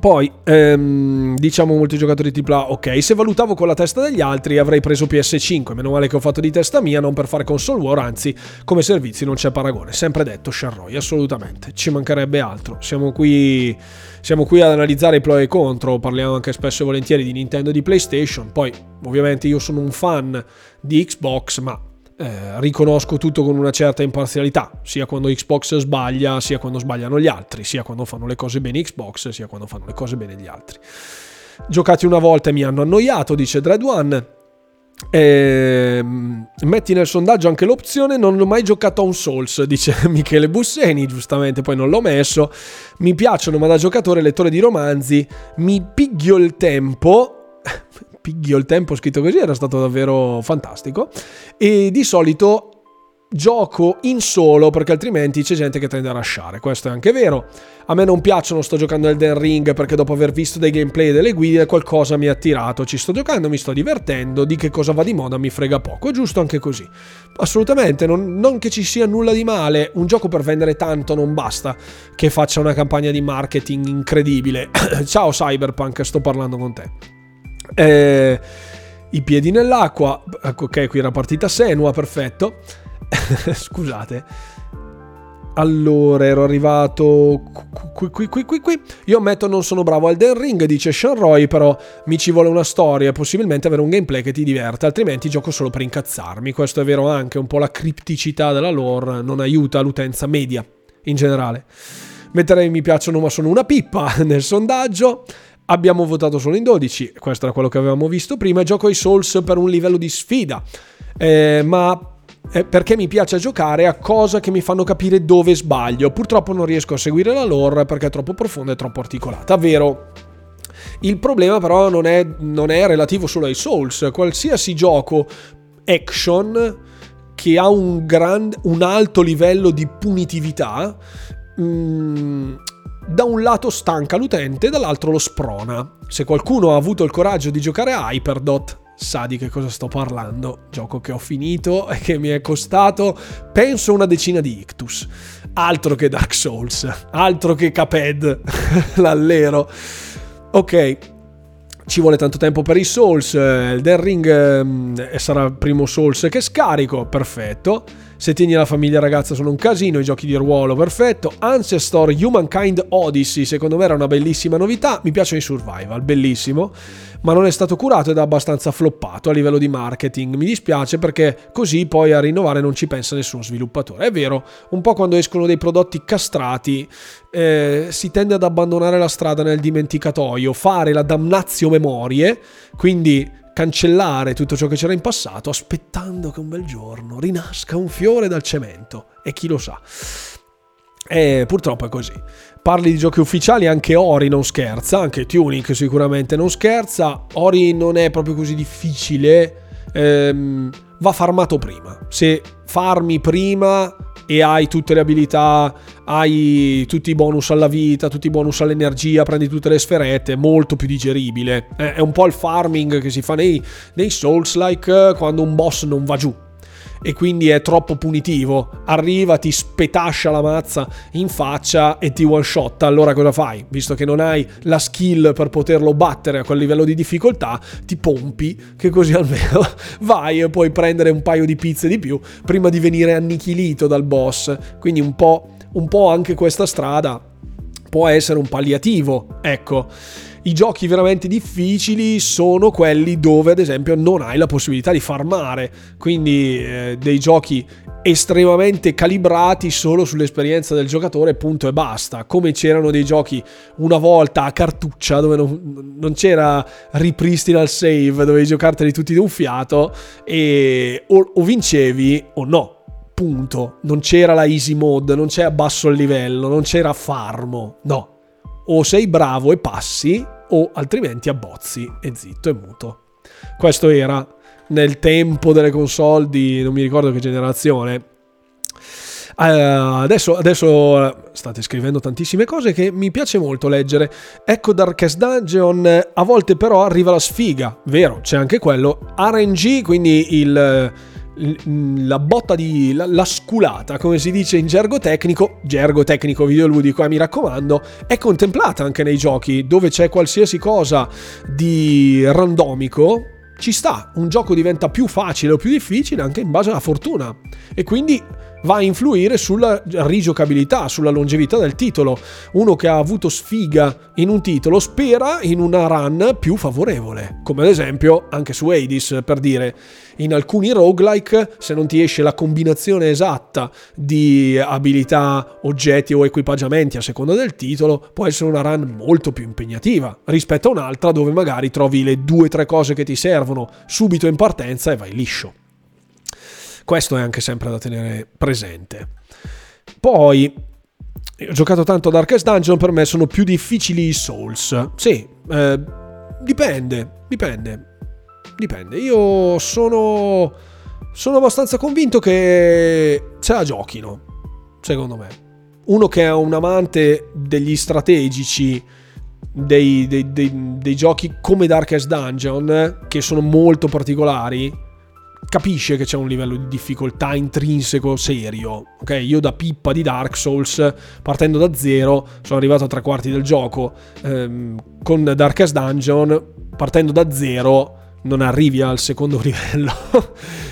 Poi, ehm, diciamo molti giocatori tipo ok, se valutavo con la testa degli altri avrei preso PS5, meno male che ho fatto di testa mia, non per fare console war, anzi, come servizi non c'è paragone, sempre detto Sharroy, assolutamente, ci mancherebbe altro, siamo qui, siamo qui ad analizzare i pro e i contro, parliamo anche spesso e volentieri di Nintendo e di PlayStation, poi ovviamente io sono un fan di Xbox, ma eh, riconosco tutto con una certa imparzialità, sia quando Xbox sbaglia, sia quando sbagliano gli altri, sia quando fanno le cose bene Xbox, sia quando fanno le cose bene gli altri. Giocati una volta e mi hanno annoiato, dice Dread One. E, metti nel sondaggio anche l'opzione non ho mai giocato a un Souls dice Michele Busseni giustamente poi non l'ho messo mi piacciono ma da giocatore lettore di romanzi mi piglio il tempo Piglio il tempo scritto così era stato davvero fantastico e di solito gioco in solo perché altrimenti c'è gente che tende a lasciare. Questo è anche vero. A me non piacciono, sto giocando Elden Ring perché dopo aver visto dei gameplay e delle guide qualcosa mi ha attirato. Ci sto giocando, mi sto divertendo, di che cosa va di moda mi frega poco. È giusto anche così. Assolutamente, non, non che ci sia nulla di male. Un gioco per vendere tanto non basta che faccia una campagna di marketing incredibile. Ciao Cyberpunk, sto parlando con te. Eh, I piedi nell'acqua. Ecco, ok, qui era partita Senua, perfetto. Scusate. Allora, ero arrivato qui, qui, qui, qui, qui. Io ammetto non sono bravo al Den Ring, dice Sean Roy, però mi ci vuole una storia e possibilmente avere un gameplay che ti diverte, altrimenti gioco solo per incazzarmi. Questo è vero anche, un po' la cripticità della lore non aiuta l'utenza media in generale. Metterei mi piacciono ma sono una pippa nel sondaggio. Abbiamo votato solo in 12, questo era quello che avevamo visto prima. Gioco ai Souls per un livello di sfida, eh, ma eh, perché mi piace giocare a cose che mi fanno capire dove sbaglio. Purtroppo non riesco a seguire la lore perché è troppo profonda e troppo articolata. Vero? Il problema però non è, non è relativo solo ai Souls. Qualsiasi gioco action che ha un, gran, un alto livello di punitività, mh, mm, da un lato stanca l'utente, dall'altro lo sprona. Se qualcuno ha avuto il coraggio di giocare a Hyperdot, sa di che cosa sto parlando. Gioco che ho finito e che mi è costato, penso, una decina di ictus. Altro che Dark Souls, altro che Caped, l'allero. Ok, ci vuole tanto tempo per i Souls. Elden Ring eh, sarà il primo Souls che scarico, perfetto. Se tieni la famiglia ragazza sono un casino, i giochi di ruolo, perfetto. Ancestor Humankind Odyssey, secondo me era una bellissima novità. Mi piacciono i survival, bellissimo ma non è stato curato ed è abbastanza floppato a livello di marketing. Mi dispiace perché così poi a rinnovare non ci pensa nessun sviluppatore. È vero, un po' quando escono dei prodotti castrati eh, si tende ad abbandonare la strada nel dimenticatoio, fare la damnazio memorie, quindi cancellare tutto ciò che c'era in passato aspettando che un bel giorno rinasca un fiore dal cemento. E chi lo sa. E purtroppo è così parli di giochi ufficiali, anche Ori non scherza, anche Tuning sicuramente non scherza. Ori non è proprio così difficile, ehm, va farmato prima. Se farmi prima e hai tutte le abilità, hai tutti i bonus alla vita, tutti i bonus all'energia, prendi tutte le sferette, molto più digeribile. È un po' il farming che si fa nei, nei Souls-like quando un boss non va giù e quindi è troppo punitivo. Arriva, ti spetascia la mazza in faccia e ti one shot. Allora cosa fai? Visto che non hai la skill per poterlo battere a quel livello di difficoltà, ti pompi, che così almeno vai e puoi prendere un paio di pizze di più prima di venire annichilito dal boss. Quindi un po', un po' anche questa strada può essere un palliativo. Ecco i giochi veramente difficili sono quelli dove ad esempio non hai la possibilità di farmare, quindi eh, dei giochi estremamente calibrati solo sull'esperienza del giocatore, punto e basta. Come c'erano dei giochi una volta a cartuccia dove non, non c'era ripristina al save, dovevi giocarteli tutti d'un fiato e o, o vincevi o no punto. Non c'era la easy mode, non c'è abbasso il livello, non c'era farmo. No. O sei bravo e passi, o altrimenti abbozzi e zitto e muto. Questo era nel tempo delle console di non mi ricordo che generazione. Uh, adesso, adesso, eh, state scrivendo tantissime cose che mi piace molto leggere. Ecco Darkest Dungeon, a volte però arriva la sfiga, vero, c'è anche quello. RNG, quindi il la botta di la, la, sculata, come si dice in gergo tecnico, gergo tecnico videoludico, eh, mi raccomando, è contemplata anche nei giochi dove c'è qualsiasi cosa di randomico. Ci sta, un gioco diventa più facile o più difficile anche in base alla fortuna. E quindi va a influire sulla rigiocabilità, sulla longevità del titolo. Uno che ha avuto sfiga in un titolo spera in una run più favorevole, come ad esempio anche su Hades, per dire, in alcuni roguelike se non ti esce la combinazione esatta di abilità, oggetti o equipaggiamenti a seconda del titolo, può essere una run molto più impegnativa rispetto a un'altra dove magari trovi le due o tre cose che ti servono subito in partenza e vai liscio. Questo è anche sempre da tenere presente. Poi, ho giocato tanto a Darkest Dungeon, per me sono più difficili i Souls. Sì, eh, dipende, dipende, dipende. Io sono sono abbastanza convinto che ce la giochino, secondo me. Uno che è un amante degli strategici, dei, dei, dei, dei giochi come Darkest Dungeon, che sono molto particolari, capisce che c'è un livello di difficoltà intrinseco serio. Ok, io da pippa di Dark Souls, partendo da zero, sono arrivato a tre quarti del gioco. Ehm, con Darkest Dungeon, partendo da zero, non arrivi al secondo livello.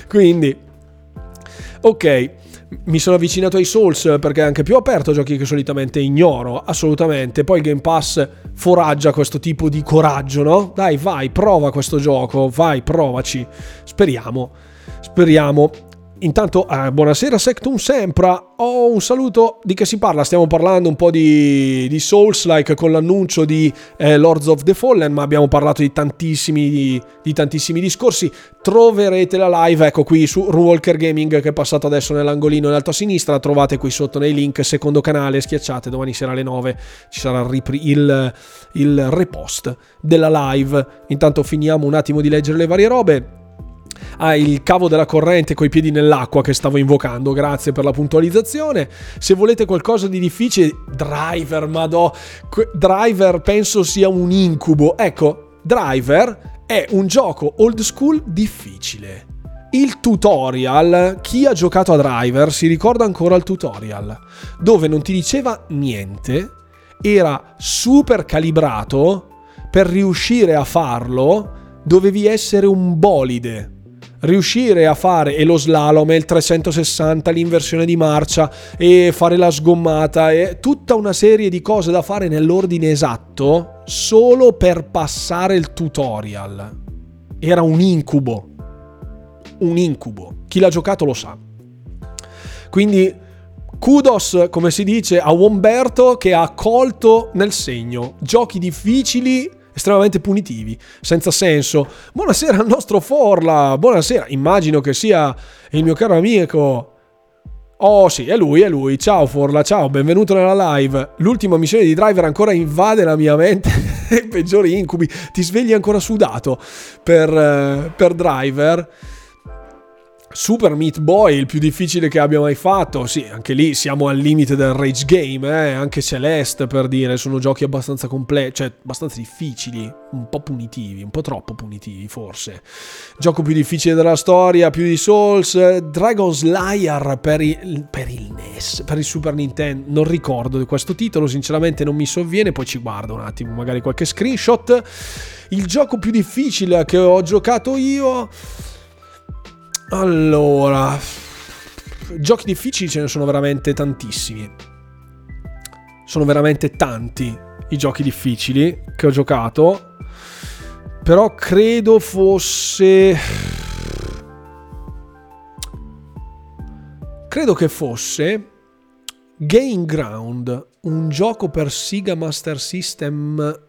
Quindi, ok, mi sono avvicinato ai Souls perché è anche più aperto a giochi che solitamente ignoro, assolutamente. Poi il Game Pass foraggia questo tipo di coraggio, no? Dai, vai, prova questo gioco, vai, provaci. Speriamo, speriamo. Intanto, eh, buonasera Sectum Sempra. Oh, un saluto di che si parla? Stiamo parlando un po' di, di Souls-like con l'annuncio di eh, Lords of the Fallen, ma abbiamo parlato di tantissimi, di, di tantissimi discorsi. Troverete la live, ecco qui su Runwalker Gaming che è passato adesso nell'angolino in alto a sinistra. La trovate qui sotto nei link, secondo canale, schiacciate. Domani sera alle 9 ci sarà il, il, il repost della live. Intanto finiamo un attimo di leggere le varie robe ha il cavo della corrente coi piedi nell'acqua che stavo invocando. Grazie per la puntualizzazione. Se volete qualcosa di difficile, Driver, madò. Driver penso sia un incubo. Ecco, Driver è un gioco old school difficile. Il tutorial, chi ha giocato a Driver si ricorda ancora il tutorial, dove non ti diceva niente, era super calibrato, per riuscire a farlo dovevi essere un bolide riuscire a fare e lo slalom e il 360, l'inversione di marcia e fare la sgommata e tutta una serie di cose da fare nell'ordine esatto solo per passare il tutorial. Era un incubo. Un incubo. Chi l'ha giocato lo sa. Quindi kudos, come si dice, a Umberto che ha colto nel segno. Giochi difficili estremamente punitivi, senza senso. Buonasera al nostro Forla, buonasera, immagino che sia il mio caro amico. Oh sì, è lui, è lui. Ciao Forla, ciao, benvenuto nella live. L'ultima missione di Driver ancora invade la mia mente. Peggiori incubi. Ti svegli ancora sudato per, eh, per Driver. Super Meat Boy, il più difficile che abbia mai fatto. Sì, anche lì siamo al limite del rage game, eh? anche Celeste per dire, sono giochi abbastanza complessi, cioè abbastanza difficili, un po' punitivi, un po' troppo punitivi forse. Gioco più difficile della storia, più di Souls, Dragon's Liar per il, per il NES, per il Super Nintendo, non ricordo di questo titolo, sinceramente non mi sovviene, poi ci guardo un attimo, magari qualche screenshot. Il gioco più difficile che ho giocato io... Allora, giochi difficili ce ne sono veramente tantissimi. Sono veramente tanti i giochi difficili che ho giocato. Però credo fosse... Credo che fosse Game Ground, un gioco per Sega Master System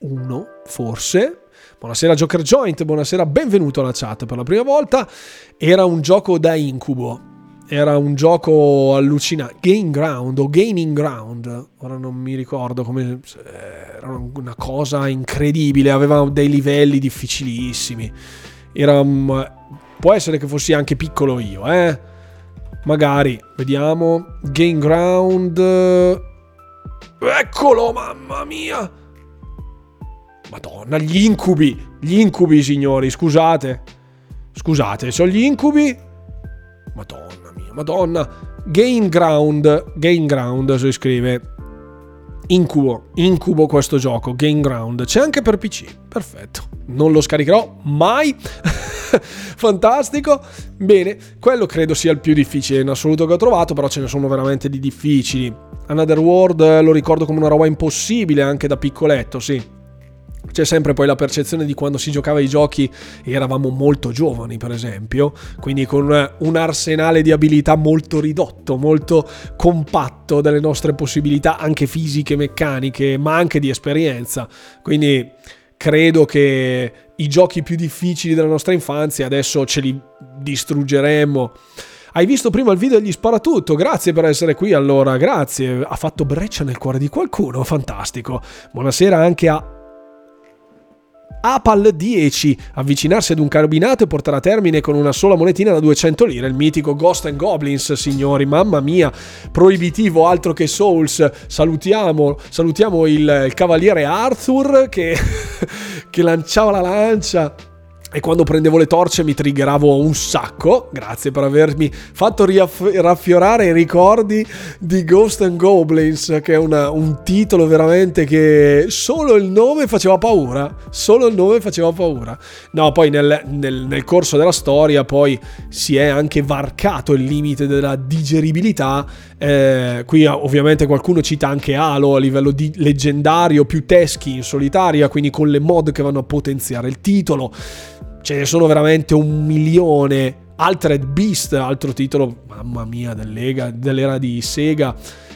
1, forse Buonasera Joker Joint, buonasera, benvenuto alla chat per la prima volta. Era un gioco da incubo, era un gioco allucinante. Game Ground o Gaming Ground, ora non mi ricordo come. Era una cosa incredibile, aveva dei livelli difficilissimi. Era. Può essere che fossi anche piccolo io, eh? Magari, vediamo. Game Ground. Eccolo, mamma mia! Madonna, gli incubi. Gli incubi, signori, scusate. Scusate, sono gli incubi. Madonna mia, madonna. Game Ground. Game Ground si scrive. Incubo, incubo questo gioco, Game Ground. C'è anche per PC. Perfetto. Non lo scaricherò mai. Fantastico. Bene, quello credo sia il più difficile in assoluto che ho trovato, però ce ne sono veramente di difficili. Another World lo ricordo come una roba impossibile anche da piccoletto, sì. C'è sempre poi la percezione di quando si giocava ai giochi e eravamo molto giovani, per esempio, quindi con un arsenale di abilità molto ridotto, molto compatto delle nostre possibilità anche fisiche, meccaniche, ma anche di esperienza. Quindi credo che i giochi più difficili della nostra infanzia adesso ce li distruggeremo. Hai visto prima il video degli sparatutto? Grazie per essere qui allora, grazie. Ha fatto breccia nel cuore di qualcuno, fantastico. Buonasera anche a Apal 10, avvicinarsi ad un carabinato e portare a termine con una sola monetina da 200 lire, il mitico Ghost and Goblins, signori, mamma mia, proibitivo altro che Souls, salutiamo, salutiamo il, il cavaliere Arthur che, che lanciava la lancia e quando prendevo le torce mi triggeravo un sacco. Grazie per avermi fatto riaff- raffiorare i ricordi di Ghost and Goblins, che è una, un titolo veramente che solo il nome faceva paura. Solo il nome faceva paura. No, poi nel, nel, nel corso della storia poi si è anche varcato il limite della digeribilità. Eh, qui ovviamente qualcuno cita anche Halo a livello di leggendario, più teschi in solitaria, quindi con le mod che vanno a potenziare il titolo ce ne sono veramente un milione. Altered Beast, altro titolo, mamma mia, dell'era di Sega.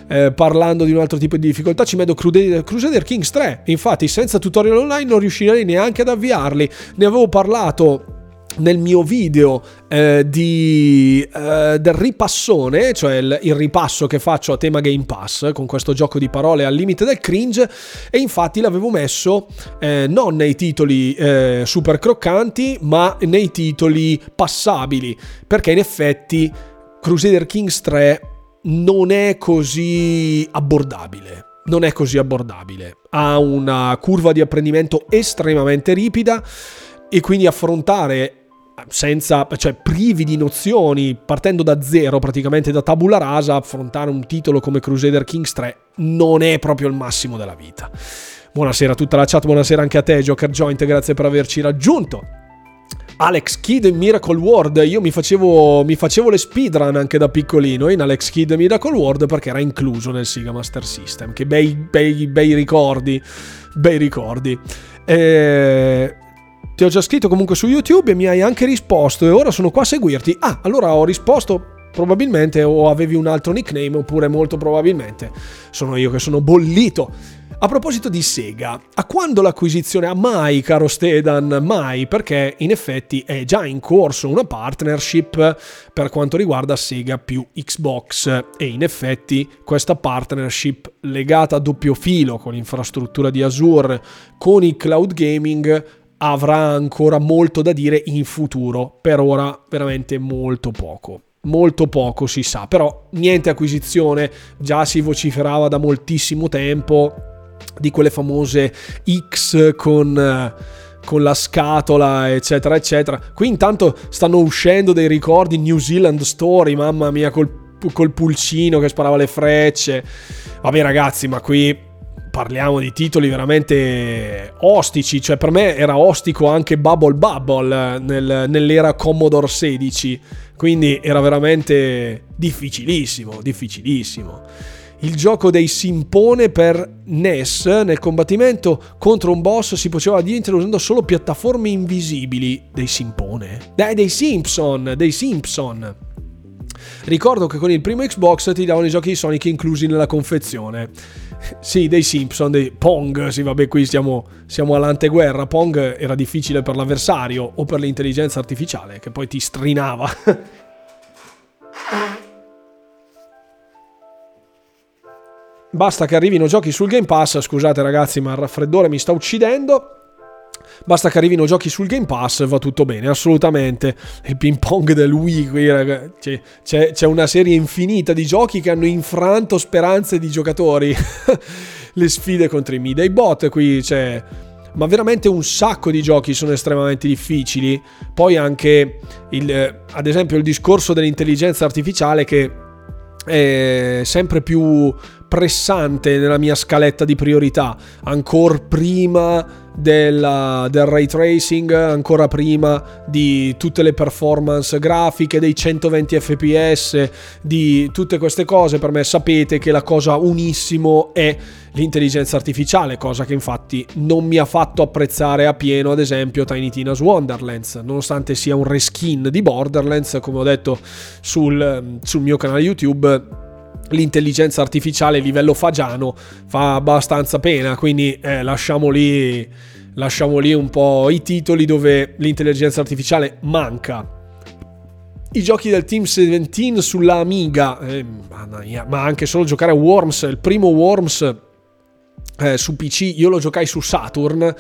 Eh, parlando di un altro tipo di difficoltà ci metto Crusader Kings 3 infatti senza tutorial online non riuscirei neanche ad avviarli ne avevo parlato nel mio video eh, di, eh, del ripassone, cioè il, il, ripasso che faccio a tema Game Pass con questo gioco di parole al limite del cringe e infatti l'avevo messo eh, non nei titoli eh, super croccanti ma nei titoli passabili perché in effetti Crusader Kings 3 non è così abbordabile non è così abbordabile. Ha una curva di apprendimento estremamente ripida e quindi affrontare senza, cioè privi di nozioni, partendo da zero, praticamente da tabula rasa, affrontare un titolo come Crusader Kings 3 non è proprio il massimo della vita. Buonasera a tutta la chat, buonasera anche a te, Joker Joint, grazie per averci raggiunto. Alex Kid in Miracle World, io mi facevo, mi facevo le speedrun anche da piccolino in Alex Kid Miracle World perché era incluso nel Sega Master System, che bei, bei, bei ricordi, bei ricordi. Eh, ti ho già scritto comunque su YouTube e mi hai anche risposto e ora sono qua a seguirti. Ah, allora ho risposto probabilmente o avevi un altro nickname oppure molto probabilmente sono io che sono bollito. A proposito di Sega, a quando l'acquisizione? A mai, caro Stedan, mai, perché in effetti è già in corso una partnership per quanto riguarda Sega più Xbox e in effetti questa partnership legata a doppio filo con l'infrastruttura di Azure, con il cloud gaming, avrà ancora molto da dire in futuro. Per ora veramente molto poco. Molto poco si sa, però niente acquisizione, già si vociferava da moltissimo tempo di quelle famose X con con la scatola, eccetera, eccetera. Qui intanto stanno uscendo dei ricordi New Zealand Story, mamma mia, col, col pulcino che sparava le frecce. Vabbè ragazzi, ma qui parliamo di titoli veramente ostici, cioè per me era ostico anche Bubble Bubble nel, nell'era Commodore 16, quindi era veramente difficilissimo, difficilissimo. Il gioco dei simpone per NES nel combattimento contro un boss si faceva addirittura usando solo piattaforme invisibili dei simpone. Dai, dei Simpson, dei Simpson. Ricordo che con il primo Xbox ti davano i giochi di Sonic inclusi nella confezione. Sì, dei Simpson, dei Pong, sì vabbè qui siamo, siamo all'anteguerra, Pong era difficile per l'avversario o per l'intelligenza artificiale che poi ti strinava. Basta che arrivino giochi sul Game Pass, scusate ragazzi ma il raffreddore mi sta uccidendo. Basta che arrivino giochi sul Game Pass, va tutto bene, assolutamente. Il ping pong del Wii, qui, ragazzi, c'è, c'è una serie infinita di giochi che hanno infranto speranze di giocatori. Le sfide contro i Midday Bot, qui c'è ma veramente un sacco di giochi sono estremamente difficili. Poi anche, il, eh, ad esempio, il discorso dell'intelligenza artificiale che è sempre più pressante nella mia scaletta di priorità, ancora prima della, del ray tracing, ancora prima di tutte le performance grafiche, dei 120 fps, di tutte queste cose. Per me sapete che la cosa unissimo è l'intelligenza artificiale, cosa che infatti non mi ha fatto apprezzare a pieno, ad esempio, Tiny Tina's Wonderlands, nonostante sia un reskin di Borderlands, come ho detto sul, sul mio canale YouTube l'intelligenza artificiale a livello fagiano fa abbastanza pena, quindi eh, lasciamo, lì, lasciamo lì un po' i titoli dove l'intelligenza artificiale manca. I giochi del Team 17 sulla Amiga, eh, ma anche solo giocare a Worms, il primo Worms eh, su PC, io lo giocai su Saturn,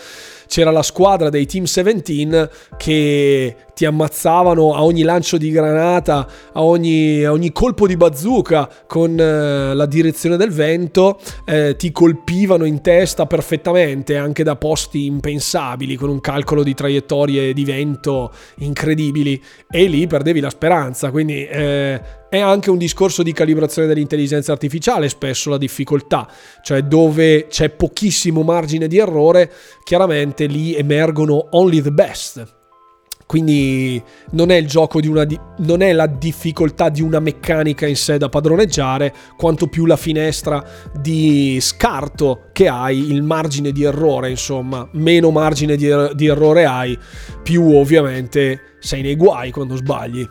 c'era la squadra dei Team 17 che ti ammazzavano a ogni lancio di granata, a ogni, a ogni colpo di bazooka con eh, la direzione del vento, eh, ti colpivano in testa perfettamente anche da posti impensabili con un calcolo di traiettorie di vento incredibili. E lì perdevi la speranza, quindi eh, è anche un discorso di calibrazione dell'intelligenza artificiale, spesso la difficoltà, cioè dove c'è pochissimo margine di errore, chiaramente lì emergono only the best. Quindi non è il gioco di una di- non è la difficoltà di una meccanica in sé da padroneggiare, quanto più la finestra di scarto che hai, il margine di errore, insomma, meno margine di, er- di errore hai, più ovviamente sei nei guai quando sbagli.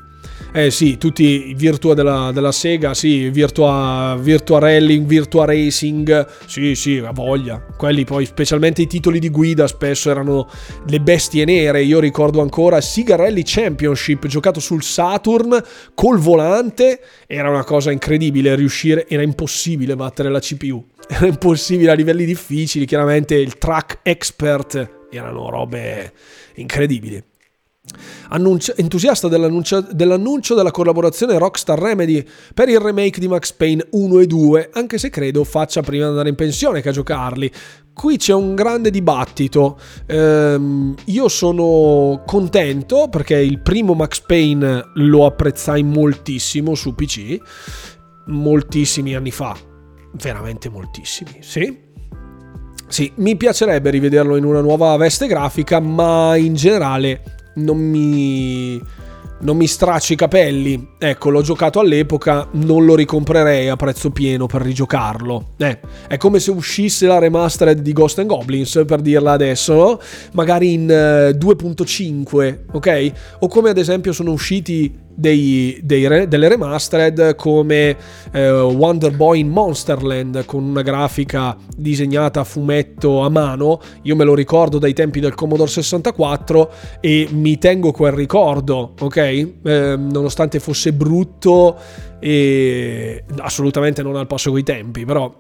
Eh sì, tutti Virtua della, della Sega, sì, Virtua, Virtua Rallying, Virtua Racing, sì, sì, a voglia. Quelli poi, specialmente i titoli di guida, spesso erano le bestie nere. Io ricordo ancora Sega Rally Championship, giocato sul Saturn, col volante, era una cosa incredibile riuscire, era impossibile battere la CPU. Era impossibile a livelli difficili, chiaramente il track expert erano robe incredibili. Annunci- entusiasta dell'annuncio, dell'annuncio, della collaborazione Rockstar Remedy per il remake di Max Payne 1 e 2, anche se credo faccia prima di andare in pensione che a giocarli. Qui c'è un grande dibattito. Ehm, io sono contento perché il primo Max Payne lo apprezzai moltissimo su PC, moltissimi anni fa, veramente moltissimi, sì. Sì, mi piacerebbe rivederlo in una nuova veste grafica, ma in generale non mi, non mi straccio i capelli. Ecco, l'ho giocato all'epoca, non lo ricomprerei a prezzo pieno per rigiocarlo. Eh, è come se uscisse la remastered di Ghost and Goblins, per dirla adesso, no? Magari in uh, 2.5, ok? O come ad esempio sono usciti dei, dei, delle remastered come eh, Wonder Boy in Monsterland con una grafica disegnata a fumetto a mano. Io me lo ricordo dai tempi del Commodore 64 e mi tengo quel ricordo, ok? Eh, nonostante fosse brutto e assolutamente non al passo coi tempi, però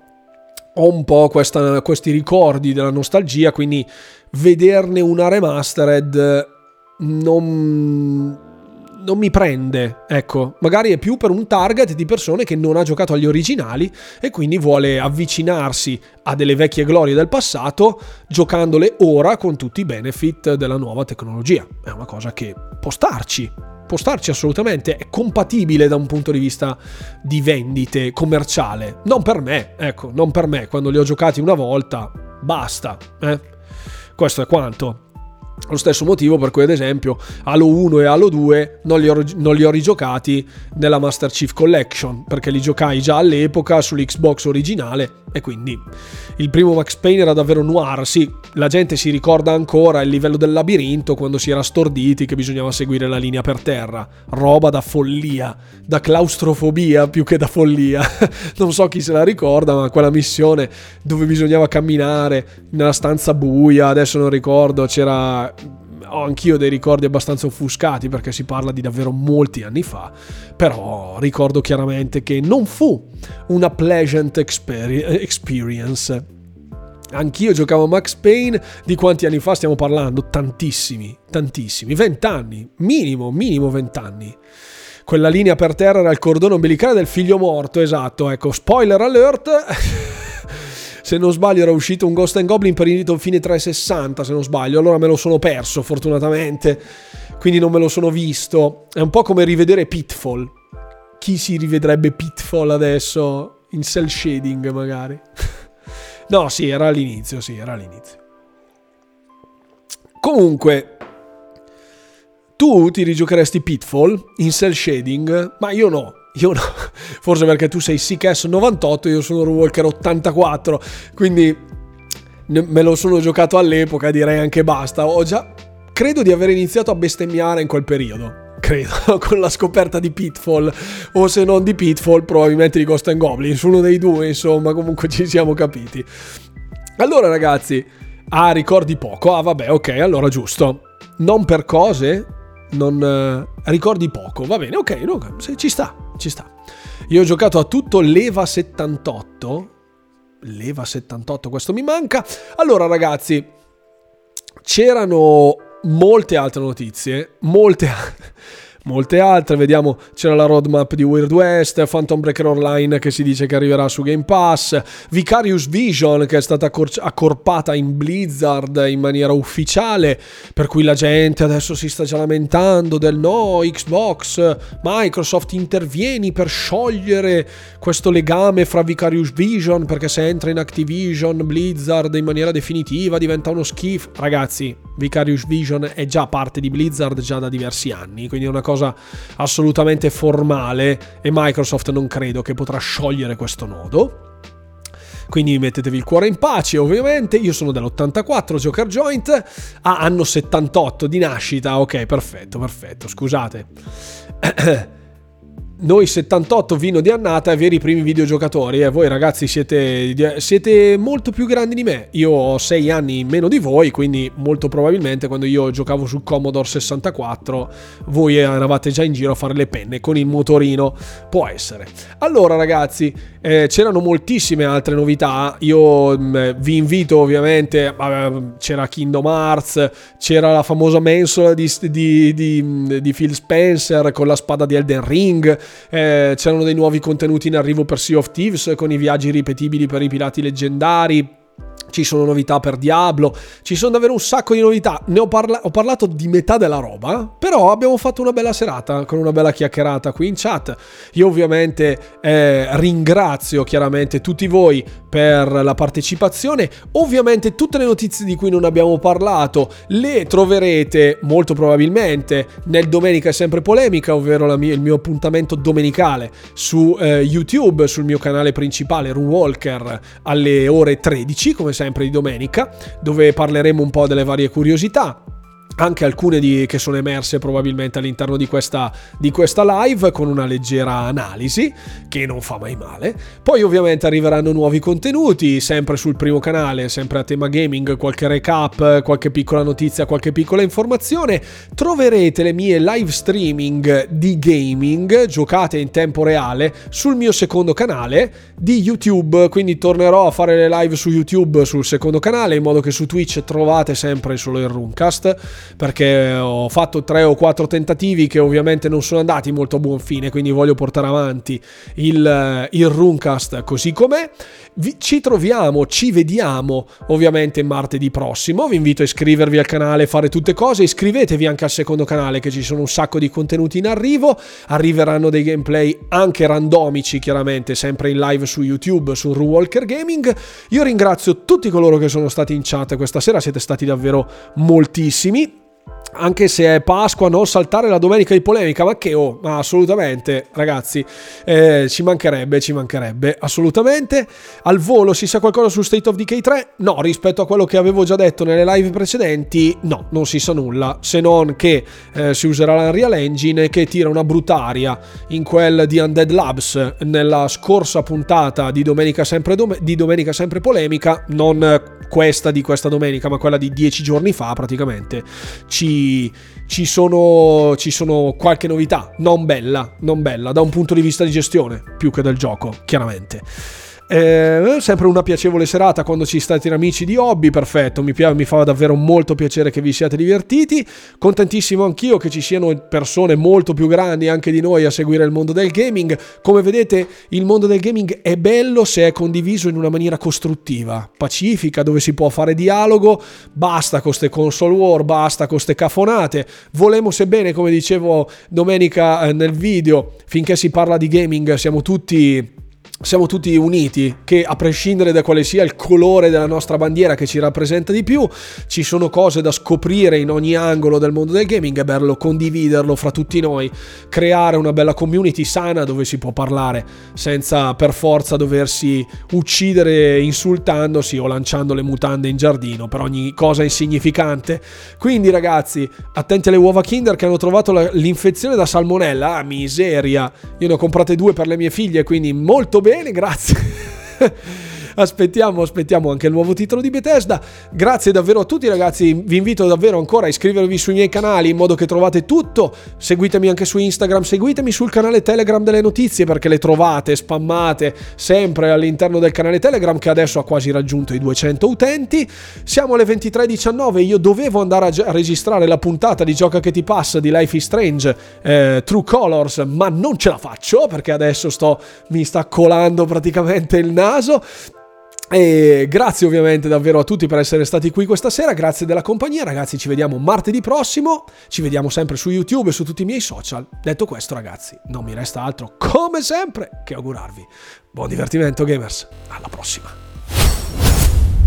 ho un po' questa, questi ricordi della nostalgia, quindi vederne una remastered non non mi prende, ecco, magari è più per un target di persone che non ha giocato agli originali e quindi vuole avvicinarsi a delle vecchie glorie del passato giocandole ora con tutti i benefit della nuova tecnologia. È una cosa che può starci, può starci assolutamente, è compatibile da un punto di vista di vendite commerciale. Non per me, ecco, non per me, quando li ho giocati una volta, basta, eh. Questo è quanto. Lo stesso motivo per cui, ad esempio, Halo 1 e Halo 2 non li, ho, non li, ho, rigiocati nella Master Chief Collection, perché li giocai già all'epoca sull'Xbox originale e quindi il primo Max Payne era davvero noir. Sì, la gente si ricorda ancora il livello del labirinto quando si era storditi che bisognava seguire la linea per terra. Roba da follia, da claustrofobia più che da follia. non so chi se la ricorda, ma quella missione dove bisognava camminare nella stanza buia, adesso non ricordo, c'era ho anch'io dei ricordi abbastanza offuscati perché si parla di davvero molti anni fa, però ricordo chiaramente che non fu una pleasant experience. Anch'io giocavo a Max Payne, di quanti anni fa stiamo parlando? Tantissimi, tantissimi, vent'anni, minimo, minimo vent'anni quella linea per terra era il cordone ombelicale del figlio morto, esatto, ecco, spoiler alert. se non sbaglio era uscito un Ghost and Goblin per il fine 360 se non sbaglio. Allora me lo sono perso fortunatamente. Quindi non me lo sono visto. È un po' come rivedere Pitfall. Chi si rivedrebbe Pitfall adesso? In cell shading magari. No sì era all'inizio sì era all'inizio. Comunque tu ti rigiocheresti Pitfall in cell shading? Ma io no io no, forse perché tu sei Seek 98, io sono Walker 84, quindi me lo sono giocato all'epoca, direi anche basta. Ho già credo di aver iniziato a bestemmiare in quel periodo. Credo, con la scoperta di Pitfall, o se non di Pitfall, probabilmente di Ghost and Goblins, uno dei due, insomma, comunque ci siamo capiti. Allora, ragazzi, ah, ricordi poco? Ah, vabbè, ok, allora giusto. Non per cose, non eh, ricordi poco. Va bene, ok, no, ci sta, ci sta. Io ho giocato a tutto l'Eva 78. L'Eva 78, questo mi manca. Allora, ragazzi, c'erano molte altre notizie, molte altre molte altre. Vediamo, c'era la roadmap di Weird West, Phantom Breaker Online che si dice che arriverà su Game Pass, Vicarious Vision che è stata accorpata in Blizzard in maniera ufficiale, per cui la gente adesso si sta già lamentando del no, Xbox, Microsoft intervieni per sciogliere questo legame fra Vicarious Vision, perché se entra in Activision, Blizzard in maniera definitiva diventa uno schifo. Ragazzi, Vicarious Vision è già parte di Blizzard già da diversi anni, quindi è una cosa assolutamente formale e Microsoft non credo che potrà sciogliere questo nodo. Quindi mettetevi il cuore in pace, ovviamente. Io sono dell'84, Joker Joint. Ah, anno 78 di nascita. Ok, perfetto, perfetto. Scusate. noi 78 vino di annata e veri primi videogiocatori e eh. voi ragazzi siete, siete, molto più grandi di me. Io ho 6 anni in meno di voi quindi molto probabilmente quando io giocavo su Commodore 64 voi eravate già in giro a fare le penne con il motorino. Può essere. Allora ragazzi eh, c'erano moltissime altre novità. Io mh, mm, vi invito ovviamente c'era Kingdom Hearts c'era la famosa mensola di, di, di, di Phil Spencer con la spada di Elden Ring eh, c'erano dei nuovi contenuti in arrivo per Sea of Thieves con i viaggi ripetibili per i pirati leggendari ci sono novità per Diablo, ci sono davvero un sacco di novità. Ne ho, parla- ho, parlato di metà della roba, però abbiamo fatto una bella serata con una bella chiacchierata qui in chat. Io ovviamente eh, ringrazio chiaramente tutti voi per la partecipazione. Ovviamente tutte le notizie di cui non abbiamo parlato le troverete molto probabilmente nel Domenica è sempre polemica, ovvero mia, il mio appuntamento domenicale su eh, YouTube, sul mio canale principale Runwalker alle ore 13, come sempre sempre di domenica, dove parleremo un po' delle varie curiosità anche alcune di, che sono emerse probabilmente all'interno di questa, di questa live con una leggera analisi che non fa mai male. Poi ovviamente arriveranno nuovi contenuti sempre sul primo canale, sempre a tema gaming, qualche recap, qualche piccola notizia, qualche piccola informazione. Troverete le mie live streaming di gaming giocate in tempo reale sul mio secondo canale di YouTube, quindi tornerò a fare le live su YouTube sul secondo canale in modo che su Twitch trovate sempre solo il Runcast perché ho fatto tre o quattro tentativi che ovviamente non sono andati molto a buon fine, quindi voglio portare avanti il, il Runecast così com'è. Ci troviamo, ci vediamo ovviamente martedì prossimo. Vi invito a iscrivervi al canale, fare tutte cose. Iscrivetevi anche al secondo canale che ci sono un sacco di contenuti in arrivo. Arriveranno dei gameplay anche randomici, chiaramente, sempre in live su YouTube, su Walker Gaming. Io ringrazio tutti coloro che sono stati in chat questa sera, siete stati davvero moltissimi anche se è Pasqua, non saltare la domenica di polemica, ma che oh, ma assolutamente, ragazzi, eh, ci mancherebbe, ci mancherebbe, assolutamente. Al volo si sa qualcosa su State of Decay 3? No, rispetto a quello che avevo già detto nelle live precedenti, no, non si sa nulla, se non che eh, si userà l'Unreal Engine che tira una brutaria in quel di Undead Labs nella scorsa puntata di Domenica Sempre, Dom- di domenica sempre Polemica, non questa di questa domenica, ma quella di dieci giorni fa praticamente, ci ci, sono, ci sono qualche novità, non bella, non bella, da un punto di vista di gestione, più che del gioco, chiaramente. Eh, sempre una piacevole serata quando ci state amici di hobby, perfetto, mi, mi, fa davvero molto piacere che vi siate divertiti, contentissimo anch'io che ci siano persone molto più grandi anche di noi a seguire il mondo del gaming, come vedete il mondo del gaming è bello se è condiviso in una maniera costruttiva, pacifica, dove si può fare dialogo, basta con queste console war, basta con queste cafonate, volemo sebbene come dicevo domenica eh, nel video, finché si parla di gaming siamo tutti siamo tutti uniti, che a prescindere da quale sia il colore della nostra bandiera che ci rappresenta di più, ci sono cose da scoprire in ogni angolo del mondo del gaming, è bello condividerlo fra tutti noi, creare una bella community sana dove si può parlare senza per forza doversi uccidere insultandosi o lanciando le mutande in giardino per ogni cosa insignificante. Quindi ragazzi, attenti alle uova Kinder che hanno trovato l'infezione da salmonella, ah miseria, io ne ho comprate due per le mie figlie, quindi molto bene, grazie. Aspettiamo, aspettiamo anche il nuovo titolo di Bethesda. Grazie davvero a tutti ragazzi, vi invito davvero ancora a iscrivervi sui miei canali in modo che trovate tutto. Seguitemi anche su Instagram, seguitemi sul canale Telegram delle notizie perché le trovate spammate sempre all'interno del canale Telegram che adesso ha quasi raggiunto i 200 utenti. Siamo alle 23.19, io dovevo andare a, registrare la puntata di Gioca che ti passa di Life is Strange eh, True Colors, ma non ce la faccio perché adesso sto, mi sta colando praticamente il naso. E grazie ovviamente davvero a tutti per essere stati qui questa sera, grazie della compagnia ragazzi, ci vediamo martedì prossimo, ci vediamo sempre su YouTube e su tutti i miei social. Detto questo ragazzi, non mi resta altro come sempre che augurarvi buon divertimento gamers, alla prossima.